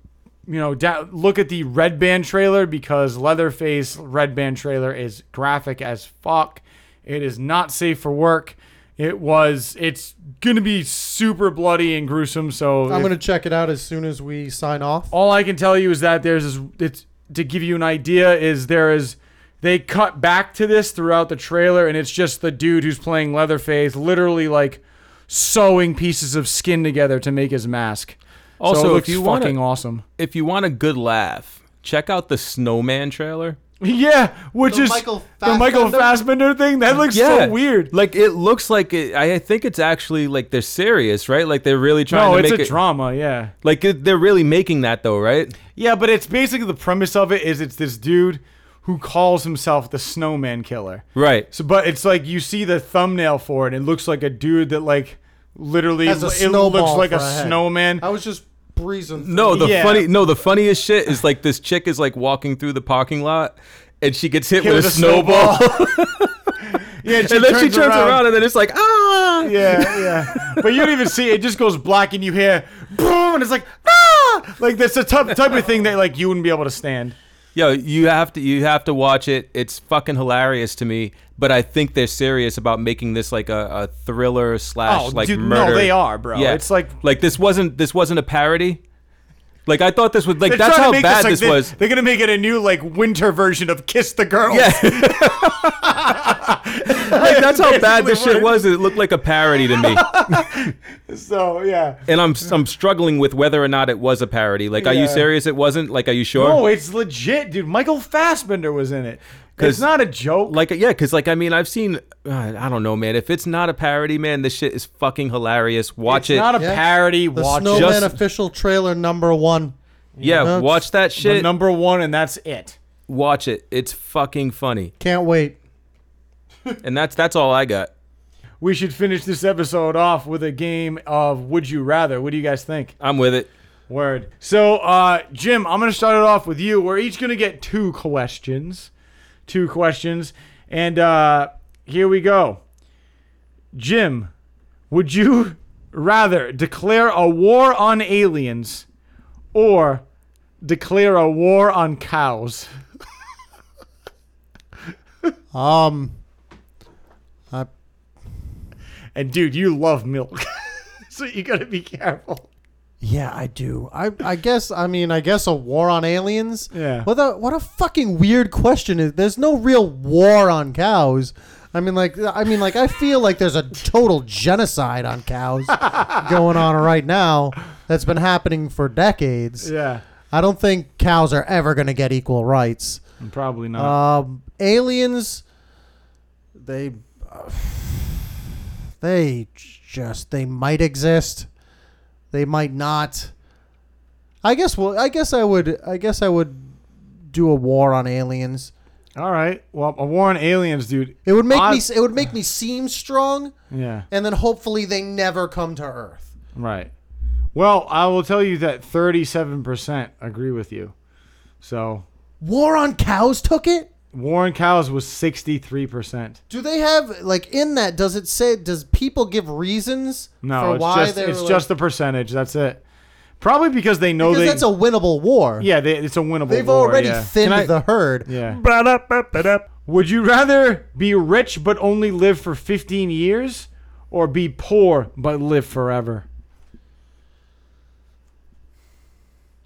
Speaker 2: You know, da- look at the Red Band trailer because Leatherface Red Band trailer is graphic as fuck. It is not safe for work. It was. It's gonna be super bloody and gruesome. So
Speaker 4: I'm
Speaker 2: if-
Speaker 4: going to check it out as soon as we sign off.
Speaker 2: all I can tell you is that there's this, it's to give you an idea is there is they cut back to this throughout the trailer and it's just the dude who's playing Leatherface literally like sewing pieces of skin together to make his mask.
Speaker 3: Also,
Speaker 2: so it
Speaker 3: if you wanna-
Speaker 2: fucking awesome.
Speaker 3: If you want a good laugh, check out the Snowman trailer.
Speaker 2: Yeah, which
Speaker 4: The
Speaker 2: is
Speaker 4: Michael
Speaker 2: the Michael
Speaker 4: Fassbender?
Speaker 2: Fassbender thing. That looks so weird.
Speaker 3: Like it looks like it, I think it's actually like they're serious, right? Like they're really trying
Speaker 2: No,
Speaker 3: to
Speaker 2: it's
Speaker 3: make
Speaker 2: a
Speaker 3: it
Speaker 2: drama. Yeah.
Speaker 3: like it, they're really making that though, right?
Speaker 2: Yeah, but it's basically the premise of it is it's this dude who calls himself the Snowman Killer.
Speaker 3: Right.
Speaker 2: So, but it's like you see the thumbnail for it. And it looks like a dude that like literally
Speaker 4: a
Speaker 2: it looks like a
Speaker 4: a head.
Speaker 2: snowman.
Speaker 4: I was just breezing. through.
Speaker 3: No, the
Speaker 2: Yeah.
Speaker 3: funny no, the funniest shit is like this chick is like walking through the parking lot and she gets hit,
Speaker 2: Hit
Speaker 3: with,
Speaker 2: with
Speaker 3: a
Speaker 2: a
Speaker 3: snowball.
Speaker 2: Yeah, and,
Speaker 3: and then she turns around. and then it's like, ah
Speaker 2: yeah, yeah. But you don't even see it. It just goes black, and you hear boom, and it's like ah, like that's the type type of thing that like you wouldn't be able to stand.
Speaker 3: Yo, you have to you have to watch it. It's fucking hilarious to me. But I think they're serious about making this like a, a thriller slash
Speaker 2: Oh,
Speaker 3: like
Speaker 2: dude,
Speaker 3: murder.
Speaker 2: no, they are, bro.
Speaker 3: Yeah,
Speaker 2: It's like
Speaker 3: like this wasn't this wasn't a parody. Like I thought this was like
Speaker 2: they're
Speaker 3: that's how bad
Speaker 2: like,
Speaker 3: this
Speaker 2: they-
Speaker 3: was.
Speaker 2: They're gonna make it a new like winter version of Kiss the Girl.
Speaker 3: Yeah. Like, that's how bad this shit was. It looked like a parody to me,
Speaker 2: So yeah.
Speaker 3: and I'm I'm struggling with whether or not it was a parody. Like, are you serious? It wasn't. Like, are you sure?
Speaker 2: No, it's legit, dude. Michael Fassbender was in it.
Speaker 3: 'Cause-
Speaker 2: It's not a joke.
Speaker 3: like yeah because like i mean i've seen uh, i don't know man if it's not a parody man this shit is fucking hilarious watch it.
Speaker 2: it's
Speaker 3: it
Speaker 2: not a
Speaker 4: Yeah.
Speaker 2: parody.
Speaker 4: The
Speaker 2: Watch
Speaker 4: Snowman
Speaker 3: Just-
Speaker 4: official trailer number one.
Speaker 3: yeah
Speaker 4: Yeah.
Speaker 3: watch that
Speaker 2: the
Speaker 3: shit
Speaker 2: number one, and that's it.
Speaker 3: watch it it's fucking funny
Speaker 4: Can't wait.
Speaker 3: and that's that's all i got
Speaker 2: We should finish this episode off with a game of Would You Rather. What do you guys think?
Speaker 3: i'm with it
Speaker 2: Word. So, uh, Jim, I'm going to start it off with you. We're each going to get two questions. Two questions. And uh, here we go. Jim, would you rather declare a war on aliens or declare a war on cows?
Speaker 4: Um, I,
Speaker 2: And, dude, you love milk. so you got to be careful.
Speaker 4: Yeah, I do. I, I guess. I mean, I guess a war on aliens.
Speaker 2: Yeah.
Speaker 4: What a what a fucking weird question is. There's no real war on cows. I mean, like, I mean, like, I feel like there's a total genocide on cows going on right now. That's been happening for decades.
Speaker 2: Yeah.
Speaker 4: I don't think cows are ever going to get equal rights.
Speaker 2: Probably not.
Speaker 4: Um, aliens, they, uh, they just they might exist, they might not. I guess. Well, I guess I would. I guess I would do a war on aliens.
Speaker 2: All right. Well, a war on aliens, dude.
Speaker 4: It would make
Speaker 2: I-
Speaker 4: me. It would make me seem strong,
Speaker 2: Yeah.
Speaker 4: and then hopefully they never come to Earth.
Speaker 2: Right. Well, I will tell you that 37% agree with you. So,
Speaker 4: War on cows took it.
Speaker 2: Warren Cows was 63%.
Speaker 4: Do they have like in that? Does it say? Does people give reasons
Speaker 2: No,
Speaker 4: for
Speaker 2: it's
Speaker 4: why
Speaker 2: just
Speaker 4: they're
Speaker 2: it's
Speaker 4: like-
Speaker 2: just the percentage. That's it. Probably because they know
Speaker 4: because
Speaker 2: they
Speaker 4: that's a winnable war.
Speaker 2: Yeah, they, it's a winnable war.
Speaker 4: They've
Speaker 2: war,
Speaker 4: already
Speaker 2: yeah.
Speaker 4: thinned
Speaker 3: Can I-
Speaker 4: the herd.
Speaker 2: Yeah. Would you rather be rich but only live for 15 years or be poor but live forever?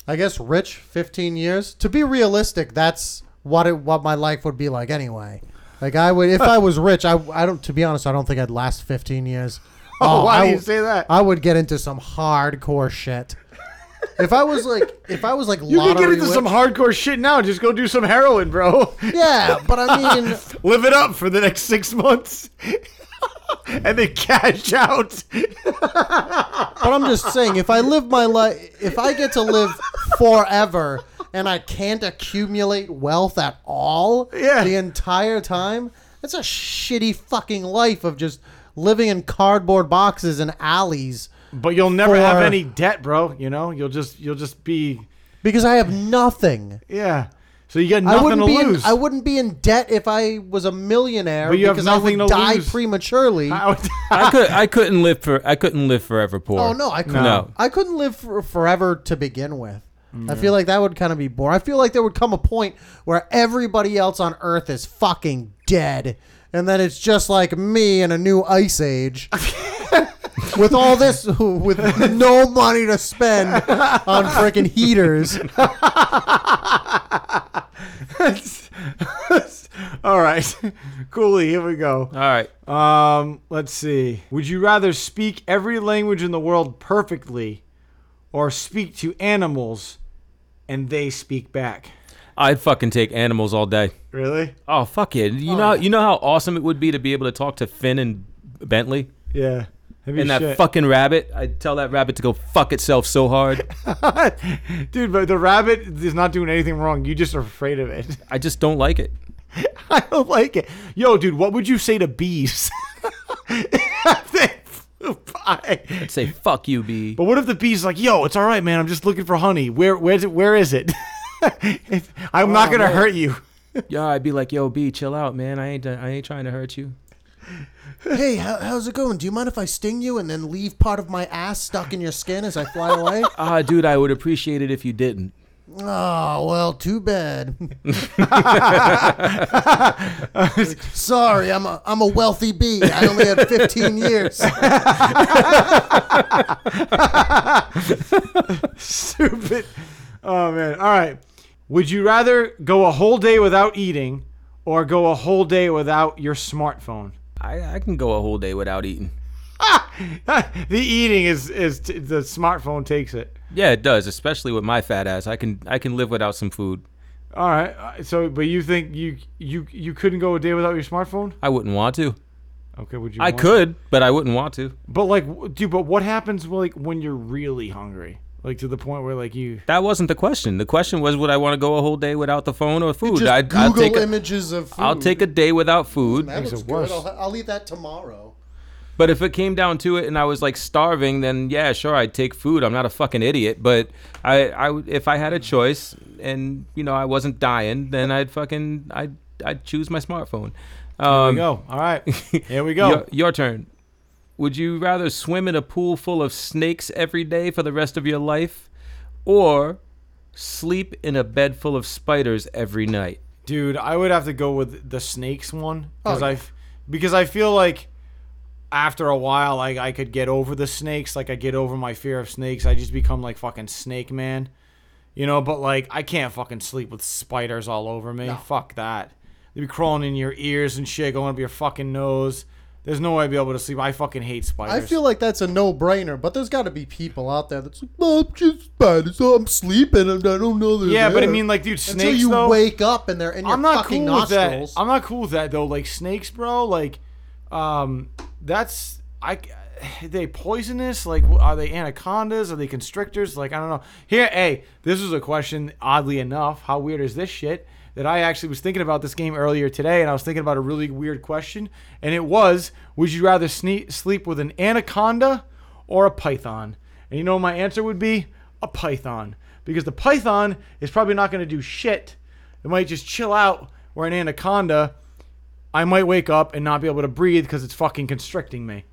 Speaker 4: I guess rich, fifteen years. To be realistic, that's what it, what my life would be like anyway. Like I would, if I was rich, I, I don't. To be honest, I don't think I'd last fifteen years.
Speaker 2: Oh, why
Speaker 4: I
Speaker 2: do you say that?
Speaker 4: I would get into some hardcore shit. If I was like, if I was like
Speaker 2: You can get into
Speaker 4: wi-
Speaker 2: some hardcore shit now. Just go do some heroin, bro.
Speaker 4: yeah, but I mean,
Speaker 2: Live it up for the next six months. and then cash out.
Speaker 4: but I'm just saying, if I live my life, if I get to live forever and I can't accumulate wealth at all,
Speaker 2: Yeah.
Speaker 4: the entire time, that's a shitty fucking life of just living in cardboard boxes and alleys
Speaker 2: But you'll never have any debt, bro. You know, you'll just you'll just be
Speaker 4: because I have nothing.
Speaker 2: yeah. So you got
Speaker 4: I
Speaker 2: nothing
Speaker 4: wouldn't
Speaker 2: to
Speaker 4: be
Speaker 2: lose.
Speaker 4: in, I wouldn't be in debt if I was a millionaire
Speaker 2: But you have
Speaker 4: because I would
Speaker 2: nothing to
Speaker 4: die
Speaker 2: lose.
Speaker 4: prematurely.
Speaker 2: I would-
Speaker 3: I could I couldn't live for I couldn't live forever poor.
Speaker 4: Oh no, I couldn't.
Speaker 3: No.
Speaker 4: I couldn't live for forever to begin with.
Speaker 2: Mm.
Speaker 4: I feel like that would kind of be boring. I feel like there would come a point where everybody else on Earth is fucking dead, and then it's just like me in a new ice age. with all this, with no money to spend on freaking heaters.
Speaker 2: All right, Cooley. Here we go.
Speaker 3: All right.
Speaker 2: Um, let's see. Would you rather speak every language in the world perfectly, or speak to animals, and they speak back?
Speaker 3: I'd fucking take animals all day.
Speaker 2: Really?
Speaker 3: Oh fuck it! You know oh. you know how awesome it would be to be able to talk to Finn and Bentley
Speaker 2: Yeah. That'd be
Speaker 3: and that
Speaker 2: shit.
Speaker 3: fucking rabbit. I'd tell that rabbit to go fuck itself so hard.
Speaker 2: Dude, but the rabbit is not doing anything wrong. You just are afraid of it.
Speaker 3: I just don't like it.
Speaker 2: I don't like it. Yo, dude, what would you say to bees? They flew by.
Speaker 3: I'd say fuck you, bee.
Speaker 2: But what if the bee's like, "Yo, it's all right, man. I'm just looking for honey. Where, where's it? Where is it? If- I'm not gonna
Speaker 3: man.
Speaker 2: hurt you."
Speaker 3: Yeah, I'd be like, yo, bee, chill out, man. I ain't I ain't trying to hurt you.
Speaker 4: Hey, how, how's it going? Do you mind if I sting you and then leave part of my ass stuck in your skin as I fly away?
Speaker 3: Ah, dude, I would appreciate it if you didn't.
Speaker 4: Oh, well, too bad. Sorry, I'm a, I'm a wealthy bee. I only had 15 years.
Speaker 2: Stupid. Oh man. All right. Would you rather go a whole day without eating, or go a whole day without your smartphone?
Speaker 3: I, I can go a whole day without eating.
Speaker 2: the eating is is t- the smartphone takes it.
Speaker 3: Yeah, it does, especially with my fat ass. I can I can live without some food.
Speaker 2: All right. uh, So, but you think you you you couldn't go a day without your smartphone?
Speaker 3: I wouldn't want to.
Speaker 2: Okay, would you?
Speaker 3: I
Speaker 2: want-
Speaker 3: could, but I wouldn't want to.
Speaker 2: But like, w- dude, but what happens like when you're really hungry? Like to the point where like you.
Speaker 3: That wasn't the question. The question was, would I want to go a whole day without the phone or food?
Speaker 4: Just
Speaker 3: I'd,
Speaker 4: Google
Speaker 3: I'll take a,
Speaker 4: images of food.
Speaker 3: I'll take a day without food.
Speaker 4: That looks good.
Speaker 2: worse.
Speaker 4: I'll, I'll eat that tomorrow.
Speaker 3: But if it came down to it and I was like starving, then yeah, sure, I'd take food. I'm not a fucking idiot. But I, I would- if I had a choice and you know I wasn't dying, then I'd fucking I'd I'd choose my smartphone.
Speaker 2: Here
Speaker 3: Um,
Speaker 2: we go. All right. Here we go.
Speaker 3: Your, your turn. Would you rather swim in a pool full of snakes every day for the rest of your life, or sleep in a bed full of spiders every night?
Speaker 2: Dude, I would have to go with the snakes one because
Speaker 4: Oh,
Speaker 2: I,
Speaker 4: yeah.
Speaker 2: f- because I feel like after a while, like I could get over the snakes. Like I get over my fear of snakes. I just become like fucking snake man, you know. But like I can't fucking sleep with spiders all over me. Fuck that. They be crawling in your ears and shit, going up your fucking nose. There's no way I'd be able to sleep. I fucking hate spiders.
Speaker 4: I feel like that's a no-brainer, but there's got to be people out there that's like, "Oh, I'm just spiders. Oh, I'm sleeping and I don't know they're
Speaker 2: yeah, but I mean, like, dude,
Speaker 4: until you
Speaker 2: though.
Speaker 4: wake up and they're in your
Speaker 2: I'm not
Speaker 4: fucking
Speaker 2: cool with that. I'm not cool with that though. Like snakes, bro. Like, um, that's I. They poisonous? Like, are they anacondas? Are they constrictors? Like, I don't know. Here, hey, this is a question. Oddly enough, how weird is this shit? That I actually was thinking about this game earlier today, and I was thinking about a really weird question, and it was: Would you rather sne- sleep with an anaconda or a python? And you know my answer would be? A python, because the python is probably not going to do shit. It might just chill out. Where an anaconda, I might wake up and not be able to breathe because it's fucking constricting me.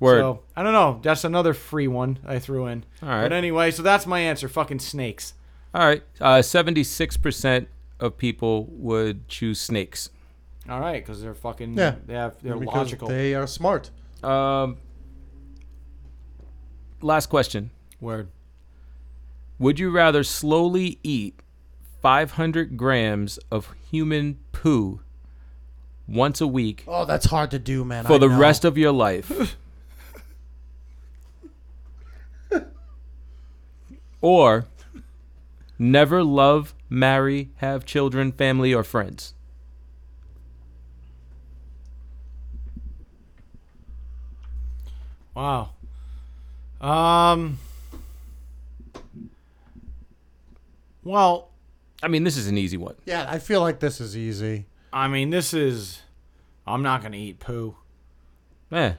Speaker 3: Word.
Speaker 2: So I don't know. That's another free one I threw in.
Speaker 3: All right.
Speaker 2: But anyway, so that's my answer. Fucking snakes.
Speaker 3: All right, uh, seventy-six percent of people would choose snakes.
Speaker 2: All right, because they're fucking.
Speaker 4: Yeah.
Speaker 2: They have. They're
Speaker 4: because
Speaker 2: logical.
Speaker 4: They are smart.
Speaker 3: Um, last question:
Speaker 2: Word.
Speaker 3: Would you rather slowly eat 500 grams of human poo once a week
Speaker 4: Oh, that's hard to do, man.
Speaker 3: for
Speaker 4: I
Speaker 3: the
Speaker 4: know.
Speaker 3: rest of your life, or never love, marry, have children, family, or friends?
Speaker 2: Wow. Um. Well,
Speaker 3: I mean, this is an easy one.
Speaker 4: Yeah, I feel like this is easy.
Speaker 2: I mean, this is. I'm not gonna eat poo.
Speaker 3: Eh,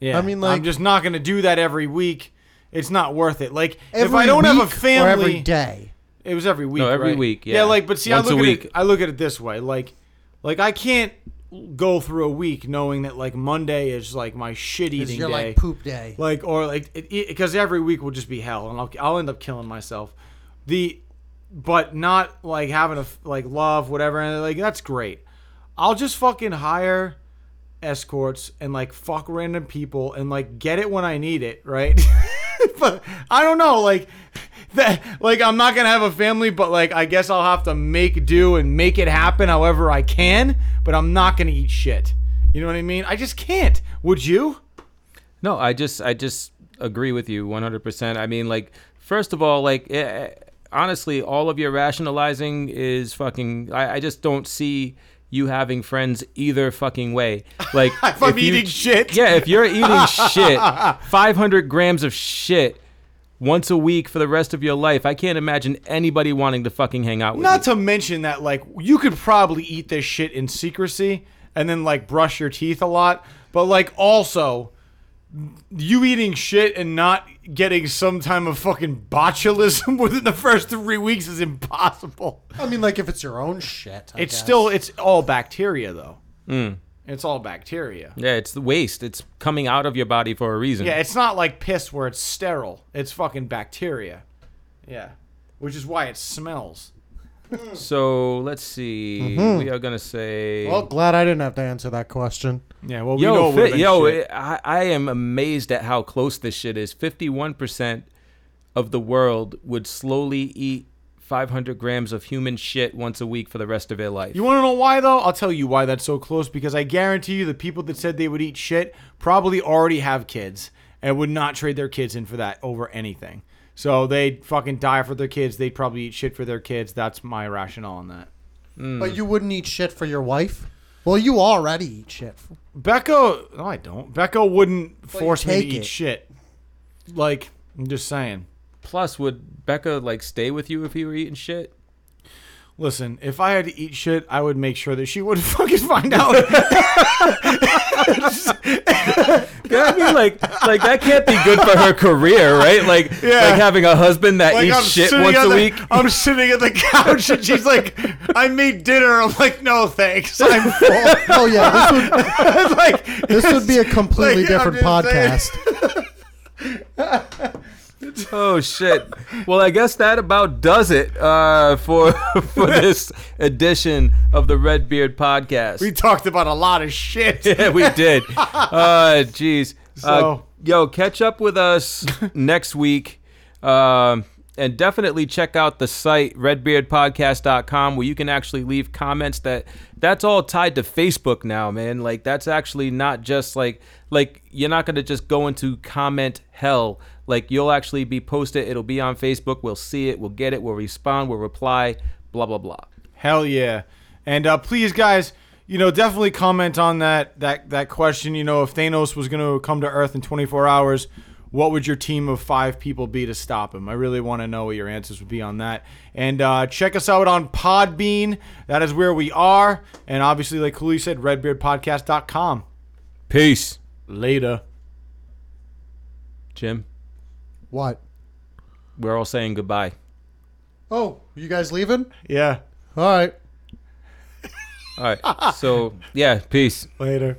Speaker 2: Yeah.
Speaker 4: I mean, like-
Speaker 2: I'm just not gonna do that every week. It's not worth it. Like, if
Speaker 4: Every
Speaker 2: I don't have a
Speaker 4: week
Speaker 2: family,
Speaker 4: or every day.
Speaker 2: It was every week.
Speaker 3: No, every
Speaker 2: right?
Speaker 3: week,
Speaker 2: Yeah,
Speaker 3: yeah.
Speaker 2: like, but see,
Speaker 3: Once
Speaker 2: I
Speaker 3: a
Speaker 2: look at
Speaker 3: week.
Speaker 2: it. I look at it this way. Like, like I can't go through a week knowing that like Monday is like my shit
Speaker 4: It's
Speaker 2: eating
Speaker 4: your
Speaker 2: day.
Speaker 4: like poop day.
Speaker 2: like or like because every week will just be hell and I'll, I'll end up killing myself the but not like having a like love whatever and like that's great. I'll just fucking hire escorts and like fuck random people and like get it when i need it right? But i don't know like that like i'm not gonna have a family but like i guess i'll have to make do and make it happen however i can but i'm not gonna eat shit. You know what i mean? I just can't. Would you?
Speaker 3: No, I just I just agree with you 100%. I mean, like first of all, like eh, honestly, all of your rationalizing is fucking I, I just don't see you having friends either fucking way. Like
Speaker 2: If I'm
Speaker 3: you-
Speaker 2: eating shit.
Speaker 3: Yeah, if you're eating shit, 500 grams of shit once a week for the rest of your life, I can't imagine anybody wanting to fucking hang out with you.
Speaker 2: Not
Speaker 3: you.
Speaker 2: to mention that like you could probably eat this shit in secrecy and then like brush your teeth a lot, but like also you eating shit and not getting some time of fucking botulism within the first three weeks is impossible.
Speaker 4: I mean, like if it's your own shit. I
Speaker 2: It's
Speaker 4: guess.
Speaker 2: still it's all bacteria though. Hmm. It's all bacteria.
Speaker 3: yeah, it's the waste. It's coming out of your body for a reason.
Speaker 2: Yeah, it's not like piss where it's sterile. It's fucking bacteria. Yeah. Which is why it smells.
Speaker 3: So let's see.
Speaker 2: Mm-hmm.
Speaker 3: We are gonna say.
Speaker 4: Well, glad I didn't have to answer that question.
Speaker 2: Yeah, well we know
Speaker 3: Yo,
Speaker 2: it would've
Speaker 3: fi-
Speaker 2: been
Speaker 3: yo,
Speaker 2: shit.
Speaker 3: I, I am amazed at how close this shit is. Fifty-one percent of the world would slowly eat 500 grams of human shit once a week for the rest of their life.
Speaker 2: You want to know why though? I'll tell you why that's so close because I guarantee you the people that said they would eat shit probably already have kids and would not trade their kids in for that over anything. So they'd fucking die for their kids. They'd probably eat shit for their kids. That's my rationale on that. Hmm.
Speaker 4: But you wouldn't eat shit for your wife? Well, you already eat shit.
Speaker 2: Becca, no, I don't. Becca wouldn't
Speaker 4: you
Speaker 2: force me to
Speaker 4: take
Speaker 2: eat
Speaker 4: it.
Speaker 2: shit. Like, I'm just saying.
Speaker 3: Plus, would Becca like stay with you if you were eating shit?
Speaker 2: Listen, if I had to eat shit, I would make sure that she wouldn't fucking find out.
Speaker 3: I mean, like, like that can't be good for her career, right? Like,
Speaker 2: Yeah.
Speaker 3: like having a husband that
Speaker 2: Like,
Speaker 3: eats
Speaker 2: I'm
Speaker 3: shit once a
Speaker 2: the-
Speaker 3: week.
Speaker 2: I'm sitting at the couch and she's like, I made dinner. I'm like, no thanks. I'm full.
Speaker 4: Oh yeah, this would
Speaker 2: like,
Speaker 4: this would be a completely
Speaker 2: Like,
Speaker 4: different podcast.
Speaker 3: Oh shit! Well, I guess that about does it uh, for for this edition of the Redbeard podcast.
Speaker 2: we talked about a lot of shit.
Speaker 3: yeah, we did. Uh, jeez. Uh,
Speaker 2: So-
Speaker 3: yo, catch up with us next week. Um, and definitely check out the site redbeardpodcast.com where you can actually leave comments that that's all tied to Facebook now, man. Like that's actually not just like like you're not going to just go into comment hell. Like you'll actually be posted, it'll be on Facebook. We'll see it, we'll get it, we'll respond, we'll reply, blah blah blah.
Speaker 2: Hell yeah. And uh, please, guys, you know, definitely comment on that that that question. You know, if Thanos was going to come to Earth in 24 hours, what would your team of five people be to stop him? I really want to know what your answers would be on that. And uh, check us out on Podbean. That is where we are. And obviously, like Cooley said, redbeardpodcast.com.
Speaker 3: Peace.
Speaker 2: Later.
Speaker 3: Jim,
Speaker 4: What?
Speaker 3: we're all saying goodbye.
Speaker 4: Oh, you guys leaving?
Speaker 2: Yeah.
Speaker 4: All right.
Speaker 3: All right. So, yeah, peace.
Speaker 2: Later.